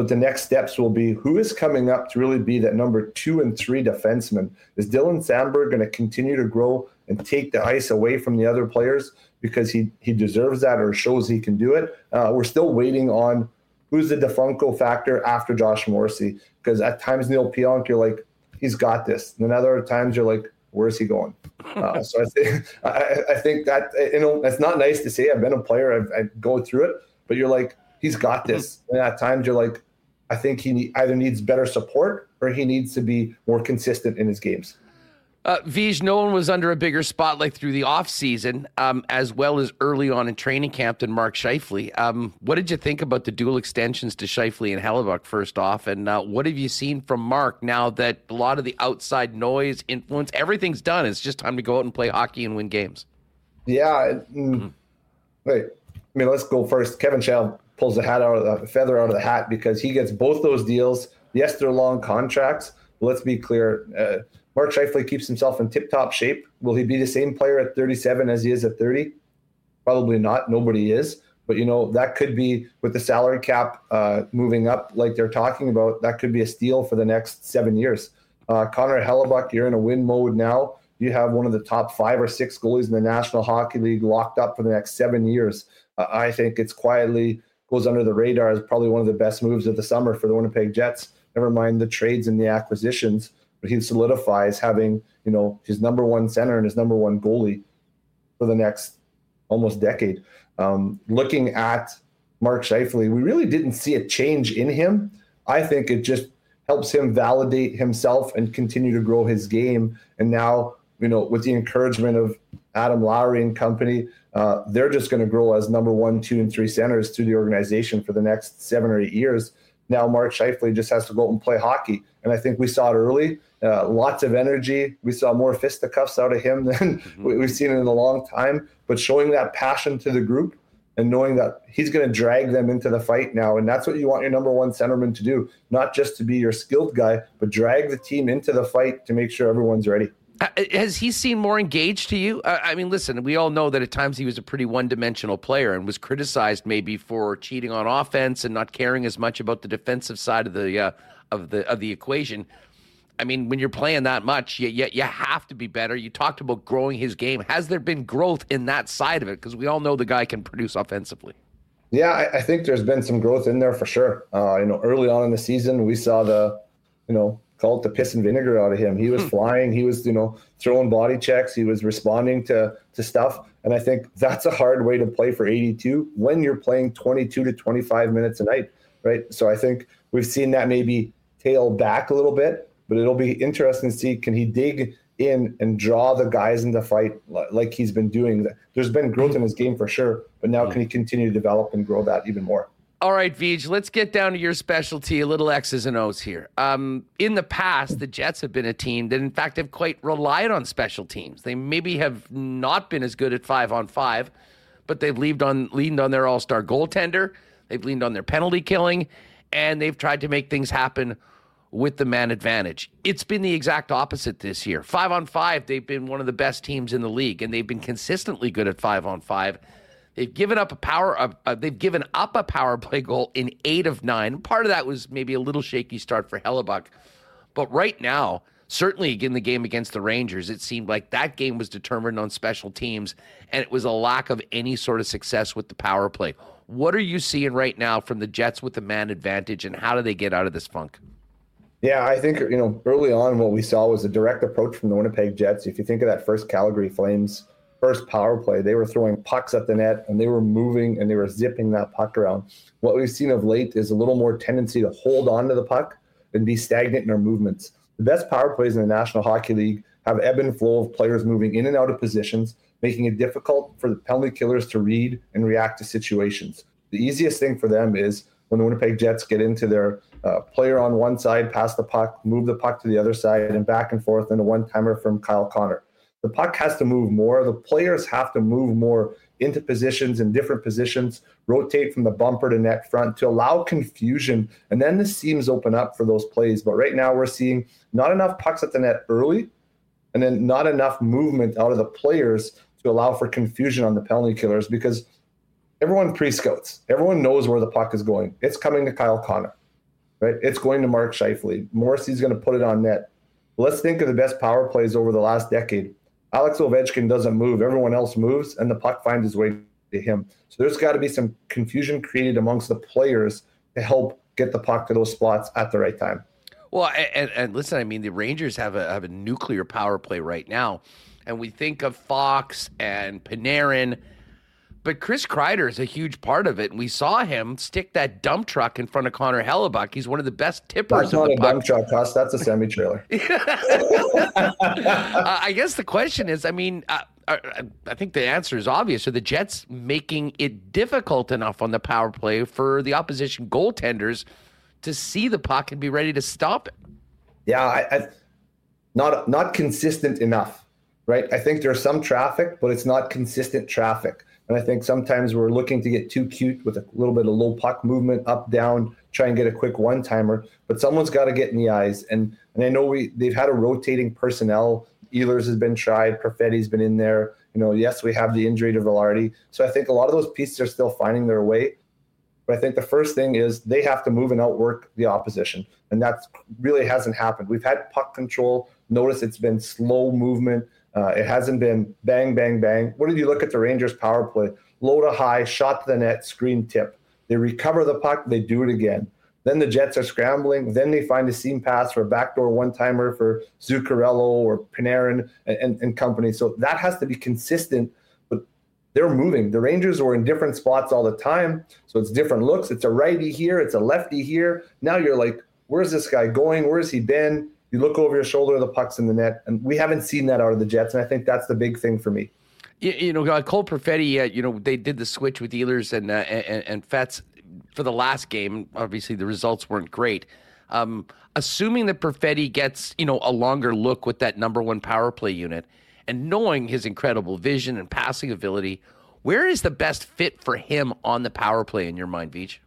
E: But the next steps will be who is coming up to really be that number two and three defenseman. Is Dylan Samberg going to continue to grow and take the ice away from the other players? because he he deserves that or shows he can do it. Uh, we're still waiting on who's the defunco factor after Josh Morrissey because at times Neal Pionk you're like he's got this, and then other times you're like where's he going? Uh, *laughs* so I think I, I, think that you know it's not nice to say. I've been a player, I've, I go through it, but you're like he's got this, and at times you're like I think he either needs better support or he needs to be more consistent in his games.
B: Uh, Vij, no one was under a bigger spotlight through the offseason, um, as well as early on in training camp than Mark Scheifele. Um, what did you think about the dual extensions to Scheifele and Hellebuyck, first off? And uh, what have you seen from Mark now that a lot of the outside noise, influence, everything's done? It's just time to go out and play hockey and win games.
E: Yeah. Mm-hmm. Wait, I mean, let's go first. Kevin Shell pulls the hat out of the feather out of the hat because he gets both those deals. Yes, they're long contracts. let's be clear. Uh, Mark Scheifele keeps himself in tip-top shape. Will he be the same player at 37 as he is at 30? Probably not. Nobody is. But you know that could be with the salary cap uh, moving up, like they're talking about. That could be a steal for the next seven years. Uh, Connor Hellebuyck, you're in a win mode now. You have one of the top five or six goalies in the National Hockey League locked up for the next seven years. Uh, I think it's quietly goes under the radar as probably one of the best moves of the summer for the Winnipeg Jets. Never mind the trades and the acquisitions but he solidifies having you know his number one center and his number one goalie for the next almost decade. Um, looking at Mark Scheifele, we really didn't see a change in him. I think it just helps him validate himself and continue to grow his game. And now, you know, with the encouragement of Adam Lowry and company, uh, they're just going to grow as number one, two, and three centers through the organization for the next seven or eight years Now Mark Scheifele just has to go out and play hockey. And I think we saw it early. Uh, lots of energy. We saw more fisticuffs out of him *laughs* than mm-hmm. we've seen in a long time. But showing that passion to the group and knowing that he's going to drag them into the fight now. And that's what you want your number one centerman to do, not just to be your skilled guy, but drag the team into the fight to make sure everyone's ready.
B: Uh, has he seemed more engaged to you? Uh, I mean, listen, we all know that at times he was a pretty one-dimensional player and was criticized maybe for cheating on offense and not caring as much about the defensive side of the uh, of the of the equation. I mean, when you're playing that much, you, you, you have to be better. You talked about growing his game. Has there been growth in that side of it? Because we all know the guy can produce offensively.
E: Yeah, I, I, think there's been some growth in there for sure. Uh, you know, early on in the season, we saw the, you know, call it the piss and vinegar out of him. He was hmm. flying. He was, you know, throwing body checks. He was responding to to stuff. And I think that's a hard way to play for 82 when you're playing 22 to 25 minutes a night, right? So I think we've seen that maybe tail back a little bit but it'll be interesting to see can he dig in and draw the guys in the fight like he's been doing. There's been growth in his game for sure, but now can he continue to develop and grow that even more?
B: All right, Vij, let's get down to your specialty, a little X's and O's here. Um, in the past, the Jets have been a team that, in fact, have quite relied on special teams. They maybe have not been as good at five on five, but they've leaned on, leaned on their all star goaltender, they've leaned on their penalty killing, and they've tried to make things happen with the man advantage. It's been the exact opposite this year. Five on five, they've been one of the best teams in the league, and they've been consistently good at five on five. They've given up a power. Uh, they've given up a power play goal in eight of nine. Part of that was maybe a little shaky start for Hellebuyck, but right now, certainly in the game against the Rangers, it seemed like that game was determined on special teams, and it was a lack of any sort of success with the power play. What are you seeing right now from the Jets with the man advantage, and how do they get out of this funk?
E: Yeah, I think you know early on what we saw was a direct approach from the Winnipeg Jets. If you think of that first Calgary Flames first power play, they were throwing pucks at the net and they were moving and they were zipping that puck around. What we've seen of late is a little more tendency to hold on to the puck and be stagnant in our movements. The best power plays in the National Hockey League have ebb and flow of players moving in and out of positions, making it difficult for the penalty killers to read and react to situations. The easiest thing for them is when the Winnipeg Jets get into their uh, player on one side, pass the puck, move the puck to the other side, and back and forth, and a one timer from Kyle Connor. The puck has to move more. The players have to move more into positions in different positions, rotate from the bumper to net front to allow confusion. And then the seams open up for those plays. But right now, we're seeing not enough pucks at the net early, and then not enough movement out of the players to allow for confusion on the penalty killers because everyone pre scouts, everyone knows where the puck is going. It's coming to Kyle Connor right? It's going to Mark Scheifele. Morrissey's going to put it on net. Let's think of the best power plays over the last decade. Alex Ovechkin doesn't move. Everyone else moves, and the puck finds its way to him. So there's got to be some confusion created amongst the players to help get the puck to those spots at the right time.
B: Well, and, and listen, I mean, the Rangers have a have a nuclear power play right now, and we think of Fox and Panarin but Chris Kreider is a huge part of it. And we saw him stick that dump truck in front of Connor Hellebuyck. He's one of the best tippers.
E: That's not a puck. dump truck, Huss. That's a semi trailer. *laughs*
B: uh, I guess the question is I mean, uh, uh, I think the answer is obvious. Are the Jets making it difficult enough on the power play for the opposition goaltenders to see the puck and be ready to stop it?
E: Yeah, I, I, not not consistent enough, right? I think there's some traffic, but it's not consistent traffic. And I think sometimes we're looking to get too cute with a little bit of low puck movement, up, down, try and get a quick one timer. But someone's got to get in the eyes. And and I know we they've had a rotating personnel. Ehlers has been tried, Perfetti's been in there. You know, yes, we have the injury to Vilardi. So I think a lot of those pieces are still finding their way. But I think the first thing is they have to move and outwork the opposition. And that really hasn't happened. We've had puck control. Notice it's been slow movement. Uh, it hasn't been bang, bang, bang. What did you look at the Rangers power play? Low to high, shot to the net, screen tip. They recover the puck, they do it again. Then the Jets are scrambling. Then they find a seam pass for a backdoor one timer for Zuccarello or Panarin and, and, and, company. So that has to be consistent. But they're moving. The Rangers were in different spots all the time. So it's different looks. It's a righty here, it's a lefty here. Now you're like, where's this guy going? Where's he been? You look over your shoulder, the puck's in the net, and we haven't seen that out of the Jets, and I think that's the big thing for me.
B: You, you know, uh, Cole Perfetti, uh, you know, they did the switch with Ehlers and uh, and, and Fets. for the last game. Obviously, the results weren't great. Um, assuming that Perfetti gets you know a longer look with that number one power play unit, and knowing his incredible vision and passing ability, where is the best fit for him on the power play in your mind, Vij?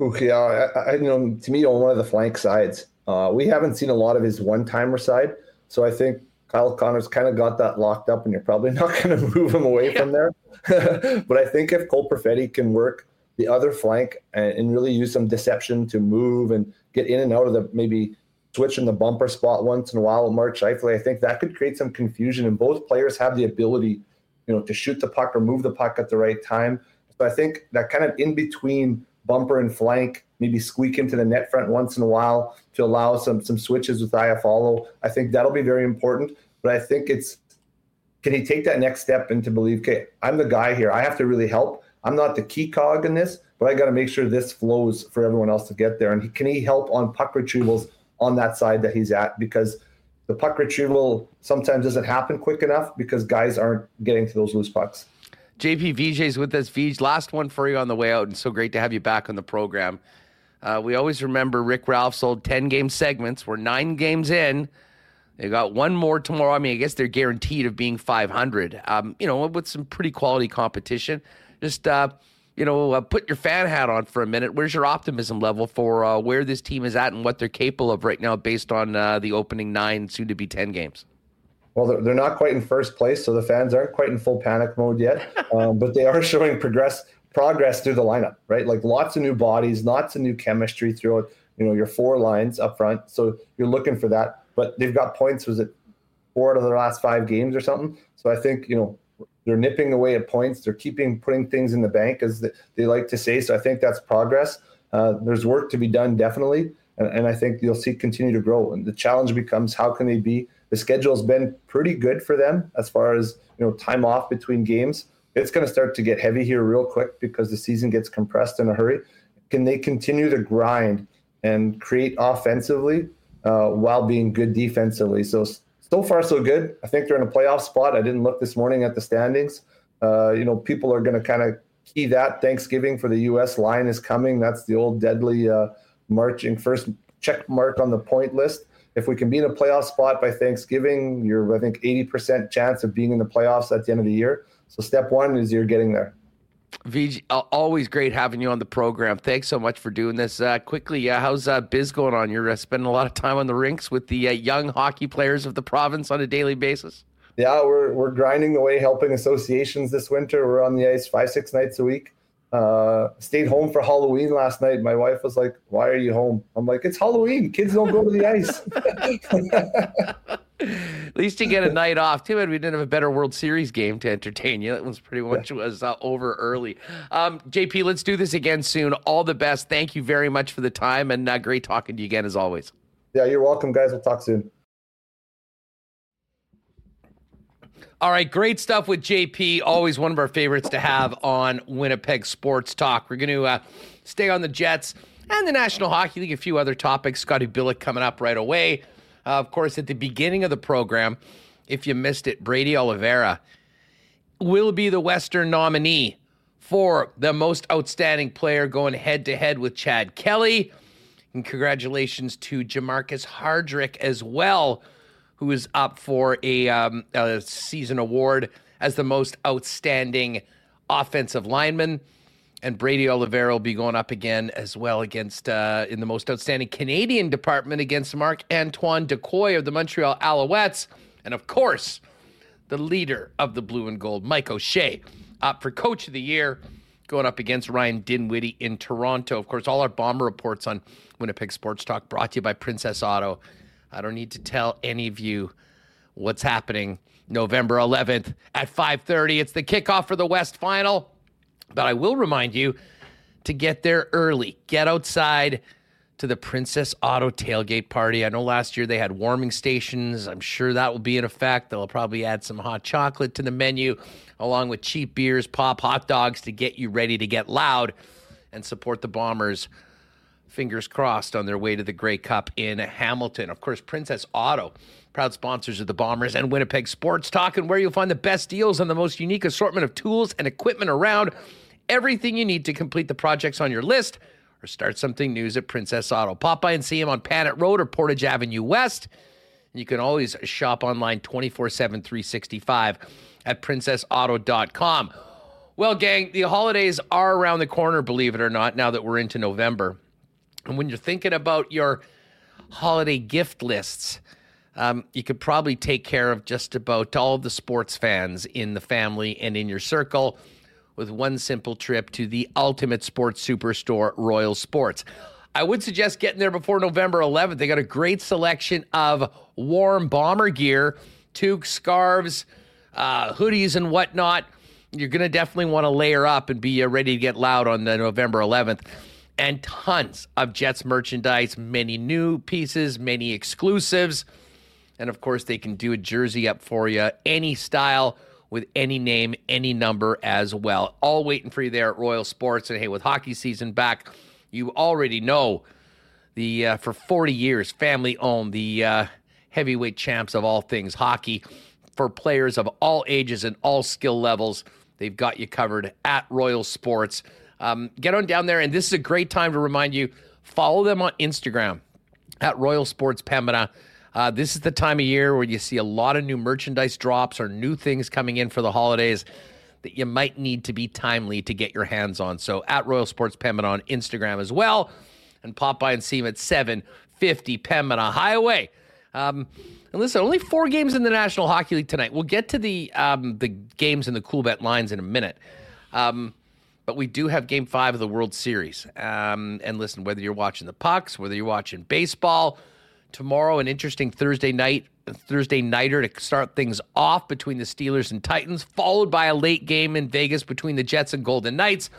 E: Okay, uh, I, I, you know, to me, on one of the flank sides, uh, we haven't seen a lot of his one-timer side, so I think Kyle Connor's kind of got that locked up, and you're probably *laughs* not going to move him away yeah. from there. *laughs* but I think if Cole Perfetti can work the other flank and, and, really use some deception to move and get in and out of the maybe switch in the bumper spot once in a while with Mark Scheifele, I think that could create some confusion. And both players have the ability, you know, to shoot the puck or move the puck at the right time. So I think that kind of in between bumper and flank, maybe squeak into the net front once in a while to allow some some switches with Iafallo. I think that'll be very important. But I think it's can he take that next step and to believe, okay, I'm the guy here. I have to really help. I'm not the key cog in this, but I got to make sure this flows for everyone else to get there. And he, can he help on puck retrievals on that side that he's at? Because the puck retrieval sometimes doesn't happen quick enough because guys aren't getting to those loose pucks.
B: JP Vigier's with us. VJ, last one for you on the way out, and so great to have you back on the program. Uh, we always remember Rick Ralph's old 10 game segments. We're nine games in. They got one more tomorrow. I mean, I guess they're guaranteed of being 500. Um, you know, with some pretty quality competition. Just, uh, you know, uh, put your fan hat on for a minute. Where's your optimism level for uh, where this team is at and what they're capable of right now based on uh, the opening nine, soon to be 10 games?
E: Well, they're, they're not quite in first place, so the fans aren't quite in full panic mode yet, *laughs* um, but they are showing progress progress through the lineup, right? Like lots of new bodies, lots of new chemistry throughout, you know, your four lines up front. So you're looking for that, but they've got points. Was it four out of their last five games or something? So I think you know they're nipping away at points. They're keeping putting things in the bank, as they like to say. So I think that's progress. Uh, there's work to be done, definitely, and, and I think you'll see continue to grow. And the challenge becomes how can they be the schedule's been pretty good for them as far as you know time off between games. It's going to start to get heavy here real quick because the season gets compressed in a hurry. Can they continue to grind and create offensively uh, while being good defensively? So so far so good. I think they're in a playoff spot. I didn't look this morning at the standings. Uh, you know, people are going to kind of key that Thanksgiving for the U.S. line is coming. That's the old deadly uh, marching first check mark on the point list if we can be in a playoff spot by Thanksgiving, you're I think 80% chance of being in the playoffs at the end of the year. So step one is you're getting there.
B: VJ, always great having you on the program. Thanks so much for doing this. Uh, quickly, uh, how's uh, Biz going on? You're uh, spending a lot of time on the rinks with the uh, young hockey players of the province on a daily basis.
E: Yeah, we're we're grinding away, helping associations this winter. We're on the ice five six nights a week. Uh, stayed home for Halloween last night. My wife was like, "Why are you home?" I'm like, "It's Halloween. Kids don't go to the ice." *laughs*
B: At least you get a night off. Too bad we didn't have a better World Series game to entertain you. That one's pretty much yeah. was uh, over early. Um, JP, let's do this again soon. All the best. Thank you very much for the time, and uh, great talking to you again as always.
E: Yeah, you're welcome, guys. We'll talk soon.
B: All right, great stuff with JP. Always one of our favorites to have on Winnipeg Sports Talk. We're going to uh, stay on the Jets and the National Hockey League, a few other topics. Scotty Billeck coming up right away. Uh, of course, at the beginning of the program, if you missed it, Brady Oliveira will be the Western nominee for the most outstanding player going head to head with Chad Kelly. And congratulations to Jermarcus Hardrick as well who is up for a, um, a season award as the most outstanding offensive lineman. And Brady Oliveira will be going up again as well against uh, in the most outstanding Canadian department against Marc-Antoine Dequoy of the Montreal Alouettes. And of course, the leader of the blue and gold, Mike O'Shea, up for coach of the year, going up against Ryan Dinwiddie in Toronto. Of course, all our bomber reports on Winnipeg Sports Talk brought to you by Princess Auto. I don't need to tell any of you what's happening November 11th at 5:30. It's the kickoff for the West Final. But I will remind you to get there early. Get outside to the Princess Auto tailgate party. I know last year they had warming stations. I'm sure that will be in effect. They'll probably add some hot chocolate to the menu along with cheap beers, pop hot dogs to get you ready to get loud and support the Bombers fingers crossed, on their way to the Grey Cup in Hamilton. Of course, Princess Auto, proud sponsors of the Bombers and Winnipeg Sports Talk, and where you'll find the best deals on the most unique assortment of tools and equipment around. everything you need to complete the projects on your list or start something new at Princess Auto. Pop by and see him on Panet Road or Portage Avenue West. You can always shop online 24 7, 365 at princessauto.com. Well, gang, the holidays are around the corner, believe it or not, now that we're into November. And when you're thinking about your holiday gift lists, um, you could probably take care of just about all the sports fans in the family and in your circle with one simple trip to the ultimate sports superstore, Royal Sports. I would suggest getting there before November 11th. They got a great selection of warm bomber gear, toques, scarves, uh, hoodies, and whatnot. You're going to definitely want to layer up and be uh, ready to get loud on the November 11th. And tons of Jets merchandise, many new pieces, many exclusives. And of course, they can do a jersey up for you, any style with any name, any number as well. All waiting for you there at Royal Sports. And hey, with hockey season back, you already know the uh, for 40 years, family owned, the uh, heavyweight champs of all things hockey for players of all ages and all skill levels. They've got you covered at Royal Sports. Um, get on down there, and this is a great time to remind you follow them on Instagram at Royal Sports Pembina. Uh, this is the time of year where you see a lot of new merchandise drops or new things coming in for the holidays that you might need to be timely to get your hands on. So at Royal Sports Pembina on Instagram as well, and pop by and see them at 750 Pembina Highway. Um, and listen, only four games in the National Hockey League tonight. We'll get to the um, the games in the Coolbet lines in a minute. Um, but we do have Game Five of the World Series. Um, and listen, whether you're watching the pucks, whether you're watching baseball, tomorrow an interesting Thursday night, Thursday nighter to start things off between the Steelers and Titans, followed by a late game in Vegas between the Jets and Golden Knights.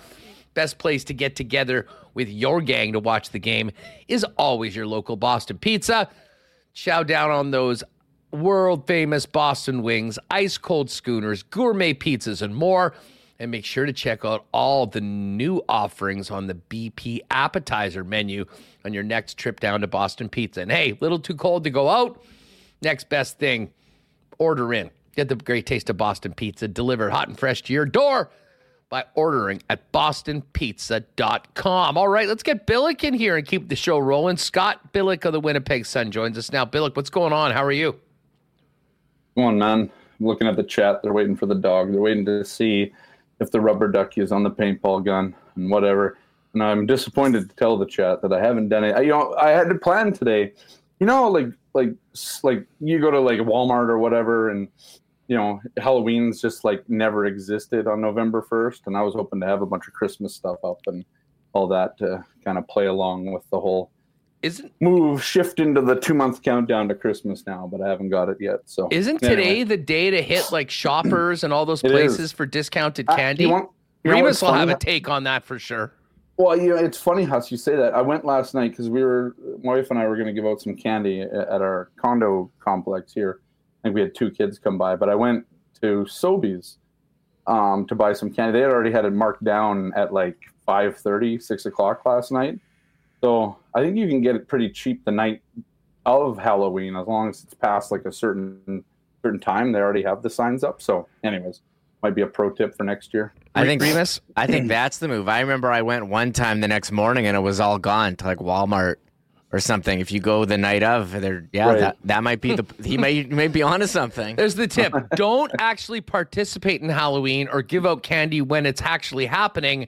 B: Best place to get together with your gang to watch the game is always your local Boston Pizza. Chow down on those world famous Boston wings, ice cold schooners, gourmet pizzas, and more. And make sure to check out all the new offerings on the BP appetizer menu on your next trip down to Boston Pizza. And hey, little too cold to go out? Next best thing, order in. Get the great taste of Boston Pizza delivered hot and fresh to your door by ordering at bostonpizza.com. All right, let's get Billeck in here and keep the show rolling. Scott Billeck of the Winnipeg Sun joins us now. Billeck, what's going on? How are you?
F: Come on, man. I'm looking at the chat. They're waiting for the dog. They're waiting to see if the rubber ducky is on the paintball gun and whatever. And I'm disappointed to tell the chat that I haven't done it. I, you know, I had to plan today. You know, like like like you go to like Walmart or whatever, and you know, Halloween's just like never existed on November 1st. And I was hoping to have a bunch of Christmas stuff up and all that to kind of play along with the whole
B: isn't
F: move shift into the two month countdown to Christmas now, but I haven't got it yet. So
B: isn't
F: anyway.
B: today the day to hit like shoppers and all those places
F: is.
B: for discounted
F: Uh,
B: candy?
F: you want- you Remis
B: will have a take on that for sure.
F: Well, you know, it's funny how you say that. I went last night because we were, my wife and I were going to give out some candy at our condo complex here. I think we had two kids come by, but I went to Sobeys um, to buy some candy. They had already had it marked down at like 5.30, 6 o'clock last night. So I think you can get it pretty cheap the night of Halloween as long as it's past like a certain certain time. They already have the signs up. So, anyways, might be a pro tip for next year.
C: I think
B: Remis?
C: I think that's the move. I remember I went one time the next morning and it was all gone to like Walmart or something. If you go the night of, there, yeah,
F: Right.
C: that, that might be the he may may be onto something.
B: There's the tip. Don't actually participate in Halloween or give out candy when it's actually happening.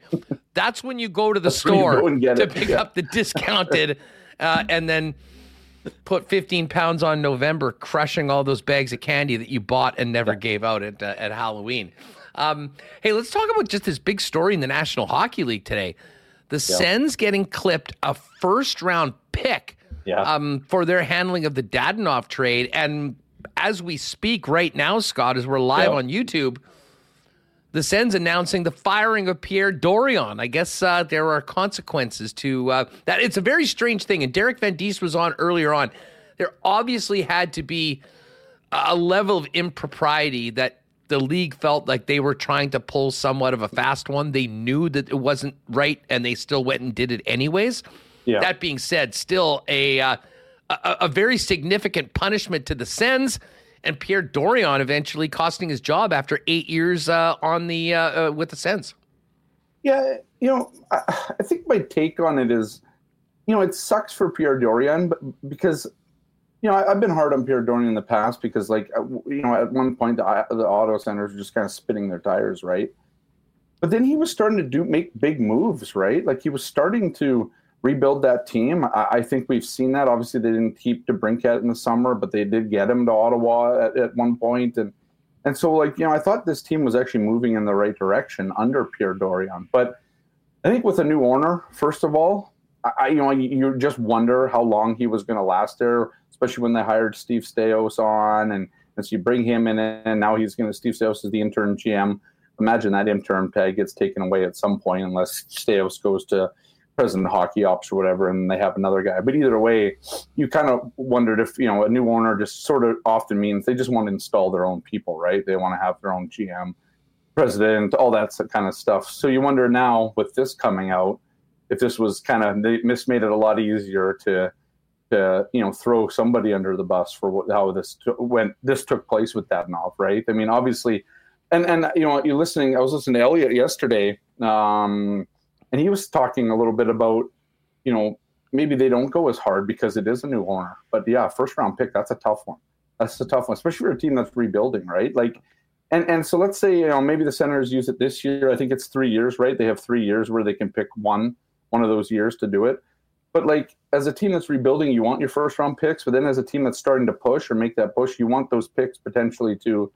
B: That's when you go to the
F: you
B: store
F: go and get
B: to
F: it,
B: pick
F: yeah.
B: up the discounted *laughs* uh, and then put 15 pounds on November, crushing all those bags of candy that you bought and never gave out at, uh, at Halloween. Um, hey, let's talk about just this big story in the National Hockey League today. The Sens getting clipped a first round pick
F: Yeah.
B: um, for their handling of the Dadonov trade. And as we speak right now, Scott, as we're live
F: Yeah.
B: on YouTube, the Sens announcing the firing of Pierre Dorion. I guess uh, there are consequences to uh, that. It's a very strange thing. And Derek VanDiest was on earlier on. There obviously had to be a level of impropriety that the league felt like they were trying to pull somewhat of a fast one. They knew that it wasn't right, and they still went and did it anyways.
F: Yeah.
B: That being said, still a uh, a, a very significant punishment to the Sens, and Pierre Dorion eventually costing his job after eight years uh, on the uh, uh, with the Sens.
F: Yeah, you know, I, I think my take on it is, you know, it sucks for Pierre Dorion, but because you know, I, have been hard on Pierre Dorion in the past because, like, you know, at one point the, the Ottawa Senators were just kind of spinning their tires, right? But then he was starting to do make big moves, right? Like he was starting to rebuild that team. I, I think we've seen that. Obviously, they didn't keep DeBrincat in the summer, but they did get him to Ottawa at, at one point, and and so like you know, I thought this team was actually moving in the right direction under Pierre Dorion. But I think with a new owner, first of all, I you know you just wonder how long he was going to last there especially when they hired Steve Staios on, and, and so you bring him in, and now he's going to Steve Staios is the intern GM. Imagine that intern tag gets taken away at some point, unless Staios goes to president hockey ops or whatever, and they have another guy. But either way, you kind of wondered if you know a new owner just sort of often means they just want to install their own people, right? They want to have their own GM, president, all that kind of stuff. So you wonder now with this coming out if this was kind of they made it a lot easier to to you know throw somebody under the bus for what, how this t- when this took place with Dadonov, right? I mean, obviously, and and you know, you're listening. I was listening to Elliotte yesterday, um, and he was talking a little bit about you know maybe they don't go as hard because it is a new owner, but yeah, first round pick that's a tough one. That's a tough one, especially for a team that's rebuilding, right? Like. And, and so let's say you know maybe the Senators use it this year. I think it's three years, right? They have three years where they can pick one one of those years to do it. But like as a team that's rebuilding, you want your first round picks, but then as a team that's starting to push or make that push, you want those picks potentially to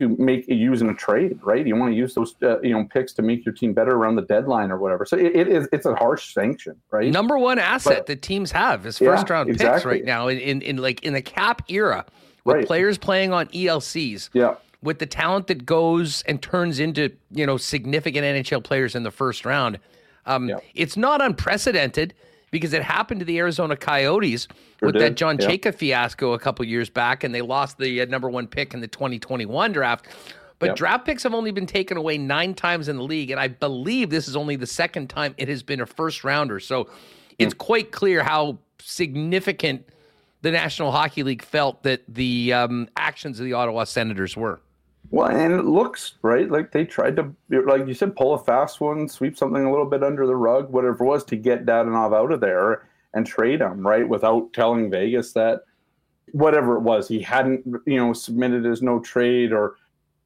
F: to make use in a trade, right? You want to use those uh, you know picks to make your team better around the deadline or whatever. So it, it is it's a harsh sanction, right?
B: Number one asset but, that teams have is first yeah, round exactly. picks right now in, in, in like in the cap era with right. players playing on ELCs.
F: Yeah.
B: With the talent that goes and turns into, you know, significant NHL players in the first round um, yeah. It's not unprecedented because it happened to the Arizona Coyotes sure with did. that John yeah. Chayka fiasco a couple years back, and they lost the uh, number one pick in the 2021 draft. But yep. draft picks have only been taken away nine times in the league, and I believe this is only the second time it has been a first rounder. So it's mm. quite clear how significant the National Hockey League felt that the um, actions of the Ottawa Senators were.
F: Well, and it looks right like they tried to, like you said, pull a fast one, sweep something a little bit under the rug, whatever it was, to get Dadonov out of there and trade him, right, without telling Vegas that whatever it was, he hadn't, you know, submitted his no trade or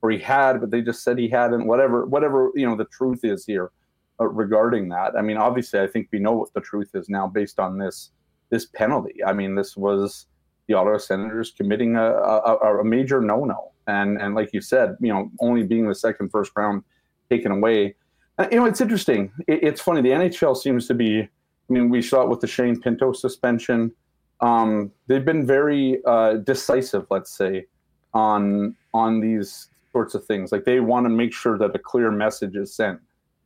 F: or he had, but they just said he hadn't. Whatever, whatever, you know, the truth is here uh, regarding that. I mean, obviously, I think we know what the truth is now based on this this penalty. I mean, this was the Ottawa Senators committing a, a, a major no no and and like you said, you know, only being the second first round taken away. Uh, you know, it's interesting. It, it's funny. The NHL seems to be. I mean, we saw it with the Shane Pinto suspension. Um, they've been very uh, decisive, let's say, on on these sorts of things. Like they want to make sure that a clear message is sent.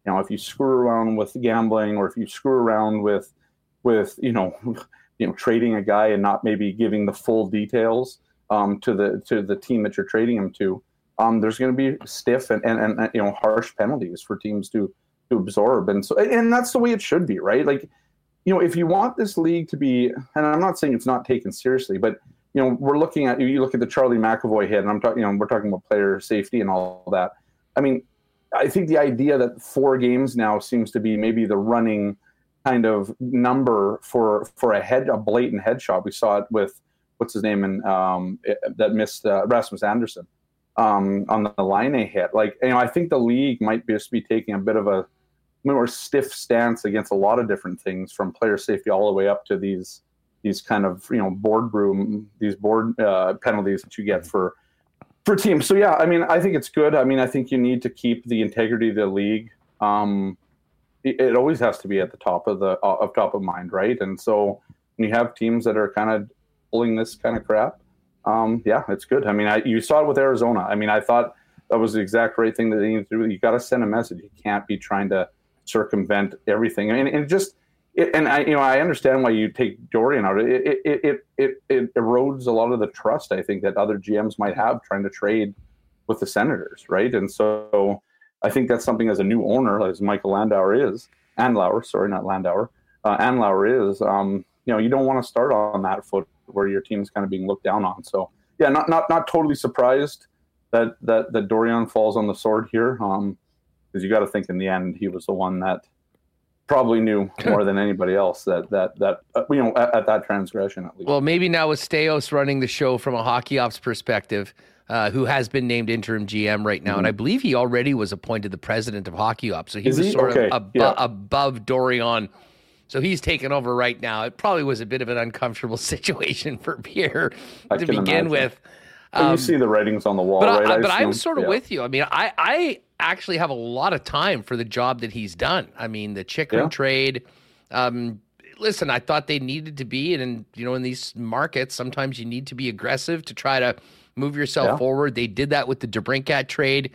F: You know, if you screw around with gambling, or if you screw around with with you know, *laughs* you know, trading a guy and not maybe giving the full details, um, to the to the team that you're trading him to, um, there's going to be stiff and, and, and you know harsh penalties for teams to to absorb, and so and that's the way it should be, right? Like, you know, if you want this league to be, and I'm not saying it's not taken seriously, but you know, we're looking at you look at the Charlie McAvoy hit, and I'm talking, you know, we're talking about player safety and all that. I mean, I think the idea that four games now seems to be maybe the running kind of number for for a head a blatant headshot. We saw it with what's his name and um, that missed uh, Rasmus Andersson um, on the line they hit. Like you know, I think the league might just be taking a bit of a more stiff stance against a lot of different things, from player safety all the way up to these these kind of you know boardroom these board uh, penalties that you get for for teams. So yeah, I mean, I think it's good. I mean, I think you need to keep the integrity of the league. Um, it, it always has to be at the top of the uh, of top of mind, right? And so when you have teams that are kind of pulling this kind of crap, um, yeah, it's good. I mean, I, you saw it with Arizona. I mean, I thought that was the exact right thing that they need to do. You got to send a message. You can't be trying to circumvent everything. Mean, and just it, and I, you know, I understand why you take Dorion out. It, it, it, it, it erodes a lot of the trust I think that other GMs might have trying to trade with the Senators, right? And so I think that's something as a new owner, as Michael Landauer is, Andlauer, sorry, not Landauer, uh, Andlauer is, um, you know, you don't want to start on that foot where your team is kind of being looked down on. So yeah, not not not totally surprised that that that Dorion falls on the sword here. Um, because you got to think in the end he was the one that probably knew *laughs* more than anybody else that that that uh, you know at, at, that transgression at least.
B: Well, maybe now with Staios running the show from a hockey ops perspective, uh, who has been named interim GM right now, mm-hmm. and I believe he already was appointed the president of hockey ops, so he
F: Is
B: was
F: he?
B: sort
F: okay.
B: of abo-
F: yeah.
B: above Dorion. So he's taken over right now. It probably was a bit of an uncomfortable *laughs* situation for Pierre
F: I
B: to begin
F: imagine.
B: with.
F: But you
B: Um,
F: see the writings on the wall,
B: but
F: right?
B: I,
F: I
B: but I'm sort of
F: Yeah.
B: with you. I mean, I I actually have a lot of time for the job that he's done. I mean, the Chychrun
F: Yeah.
B: trade. Um, listen, I thought they needed to be, and in, you know, in these markets, sometimes you need to be aggressive to try to move yourself
F: Yeah.
B: forward. They did that with the DeBrincat trade.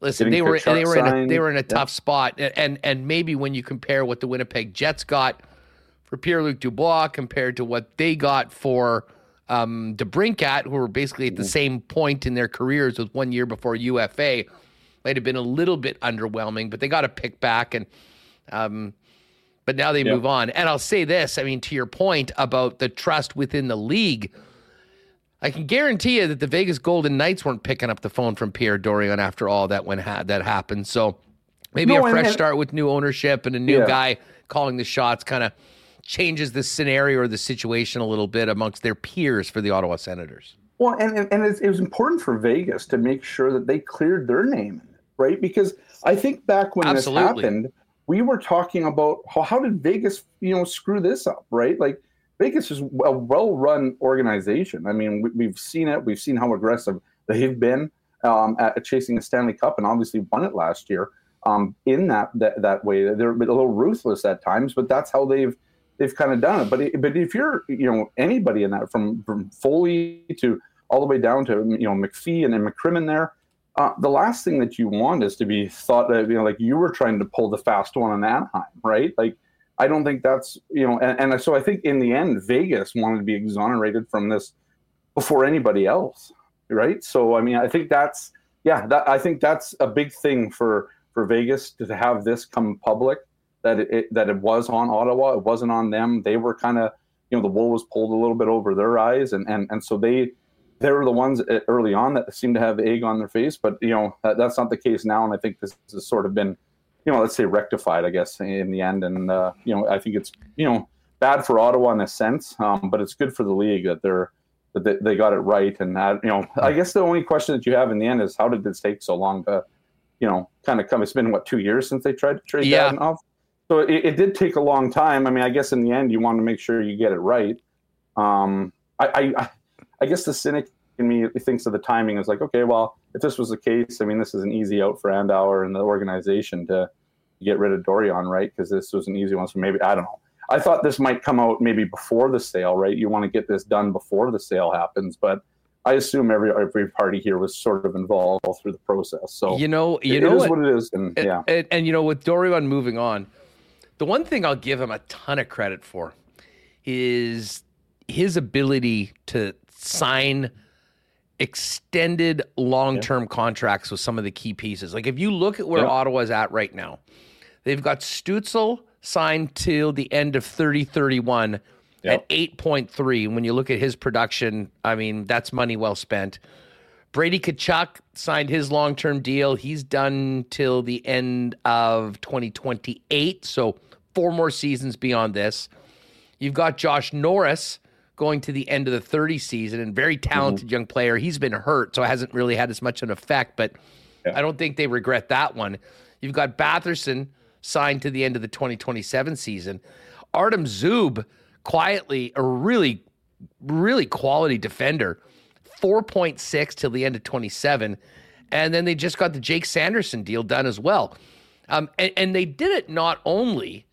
B: Listen, they were they were in a, they were in a
F: Yeah.
B: tough spot, and, and and maybe when you compare what the Winnipeg Jets got for Pierre Luc Dubois compared to what they got for um, DeBrincat, who were basically at the same point in their careers with one year before UFA, might have been a little bit underwhelming, but they got a pick back and um, but now they
F: Yeah.
B: move on. And I'll say this, I mean, to your point about the trust within the league, I can guarantee you that the Vegas Golden Knights weren't picking up the phone from Pierre Dorion after all that when ha- that happened. So maybe
F: No,
B: a fresh start with new ownership and a new
F: Yeah.
B: guy calling the shots kind of changes the scenario or the situation a little bit amongst their peers for the Ottawa Senators.
F: Well, and and, and it's, it was important for Vegas to make sure that they cleared their name, right? Because I think back when
B: Absolutely.
F: this happened, we were talking about how, how did Vegas, you know, screw this up, right? Like Vegas is a well-run organization. I mean, we, we've seen it. We've seen how aggressive they've been um, at chasing a Stanley Cup, and obviously won it last year. Um, in that, that that way, they're a little ruthless at times, but that's how they've they've kind of done it. But it, but if you're you know anybody in that from from Foley to all the way down to you know McPhee and then McCrimmon there, uh, the last thing that you want is to be thought that you know like you were trying to pull the fast one on Anaheim, right? Like I don't think that's you know, and, and so I think in the end Vegas wanted to be exonerated from this before anybody else, right? So I mean I think that's yeah, that I think that's a big thing for for Vegas to have this come public that it, it that it was on Ottawa, it wasn't on them. They were kind of you know the wool was pulled a little bit over their eyes, and and and so they they were the ones uh, early on that seemed to have egg on their face, but you know that, that's not the case now, and I think this has sort of been you know let's say rectified, I guess, in the end, and uh, you know I think it's you know bad for Ottawa in a sense, um, but it's good for the league that they're that they, they got it right, and that you know I guess the only question that you have in the end is how did this take so long to you know kind of come? It's been what two years since they tried to trade
B: Yeah.
F: that off. So it, it did take a long time. I mean, I guess in the end, you want to make sure you get it right. Um, I, I, I guess the cynic in me thinks of the timing as like, okay, well, if this was the case, I mean, this is an easy out for Andlauer and the organization to get rid of Dorion, right? Because this was an easy one. So maybe I don't know. I thought this might come out maybe before the sale, right? You want to get this done before the sale happens, but I assume every every party here was sort of involved through the process. So
B: you know, you
F: it
B: know
F: is
B: what,
F: what it is, and
B: and,
F: yeah,
B: and, and you know, with Dorion moving on, the one thing I'll give him a ton of credit for is his ability to sign extended long-term contracts with some of the key pieces. Like if you look at where
F: Yeah.
B: Ottawa's at right now, they've got Stützle signed till the end of 3031 at 8.3. When you look at his production, I mean, that's money well spent. Brady Tkachuk signed his long term deal. He's done till the end of 2028. So, four more seasons beyond this. You've got Josh Norris going to the end of the 30 season and very talented young player. He's been hurt, so it hasn't really had as much of an effect, but I don't think they regret that one. You've got Batherson signed to the end of the 2027 season. Artem Zub, quietly, a really, really quality defender. 4.6 till the end of 27. And then they just got the Jake Sanderson deal done as well. Um, and, and they did it not only,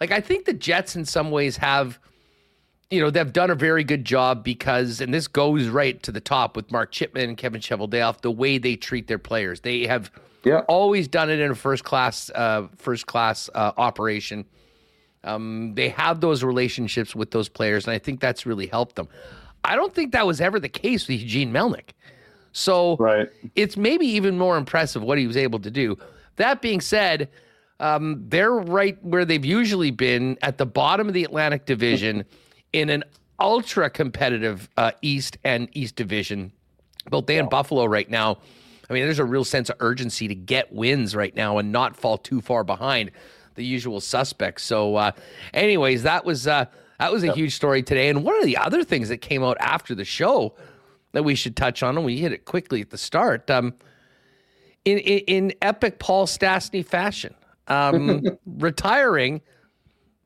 B: like, I think the Jets in some ways have, you know, they've done a very good job because, and this goes right to the top with Mark Chipman and Kevin Cheveldayoff, the way they treat their players. They have
F: Yeah.
B: always done it in a first class, uh, first class uh, operation. Um, they have those relationships with those players, and I think that's really helped them. I don't think that was ever the case with Eugene Melnyk. So
F: right.
B: it's maybe even more impressive what he was able to do. That being said, um, they're right where they've usually been at the bottom of the Atlantic Division *laughs* in an ultra competitive uh, East and East Division. Both they and Buffalo right now I mean, there's a real sense of urgency to get wins right now and not fall too far behind the usual suspects. So, uh, anyways, that was uh, that was a yep. huge story today. And one of the other things that came out after the show that we should touch on, and we hit it quickly at the start, um, in, in, in epic Paul Stastny fashion, um, *laughs* retiring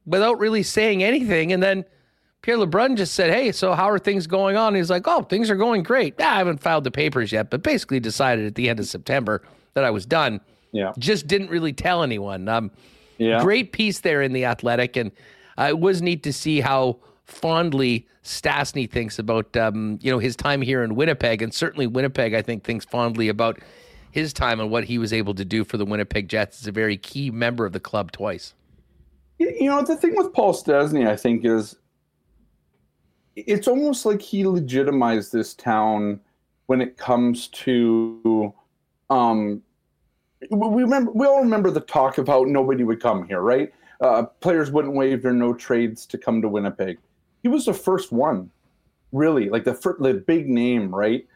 B: without really saying anything, and then LeBrun just said, Hey, so how are things going on? he's like, Oh, things are going great. Yeah, I haven't filed the papers yet, but basically decided at the end of September that I was done.
F: Yeah.
B: Just didn't really tell anyone. Um, yeah. Great piece there in The Athletic. And uh, it was neat to see how fondly Stastny thinks about, um, you know, his time here in Winnipeg. And certainly Winnipeg, I think, thinks fondly about his time and what he was able to do for the Winnipeg Jets as a very key member of the club twice.
F: You know, the thing with Paul Stastny, I think, is it's almost like he legitimized this town when it comes to um we remember we all remember the talk how nobody would come here right? Uh, players wouldn't waive their no trades to come to winnipeg. He was the first one really like the first, the big name right?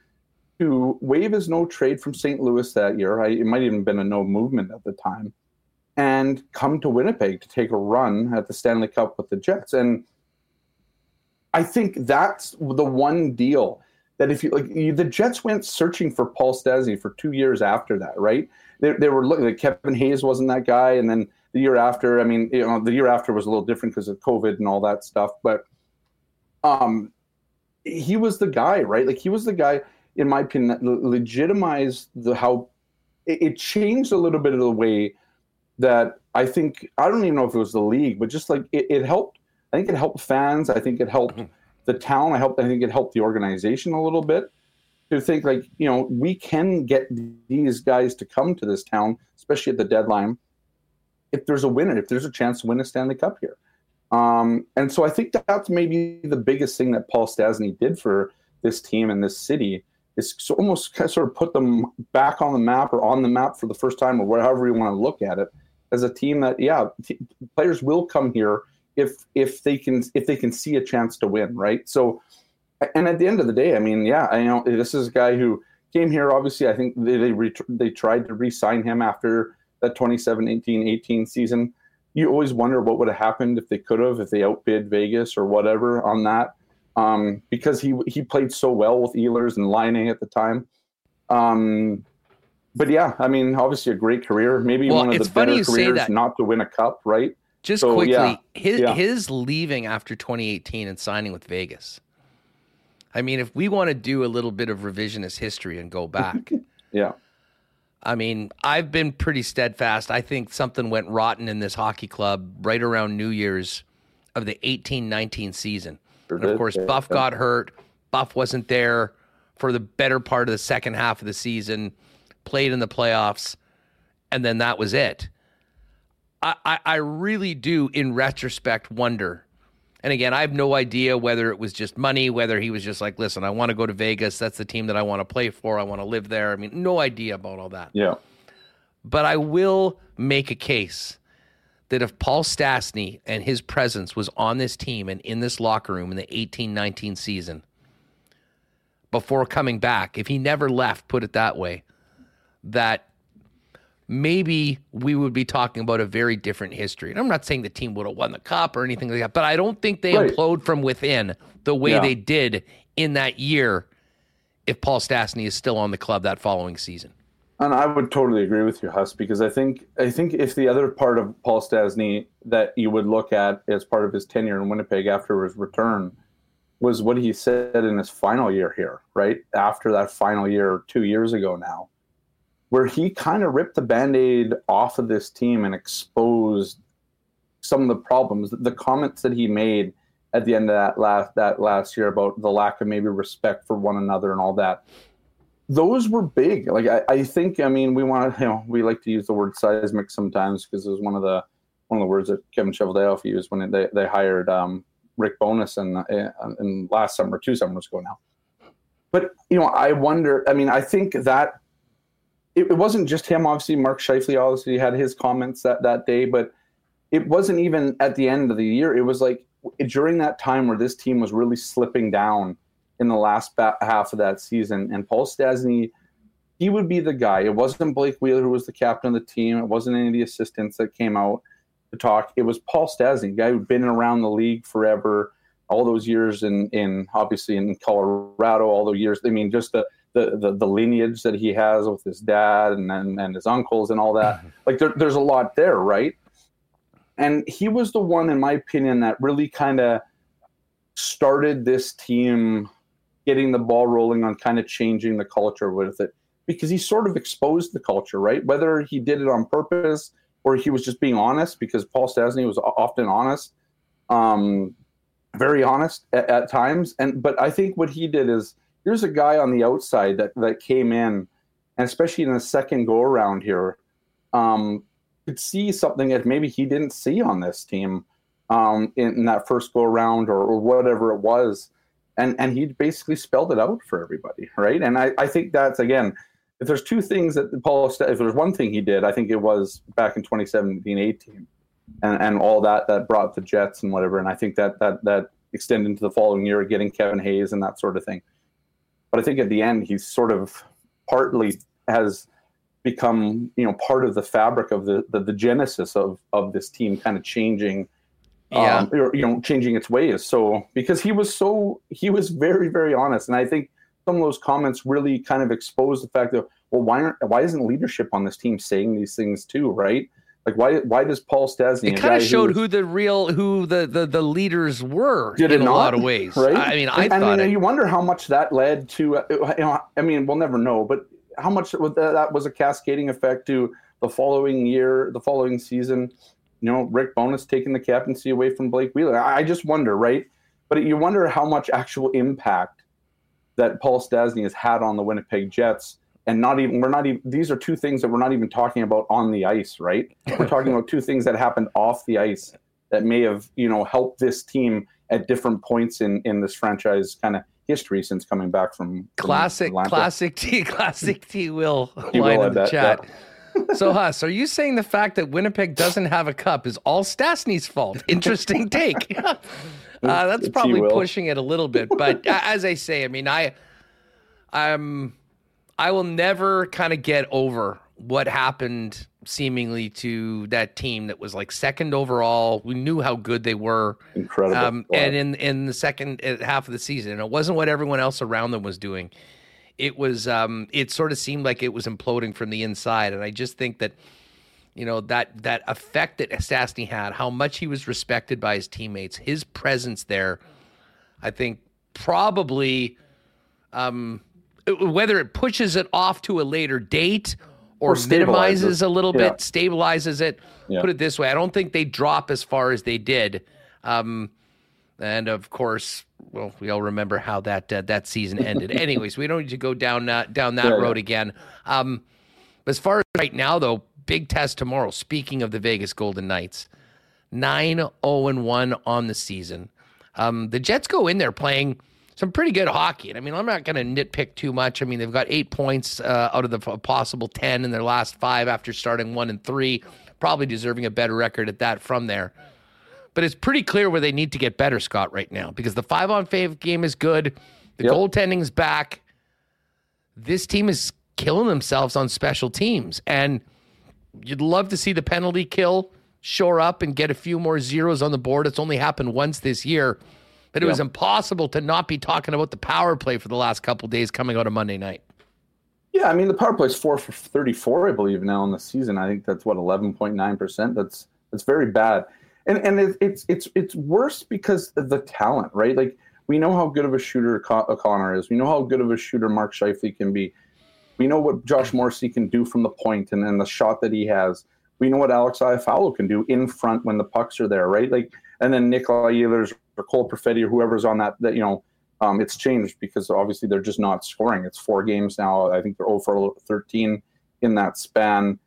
F: To waive his no trade from st louis that year I, it might even have been a no movement at the time and come to winnipeg to take a run at the stanley cup with the jets. And I think that's the one deal that if you like, you, the Jets went searching for Paul Stastny for two years after that, right? They, they were looking. Like Kevin Hayes wasn't that guy, and then the year after, I mean, you know, the year after was a little different because of COVID and all that stuff. But um, he was the guy, right? Like he was the guy, in my opinion, that legitimized the how it, it changed a little bit of the way that I think I don't even know if it was the league, but just like it, it helped I think it helped fans. I think it helped mm-hmm. the town. I hope I think it helped the organization a little bit to think like you know we can get these guys to come to this town, especially at the deadline, if there's a winner, if there's a chance to win a Stanley Cup here. Um, and so I think that's maybe the biggest thing that Paul Stastny did for this team and this city is almost kind of sort of put them back on the map or on the map for the first time or whatever you want to look at it as a team that yeah t- players will come here if if they can if they can see a chance to win, right? So, and at the end of the day, I mean, yeah, I know this is a guy who came here. Obviously, I think they they, re- they tried to re-sign him after that 2017 18 season. You always wonder what would have happened if they could have, if they outbid Vegas or whatever on that, um, because he he played so well with Ehlers and Laine at the time. Um, but yeah, I mean, obviously a great career. Maybe well, one of the better careers not to win a cup, right?
B: Just so, quickly, yeah. his yeah. his leaving after 2018 and signing with Vegas. I mean, if we want to do a little bit of revisionist history and go *laughs* back,
F: yeah.
B: I mean, I've been pretty steadfast. I think something went rotten in this hockey club right around New Year's of the 18-19 season. and of course, Buff got hurt. Buff wasn't there for the better part of the second half of the season. Played in the playoffs, and then that was it. I, I really do, in retrospect, wonder. And again, I have no idea whether it was just money, whether he was just like, listen, I want to go to Vegas. That's the team that I want to play for. I want to live there. I mean, no idea about all that.
F: Yeah.
B: But I will make a case that if Paul Stastny and his presence was on this team and in this locker room in the 18 19 season before coming back, if he never left, put it that way, that maybe we would be talking about a very different history. And I'm not saying the team would have won the cup or anything like that, but I don't think they right. implode from within the way yeah. they did in that year if Paul Stastny is still on the club that following season.
F: And I would totally agree with you, Huss, because I think I think if the other part of Paul Stastny that you would look at as part of his tenure in Winnipeg after his return was what he said in his final year here, right? After that final year two years ago now where he kind of ripped the band-aid off of this team and exposed some of the problems the comments that he made at the end of that last that last year about the lack of maybe respect for one another and all that. Those were big. Like i, I think i mean we want to *laughs* you know we like to use the word seismic sometimes because it was one of the one of the words that kevin cheveldayoff used when they, they hired um, rick bowness in, in last summer two summers ago now. But you know i wonder i mean i think that it, it wasn't just him. Obviously, Mark Scheifele obviously had his comments that that day, but it wasn't even at the end of the year. It was like during that time where this team was really slipping down in the last ba- half of that season, and Paul Stastny, he would be the guy. It wasn't Blake Wheeler who was the captain of the team. It wasn't any of the assistants that came out to talk. It was Paul Stastny, guy who'd been around the league forever, all those years in in obviously in Colorado, all those years. I mean, just the the the, the lineage that he has with his dad and and, and his uncles and all that. *laughs* like there, there's a lot there, right? And he was the one, in my opinion, that really kind of started this team getting the ball rolling on kind of changing the culture with it because he sort of exposed the culture, right? Whether he did it on purpose or he was just being honest, because Paul Stastny was often honest, um, very honest at, at, times. And but I think what he did is here's a guy on the outside that that came in, and especially in the second go around here, um, could see something that maybe he didn't see on this team um, in, in, that first go around or, or whatever it was. And, and he basically spelled it out for everybody, right? And I, I think that's again if there's two things that Paul, if there's one thing he did, I think it was back in 2017, 18, and, and all that that brought the Jets and whatever. And I think that that that extended into the following year, getting Kevin Hayes and that sort of thing. But I think at the end, he's sort of partly has become, you know, part of the fabric of the the, the genesis of of this team kind of changing. Yeah. Um, or, you know, changing its ways. So because he was so he was very very honest, and I think some of those comments really kind of exposed the fact that well, why aren't why isn't leadership on this team saying these things too, right? Like why why does Paul Stastny?
B: It kind of showed who, who, the real who the the, the leaders were Did in a lot of ways,
F: right?
B: I mean, I thought mean,
F: you wonder how much that led to. Uh, you know, I mean, we'll never know, but how much that was a cascading effect to the following year, the following season. You know, Rick Bowness taking the captaincy away from Blake Wheeler. I, I just wonder, right? But you wonder how much actual impact that Paul Stastny has had on the Winnipeg Jets. And not even we're not even these are two things that we're not even talking about on the ice, right? We're talking about two things that happened off the ice that may have, you know, helped this team at different points in in this franchise kind of history since coming back from,
B: from classic Atlanta. classic T *laughs* classic T will *laughs* line will, in the chat. Yeah. *laughs* so Huss, are you saying the fact that Winnipeg doesn't have a cup is all Stastny's fault? Interesting take. Uh, that's probably pushing it a little bit, but as I say, I mean, I, I'm, I will never kind of get over what happened seemingly to that team that was like second overall. We knew how good they were,
F: incredible, um,
B: wow. and in in the second uh, half of the season, it wasn't what everyone else around them was doing. It was, um, it sort of seemed like it was imploding from the inside, and I just think that you know that that effect that Stastny had, how much he was respected by his teammates, his presence there, I think probably um, whether it pushes it off to a later date or, or minimizes a little yeah. bit, stabilizes it. Yeah. Put it this way, I don't think they drop as far as they did. Um, and of course, well, we all remember how that uh, that season *laughs* ended. Anyways, we don't need to go down uh, down that yeah, road again. Um, as far as right now, though, big test tomorrow. Speaking of the Vegas Golden Knights, 9 0 1 on the season. Um, the Jets go in there playing some pretty good hockey. And I mean, I'm not going to nitpick too much. I mean, they've got eight points uh, out of the possible 10 in their last five after starting one and three, probably deserving a better record at that from there. But it's pretty clear where they need to get better, Scott, right now, because the five on five game is good. The yep. goaltending's back. This team is killing themselves on special teams. And you'd love to see the penalty kill shore up and get a few more zeros on the board. It's only happened once this year, but it was impossible to not be talking about the power play for the last couple days coming out of Monday night.
F: Yeah, I mean the power play is four for thirty-four, I believe, now in the season. I think that's what eleven point nine percent. That's that's very bad, and and it, it's it's it's worse because of the talent, right? Like we know how good of a shooter uh, Connor is. We know how good of a shooter Mark Scheifele can be. We know what Josh Morrissey can do from the point and, and the shot that he has. We know what Alex Iafallo can do in front when the pucks are there, right? Like, and then Nikolai Ehlers or Cole Perfetti or whoever's on that, that you know, um, it's changed because obviously they're just not scoring. It's four games now. I think they're over 13 in that span.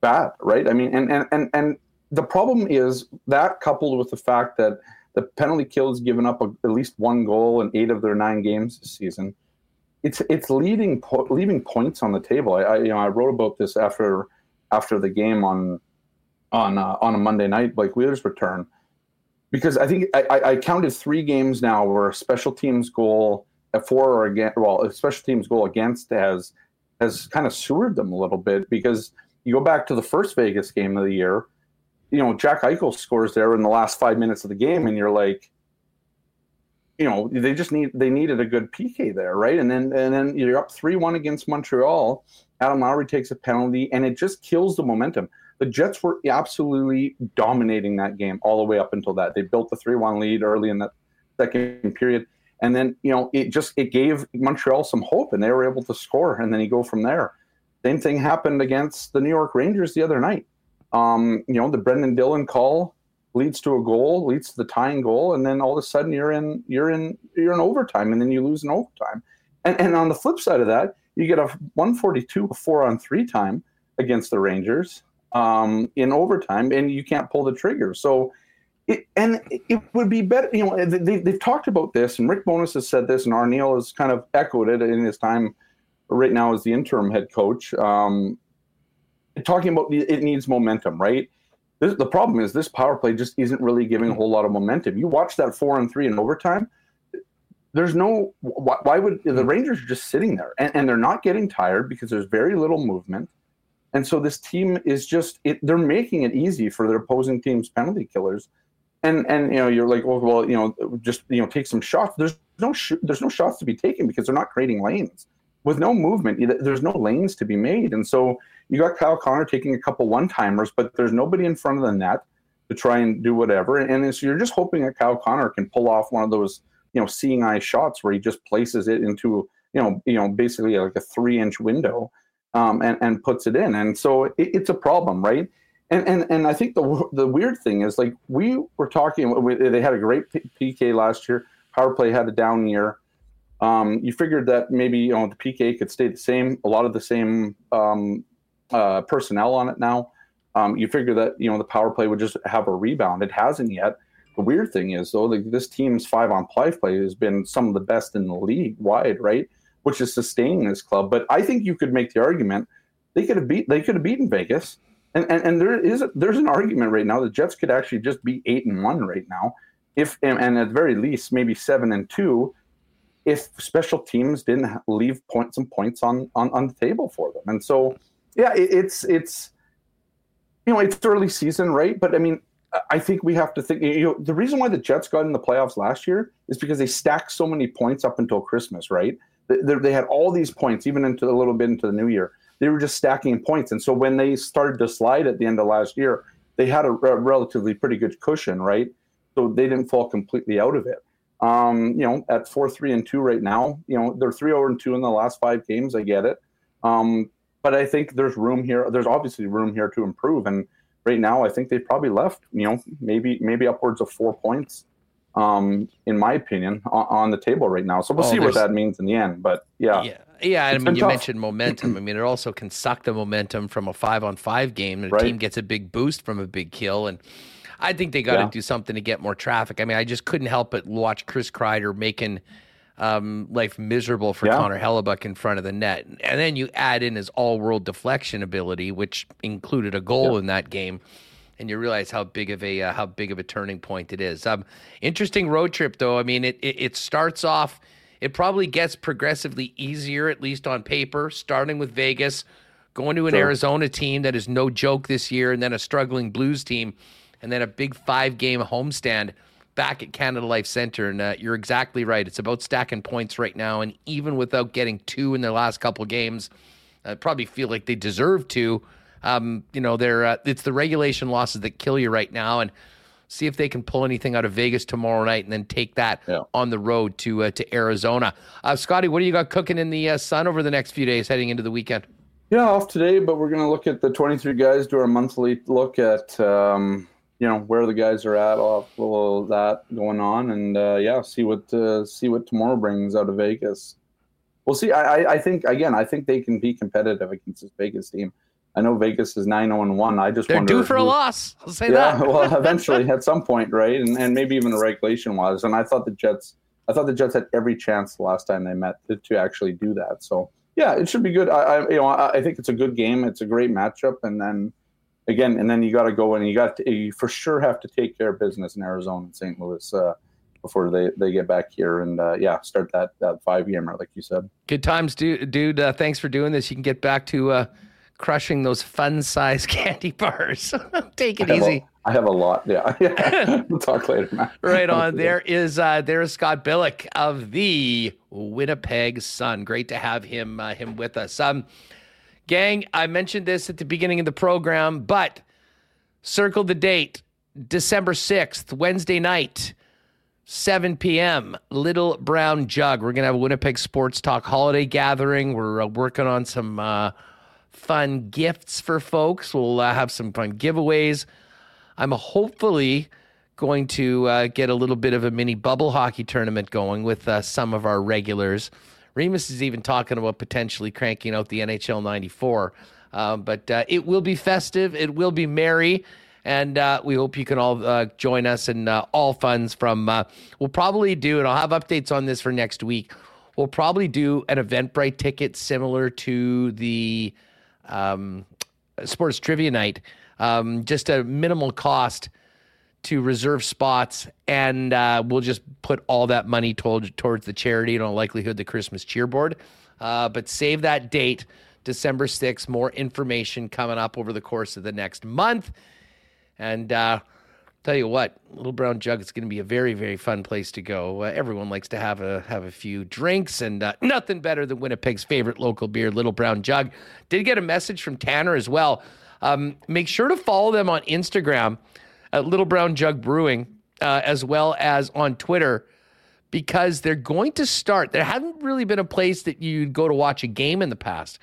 F: Bad, right? I mean, and and and and the problem is that coupled with the fact that the penalty kill has given up a, at least one goal in eight of their nine games this season it's it's leaving po- leaving points on the table. I, I, you know I wrote about this after after the game on on uh, on a Monday night, Blake Wheeler's return, because I think I, I counted three games now where special teams goal for or against well a special teams goal against has has kind of sewered them a little bit because you go back to the first Vegas game of the year, you know, Jack Eichel scores there in the last five minutes of the game, and you're like, you know, they just need they needed a good PK there, right? And then and then you're up three one against Montreal. Adam Lowry takes a penalty, and it just kills the momentum. The Jets were absolutely dominating that game all the way up until that. They built the three one lead early in that second period, and then you know it just it gave Montreal some hope, and they were able to score, and then you go from there. Same thing happened against the New York Rangers the other night. Um, you know, the Brendan Dillon call leads to a goal, leads to the tying goal, and then all of a sudden you're in you're in you're in overtime, and then you lose in overtime. And and on the flip side of that, you get a 142 a four on three time against the Rangers um, in overtime, and you can't pull the trigger. So. It, and it would be better, you know. They, they've talked about this, and Rick Bowness has said this, and Arniel has kind of echoed it in his time right now as the interim head coach. Um, talking about it needs momentum, right? This, the problem is this power play just isn't really giving a whole lot of momentum. You watch that four and three in overtime. There's no why, why would the. Rangers are just sitting there and, and, they're not getting tired because there's very little movement, and so this team is just it, they're making it easy for their opposing team's penalty killers, and and you know you're like well, well you know just you know take some shots. There's no sh- there's no shots to be taken because they're not creating lanes with no movement. There's no lanes to be made, and so you got Kyle Connor taking a couple one timers, but there's nobody in front of the net to try and do whatever. And so you're just hoping that Kyle Connor can pull off one of those, you know, seeing eye shots where he just places it into, you know, you know, basically like a three inch window, um, and and puts it in. And so it, it's a problem, right? And and and I think the the weird thing is like we were talking. We, they had a great PK last year. Power play had a down year. Um, you figured that maybe you know the PK could stay the same. A lot of the same um, uh, personnel on it now. Um, you figure that you know the power play would just have a rebound. It hasn't yet. The weird thing is though, like, this team's five on five play has been some of the best in the league wide, right? Which is sustaining this club. But I think you could make the argument they could have beat they could have beaten Vegas, and and, and there is there's an argument right now the Jets could actually just be eight and one right now, if and, and at the very least maybe seven and two, if special teams didn't leave points and points on on on the table for them, and so yeah, it, it's it's you know it's early season, right? But I mean, I think we have to think. You know, the reason why the Jets got in the playoffs last year is because they stacked so many points up until Christmas, right? They, they had all these points, even into a little bit into the new year. They were just stacking points, and so when they started to slide at the end of last year, they had a, a relatively pretty good cushion, right? So they didn't fall completely out of it. Um, you know, at four, three, and two right now, you know, they're three over and two in the last five games. I get it. Um, but I think there's room here. There's obviously room here to improve. And right now, I think they've probably left, you know, maybe maybe upwards of four points, um, in my opinion, on, on the table right now. So we'll oh, see what that means in the end. But yeah.
B: Yeah. Yeah, I mean, you tough. mentioned momentum. I mean, it also can suck the momentum from a five-on-five game. And a right. team gets a big boost from a big kill, and I think they got to yeah. do something to get more traffic. I mean, I just couldn't help but watch Chris Kreider making um, life miserable for yeah. Connor Hellebuyck in front of the net. And then you add in his all world deflection ability, which included a goal yeah. in that game. And you realize how big of a uh, how big of a turning point it is. Um, interesting road trip though. I mean, it, it it starts off. It probably gets progressively easier, at least on paper, starting with Vegas, going to an sure. Arizona team that is no joke this year, and then a struggling Blues team, and then a big five game homestand back at Canada Life Center. And uh, you're exactly right. It's about stacking points right now. And even without getting two in their last couple games, I probably feel like they deserve to. Um, you know, they're uh, it's the regulation losses that kill you right now, and see if they can pull anything out of Vegas tomorrow night, and then take that yeah. on the road to uh, to Arizona. Uh, Scotty, what do you got cooking in the uh, sun over the next few days, heading into the weekend?
F: Yeah, off today, but we're going to look at the 23 guys, do our monthly look at um, you know where the guys are at. I'll a little of that going on, and uh, yeah, see what uh, see what tomorrow brings out of Vegas. We'll see. I, I think again, I think they can be competitive against this Vegas team. I know Vegas is nine zero oh and one. I just
B: they're
F: wonder
B: due for
F: who,
B: a loss. I'll say
F: yeah,
B: that.
F: well, *laughs* eventually at some point, right? And and maybe even a regulation was. And I thought the Jets, I thought the Jets had every chance the last time they met to, to actually do that. So yeah, it should be good. I, I you know I, I think it's a good game. It's a great matchup, and then again, and then you got to go and you got to, you for sure have to take care of business in Arizona and St. Louis. Uh, before they, they get back here and uh, yeah, start that that five gamer like you said.
B: Good times, dude. dude uh, thanks for doing this. You can get back to uh, crushing those fun size *laughs* candy bars. *laughs* Take it
F: I
B: easy.
F: A, I have a lot. Yeah, *laughs* yeah. we'll talk later, man.
B: right on. There is uh, there is Scott Billeck of the Winnipeg Sun. Great to have him uh, him with us. Um, gang, I mentioned this at the beginning of the program, but circle the date. December 6th, Wednesday night, 7 p.m., Little Brown Jug. We're going to have a Winnipeg Sports Talk holiday gathering. We're uh, working on some uh, fun gifts for folks. We'll uh, have some fun giveaways. I'm hopefully going to uh, get a little bit of a mini bubble hockey tournament going with uh, some of our regulars. Remis is even talking about potentially cranking out the NHL 94. Uh, but it will be festive, it will be merry and uh, we hope you can all uh, join us and uh, all funds from. Uh, we'll probably do, and I'll have updates on this for next week. We'll probably do an Eventbrite ticket similar to the um, Sports Trivia Night, um, just a minimal cost to reserve spots, and uh, we'll just put all that money told, towards the charity and all likelihood the Christmas cheerboard. Uh, but save that date, December 6th. More information coming up over the course of the next month. And uh, tell you what, Little Brown Jug is going to be a very, very fun place to go. Uh, everyone likes to have a have a few drinks, and uh, nothing better than Winnipeg's favorite local beer, Little Brown Jug. Did get a message from Tanner as well. Um, make sure to follow them on Instagram at Little Brown Jug Brewing, uh, as well as on Twitter. Because they're going to start. There hasn't really been a place that you'd go to watch a game in the past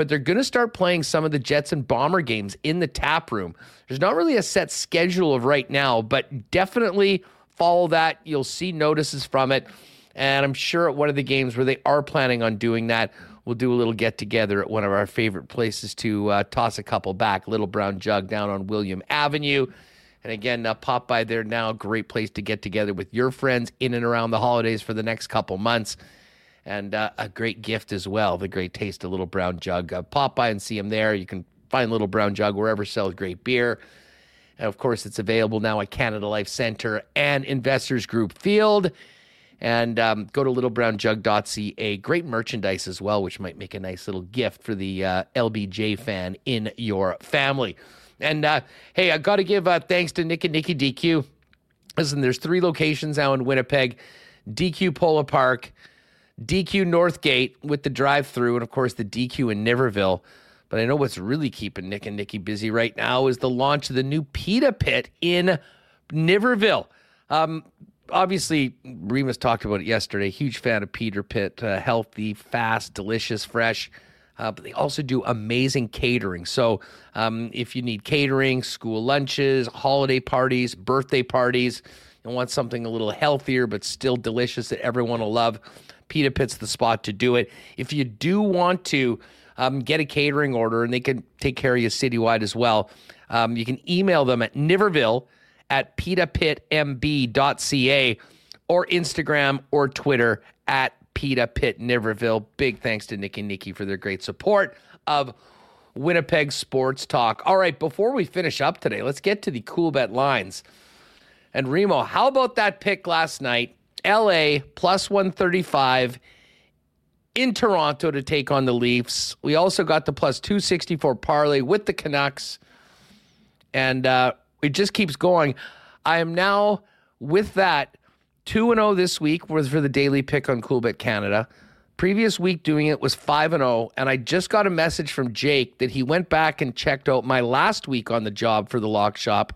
B: but they're going to start playing some of the Jets and Bomber games in the tap room. There's not really a set schedule of right now, but definitely follow that. You'll see notices from it. And I'm sure at one of the games where they are planning on doing that, we'll do a little get together at one of our favorite places to uh, toss a couple back, Little Brown Jug down on William Avenue. And again, uh, pop by there now. Great place to get together with your friends in and around the holidays for the next couple months and uh, a great gift as well. The great taste of Little Brown Jug. Uh, pop by and see them there. You can find Little Brown Jug wherever sells great beer. And of course, it's available now at Canada Life Center and Investors Group Field. And um, go to littlebrownjug.ca. Great merchandise as well, which might make a nice little gift for the uh, LBJ fan in your family. And uh, hey, I got to give uh, thanks to Nick and Nikki DQ. Listen, there's three locations now in Winnipeg DQ Polo Park, DQ Northgate with the drive through, and of course the DQ in Niverville. But I know what's really keeping Nick and Nikki busy right now is the launch of the new Pita Pit in Niverville. Um, obviously, Remis talked about it yesterday. Huge fan of Pita Pit. Uh, healthy, fast, delicious, fresh. Uh, but they also do amazing catering. So um, if you need catering, school lunches, holiday parties, birthday parties, you want something a little healthier but still delicious that everyone will love, Pita Pit's the spot to do it. If you do want to um, get a catering order, and they can take care of you citywide as well, um, you can email them at niverville at pitapitmb.ca or Instagram or Twitter at Pita Pit Niverville. Big thanks to Nick and Nikki for their great support of Winnipeg Sports Talk. All right, before we finish up today, let's get to the Coolbet lines. And Remo, how about that pick last night LA plus 135 in Toronto to take on the Leafs. We also got the plus 264 parlay with the Canucks. And uh, it just keeps going. I am now with that 2 0 this week was for the daily pick on Coolbet Canada. Previous week doing it was 5 0 and I just got a message from Jake that he went back and checked out my last week on the job for the lock shop.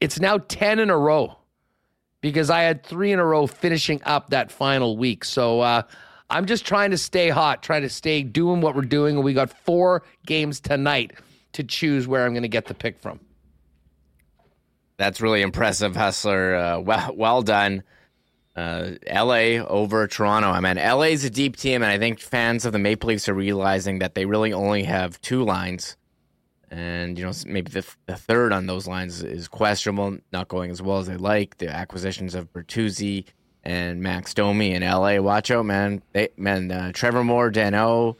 B: It's now 10 in a row because I had three in a row finishing up that final week. So uh, I'm just trying to stay hot, trying to stay doing what we're doing. And we got four games tonight to choose where I'm going to get the pick from.
C: That's really impressive, Hustler. Uh, well, well done. Uh, LA over Toronto. I mean, LA is a deep team, and I think fans of the Maple Leafs are realizing that they really only have two lines and you know maybe the, the third on those lines is questionable, not going as well as they like. The acquisitions of Bertuzzi and Max Domi in LA. Watch out, man. They, man, uh, Trevor Moore, Danault,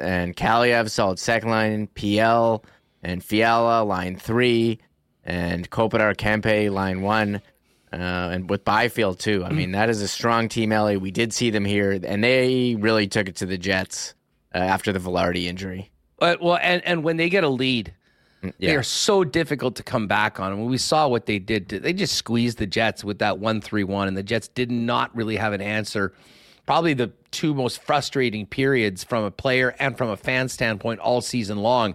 C: and Kaliyev solid second line. PL and Fiala line three, and Kopitar Kempe line one. uh, and with Byfield too. I mean, that is a strong team. LA, we did see them here, and they really took it to the Jets uh, after the Vilardi injury.
B: But, well, and and when they get a lead,
C: yeah.
B: they are so difficult to come back on. And we saw what they did. To, they just squeezed the Jets with that one three one, and the Jets did not really have an answer. Probably the two most frustrating periods from a player and from a fan standpoint all season long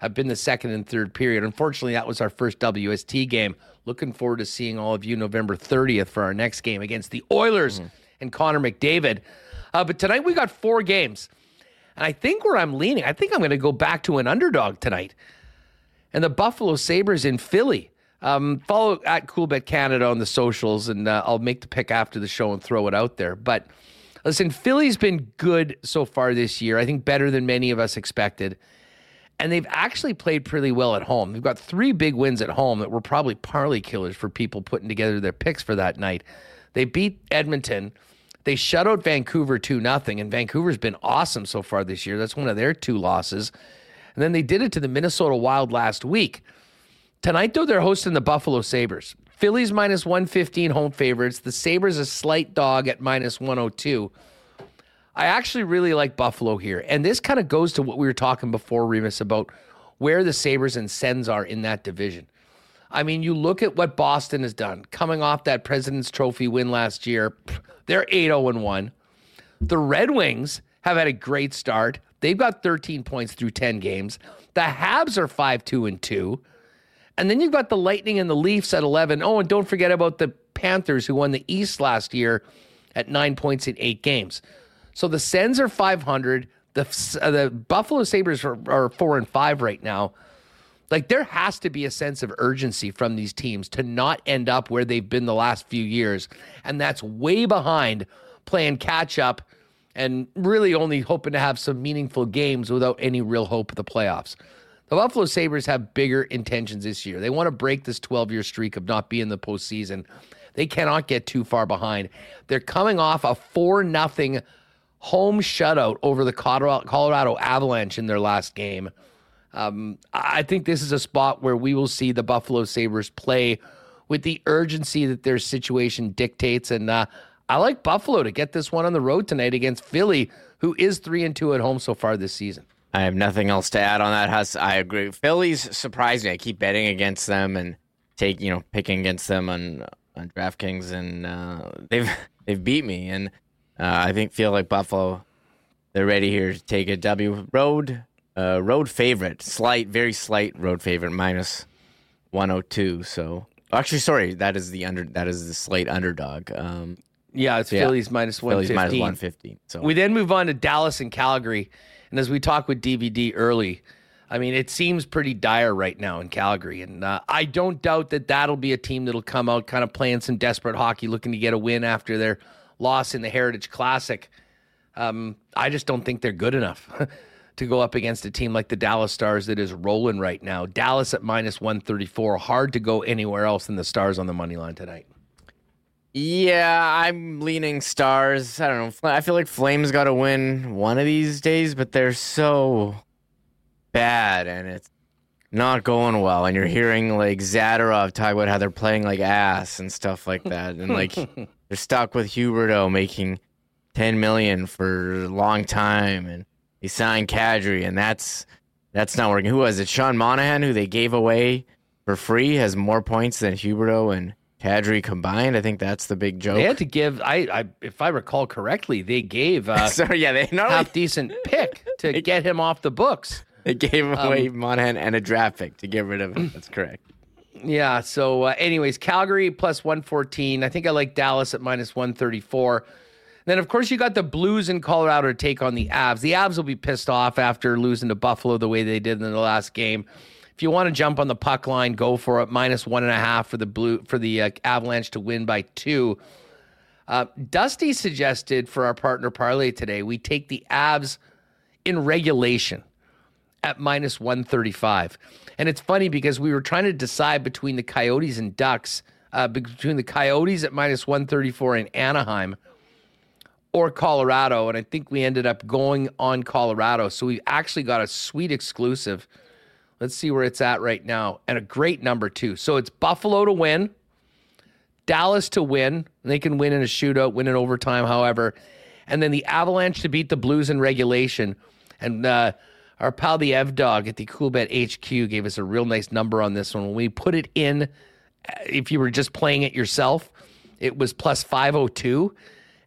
B: have been the second and third period. Unfortunately, that was our first WST game. Looking forward to seeing all of you November 30th for our next game against the Oilers and Connor McDavid. Uh, but tonight we got four games. And I think where I'm leaning, I think I'm going to go back to an underdog tonight. And the Buffalo Sabres in Philly. Um, follow at Coolbet Canada on the socials, and uh, I'll make the pick after the show and throw it out there. But listen, Philly's been good so far this year. I think better than many of us expected and they've actually played pretty well at home. They've got three big wins at home that were probably parlay killers for people putting together their picks for that night. They beat Edmonton. They shut out Vancouver 2 nothing, and Vancouver's been awesome so far this year. That's one of their two losses. And then they did it to the Minnesota Wild last week. Tonight, though, they're hosting the Buffalo Sabres. Phillies minus 115 home favorites. The Sabres a slight dog at minus 102. I actually really like Buffalo here. And this kind of goes to what we were talking before, Remis, about where the Sabres and Sens are in that division. I mean, you look at what Boston has done coming off that President's Trophy win last year. They're 8 0 1. The Red Wings have had a great start. They've got 13 points through 10 games. The Habs are 5 2 and 2. And then you've got the Lightning and the Leafs at 11. Oh, and don't forget about the Panthers who won the East last year at nine points in eight games. So the Sens are 500. The uh, the Buffalo Sabres are, are four and five right now. Like there has to be a sense of urgency from these teams to not end up where they've been the last few years, and that's way behind playing catch up and really only hoping to have some meaningful games without any real hope of the playoffs. The Buffalo Sabres have bigger intentions this year. They want to break this 12 year streak of not being in the postseason. They cannot get too far behind. They're coming off a 4 nothing home shutout over the Colorado Avalanche in their last game. Um, I think this is a spot where we will see the Buffalo Sabres play with the urgency that their situation dictates. And uh, I like Buffalo to get this one on the road tonight against Philly, who is three and two at home so far this season.
C: I have nothing else to add on that. Huss, I agree. Phillies surprised me. I keep betting against them and take you know picking against them on on DraftKings, and uh, they've *laughs* they've beat me. And uh, I think feel like Buffalo, they're ready here to take a W. Road, uh, road favorite, slight, very slight road favorite, minus 102. So actually, sorry, that is the under, that is the slight underdog. Um,
B: yeah, it's. Phillies minus 115.
C: Phillies minus 115. So
B: we then move on to Dallas and Calgary, and as we talk with DVD early. I mean, it seems pretty dire right now in Calgary. And uh, I don't doubt that that'll be a team that'll come out kind of playing some desperate hockey, looking to get a win after their loss in the Heritage Classic. Um, I just don't think they're good enough *laughs* to go up against a team like the Dallas Stars that is rolling right now. Dallas at minus 134. Hard to go anywhere else than the Stars on the money line tonight.
C: Yeah, I'm leaning Stars. I don't know. I feel like Flames got to win one of these days, but they're so bad and it's not going well. And you're hearing like Zadorov talk about how they're playing like ass and stuff like that. And like *laughs* they're stuck with Huberdeau making 10 million for a long time and he signed Kadri and that's that's not working. Who was it? Sean Monahan who they gave away for free has more points than Huberdeau and Kadri combined. I think that's the big joke.
B: They had to give I, I if I recall correctly, they gave uh *laughs*
C: so yeah, they not
B: half decent pick to get him off the books.
C: They gave away um, Monahan and a draft pick to get rid of him. That's correct.
B: Yeah. So, uh, anyways, Calgary plus 114. I think I like Dallas at minus 134. Then, of course, you got the Blues in Colorado to take on the Avs. The Avs will be pissed off after losing to Buffalo the way they did in the last game. If you want to jump on the puck line, go for it. Minus one and a half for the blue for the uh, Avalanche to win by two. Uh, Dusty suggested for our partner parlay today we take the Avs in regulation at minus 135. And it's funny because we were trying to decide between the Coyotes and Ducks, uh, between the Coyotes at minus 134 in Anaheim or Colorado. And I think we ended up going on Colorado. So we actually got a sweet exclusive. Let's see where it's at right now. And a great number, too. So it's Buffalo to win, Dallas to win. They can win in a shootout, win in overtime, however. And then the Avalanche to beat the Blues in regulation. And uh, our pal the Ev Dog at the Coolbet HQ gave us a real nice number on this one. When we put it in, if you were just playing it yourself, it was plus 502.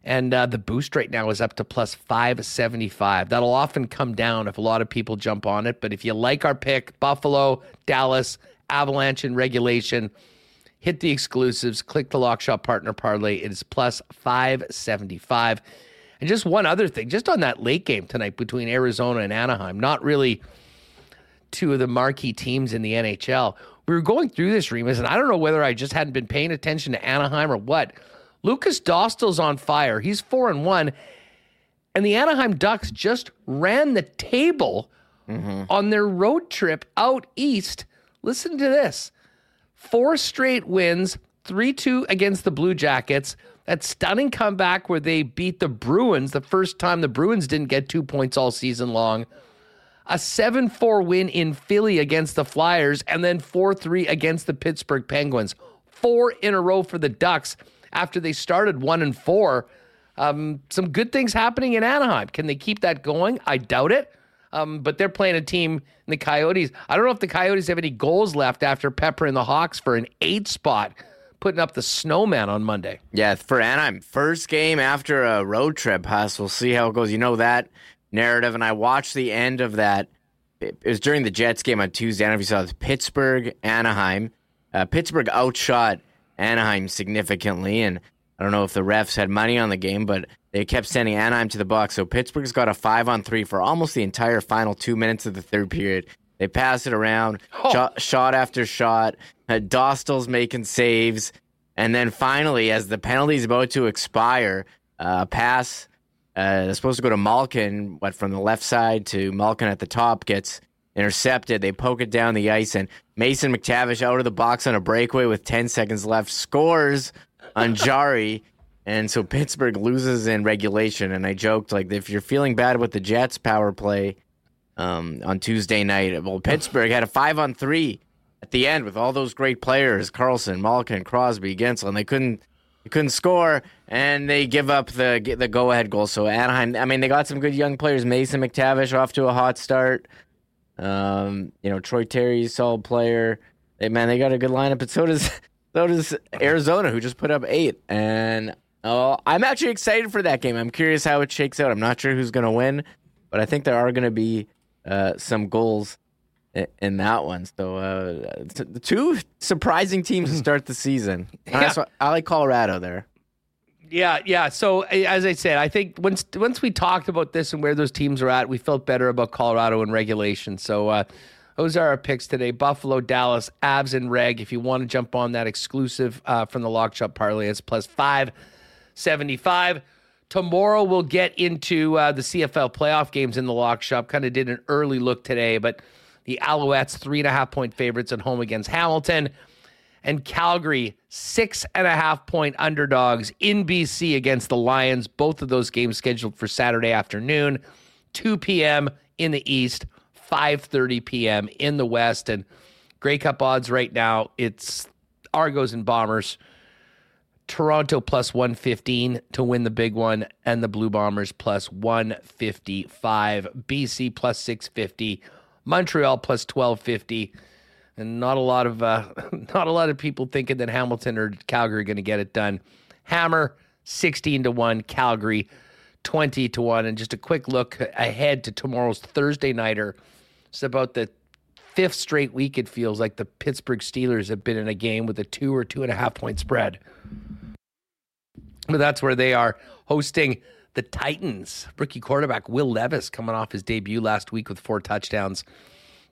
B: And uh, the boost right now is up to plus 575. That'll often come down if a lot of people jump on it. But if you like our pick, Buffalo, Dallas, Avalanche in regulation, hit the exclusives, click the Lock Shop Partner Parlay. It is plus 575. And just one other thing, just on that late game tonight between Arizona and Anaheim, not really two of the marquee teams in the NHL. We were going through this, Remis, and I don't know whether I just hadn't been paying attention to Anaheim or what. Lukas Dostal's on fire. He's four and one. And the Anaheim Ducks just ran the table mm-hmm. on their road trip out east. Listen to this four straight wins, 3 2 against the Blue Jackets. That stunning comeback where they beat the Bruins the first time the Bruins didn't get two points all season long. A 7 4 win in Philly against the Flyers, and then 4 3 against the Pittsburgh Penguins. Four in a row for the Ducks after they started 1 and 4. Um, some good things happening in Anaheim. Can they keep that going? I doubt it. Um, but they're playing a team in the Coyotes. I don't know if the Coyotes have any goals left after Pepper and the Hawks for an eight spot, putting up the snowman on Monday.
C: Yeah, for Anaheim, first game after a road trip, Huss. We'll see how it goes. You know that narrative, and I watched the end of that. It was during the Jets game on Tuesday. I don't know if you saw this. Pittsburgh, Anaheim. Uh, Pittsburgh outshot Anaheim significantly, and I don't know if the refs had money on the game, but they kept sending Anaheim to the box. So Pittsburgh's got a five on three for almost the entire final two minutes of the third period. They pass it around, oh. shot, shot, after shot. Uh, Dostal's making saves. And then finally, as the penalty is about to expire, uh, a pass uh, that's supposed to go to Malkin, what from the left side to Malkin at the top gets intercepted. They poke it down the ice, and Mason McTavish out of the box on a breakaway with 10 seconds left scores on *laughs* Jarry. And so Pittsburgh loses in regulation. And I joked, like, if you're feeling bad with the Jets power play um, on Tuesday night, well, Pittsburgh had a five on three at the end with all those great players Karlsson, Malkin, Crosby, Guentzel, and they couldn't. They couldn't score, and they give up the the go ahead goal. So Anaheim, I mean, they got some good young players. Mason McTavish off to a hot start. Um, you know, Troy Terry's solid player. They, man, they got a good lineup, but so does *laughs* so does Arizona, who just put up eight. And Oh, I'm actually excited for that game. I'm curious how it shakes out. I'm not sure who's going to win, but I think there are going to be uh, some goals in, in, that one. So, uh, t- two surprising teams to *laughs* start the season. Yeah. I like Colorado there.
B: Yeah, yeah. So as I said, I think once once we talked about this and where those teams are at, we felt better about Colorado and regulation. So uh, those are our picks today: Buffalo, Dallas, Avs, and Reg. If you want to jump on that exclusive uh, from the Lock Shop Parlay, it's plus five 75. Tomorrow we'll get into uh, the CFL playoff games in the lock shop. Kind of did an early look today, but the Alouettes three and a half point favorites at home against Hamilton, and Calgary six and a half point underdogs in BC against the Lions. Both of those games scheduled for Saturday afternoon, 2 p.m. in the East, 5:30 p.m. in the West, and Grey Cup odds right now it's Argos and Bombers. Toronto plus 115 to win the big one, and the Blue Bombers plus 155. BC plus 650. Montreal plus 1250. And not a lot of uh, *laughs* not a lot of people thinking that Hamilton or Calgary are going to get it done. Hammer 16 to 1, Calgary 20 to 1. And just a quick look ahead to tomorrow's Thursday nighter. It's about the fifth straight week, it feels like the Pittsburgh Steelers have been in a game with a two or two and a half point spread. But that's where they are hosting the Titans. Rookie quarterback Will Levis coming off his debut last week with four touchdowns.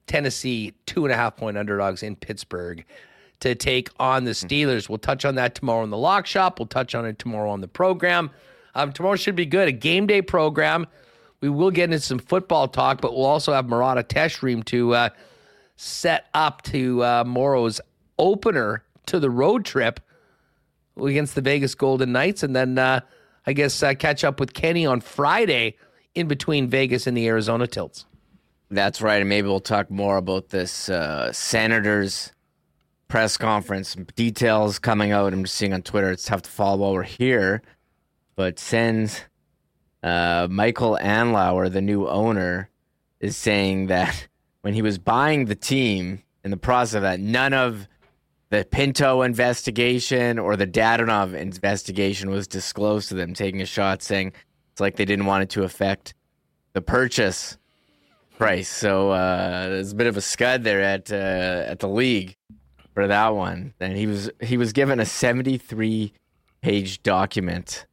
B: Tennessee, two and a half point underdogs in Pittsburgh to take on the Steelers. We'll touch on that tomorrow in the lock shop. We'll touch on it tomorrow on the program. Um, tomorrow should be good. A game day program. We will get into some football talk, but we'll also have Murat Ates to uh, set up to uh, Morrow's opener to the road trip against the Vegas Golden Knights, and then uh, I guess uh, catch up with Kenny on Friday in between Vegas and the Arizona Tilts.
C: That's right, and maybe we'll talk more about this uh, Senators press conference. Details coming out. I'm just seeing on Twitter. It's tough to follow while we're here, but Sens uh, Michael Andlauer, the new owner, is saying that when he was buying the team, in the process of that, none of the Pinto investigation or the Dadonov investigation was disclosed to them, taking a shot saying it's like they didn't want it to affect the purchase price. So uh, there's a bit of a scud there at uh, at the league for that one. And he was he was given a 73 page document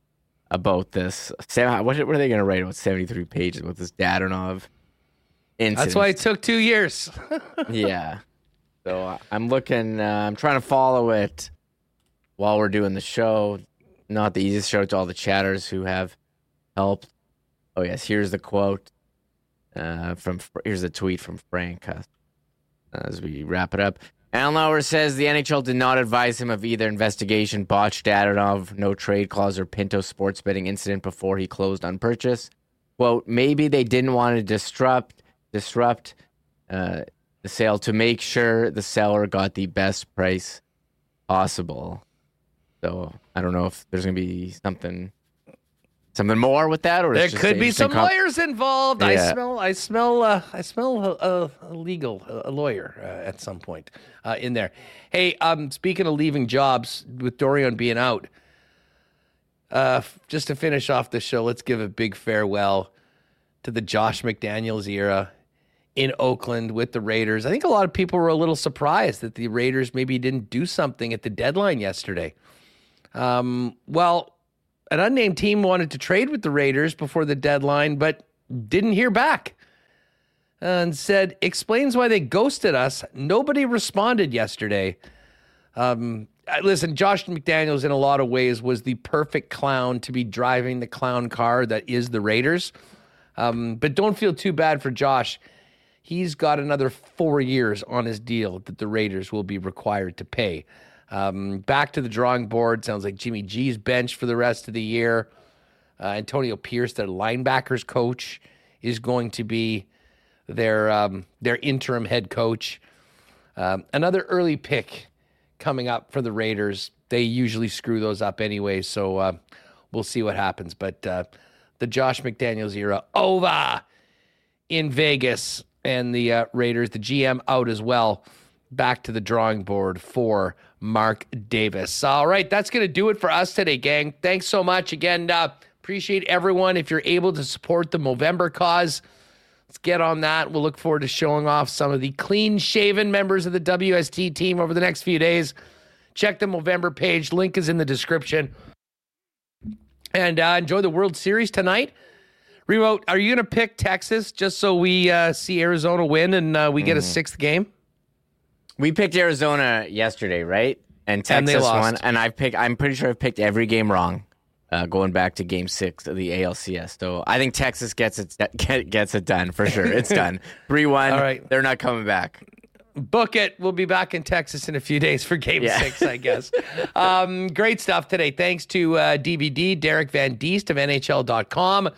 C: about this. What, what are they going to write about 73 pages with this Dadonov incident?
B: That's why it took two years. *laughs*
C: yeah. So I'm looking, uh, I'm trying to follow it while we're doing the show. Not the easiest show to all the chatters who have helped. Oh, yes. Here's the quote uh, from, here's a tweet from Frank uh, as we wrap it up. Andlauer says the NHL did not advise him of either investigation, botched Dadonov, no trade clause, or Pinto sports betting incident before he closed on purchase. Quote, maybe they didn't want to disrupt disrupt uh, the sale to make sure the seller got the best price possible. So I don't know if there's gonna be something something more with that, or
B: there could be some comp- lawyers involved. Yeah. I smell, I smell, uh, I smell a, a legal, a lawyer uh, at some point uh, in there. Hey, um, speaking of leaving jobs with Dorion being out, uh, just to finish off the show, let's give a big farewell to the Josh McDaniels era in Oakland with the Raiders. I think a lot of people were a little surprised that the Raiders maybe didn't do something at the deadline yesterday. Um, well, an unnamed team wanted to trade with the Raiders before the deadline, but didn't hear back and said, explains why they ghosted us. Nobody responded yesterday. Um, listen, Josh McDaniels, in a lot of ways, was the perfect clown to be driving the clown car that is the Raiders. Um, but don't feel too bad for Josh. He's got another four years on his deal that the Raiders will be required to pay. Um, back to the drawing board. Sounds like Jimmy G's bench for the rest of the year. Uh, Antonio Pierce, their linebackers coach, is going to be their um, their interim head coach. Um, another early pick coming up for the Raiders. They usually screw those up anyway, so uh, we'll see what happens. But uh, the Josh McDaniels era over in Vegas, and the uh, Raiders, the GM out as well. Back to the drawing board for Mark Davis. All right, that's going to do it for us today, gang. Thanks so much. Again, uh, appreciate everyone. If you're able to support the Movember cause, let's get on that. We'll look forward to showing off some of the clean shaven members of the WST team over the next few days. Check the Movember page. Link is in the description. And uh, enjoy the World Series tonight. Remote, are you going to pick Texas just so we uh, see Arizona win and uh, we get a mm. sixth game?
C: We picked Arizona yesterday, right? And Texas and won. And I picked. I'm pretty sure I've picked every game wrong, uh, going back to Game Six of the ALCS. So I think Texas gets it *laughs* gets it done for sure. It's done. *laughs* Three one. All right, they're not coming back.
B: Book it. We'll be back in Texas in a few days for Game yeah. Six, I guess. *laughs* um, great stuff today. Thanks to uh, DVD Derek VanDiest of NHL.com.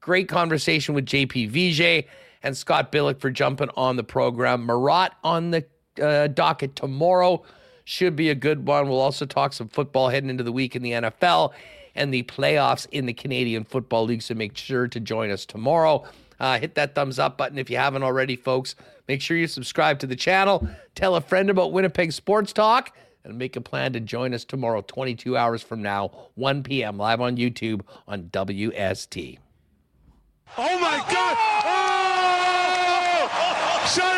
B: Great conversation with JP Vigier and Scott Billeck for jumping on the program. Murat on the uh, docket tomorrow. Should be a good one. We'll also talk some football heading into the week in the NFL and the playoffs in the Canadian Football League. So make sure to join us tomorrow. Uh, hit that thumbs up button if you haven't already, folks. Make sure you subscribe to the channel. Tell a friend about Winnipeg Sports Talk and make a plan to join us tomorrow, 22 hours from now, 1 p.m., live on YouTube on WST.
G: Oh my God! Oh! Shut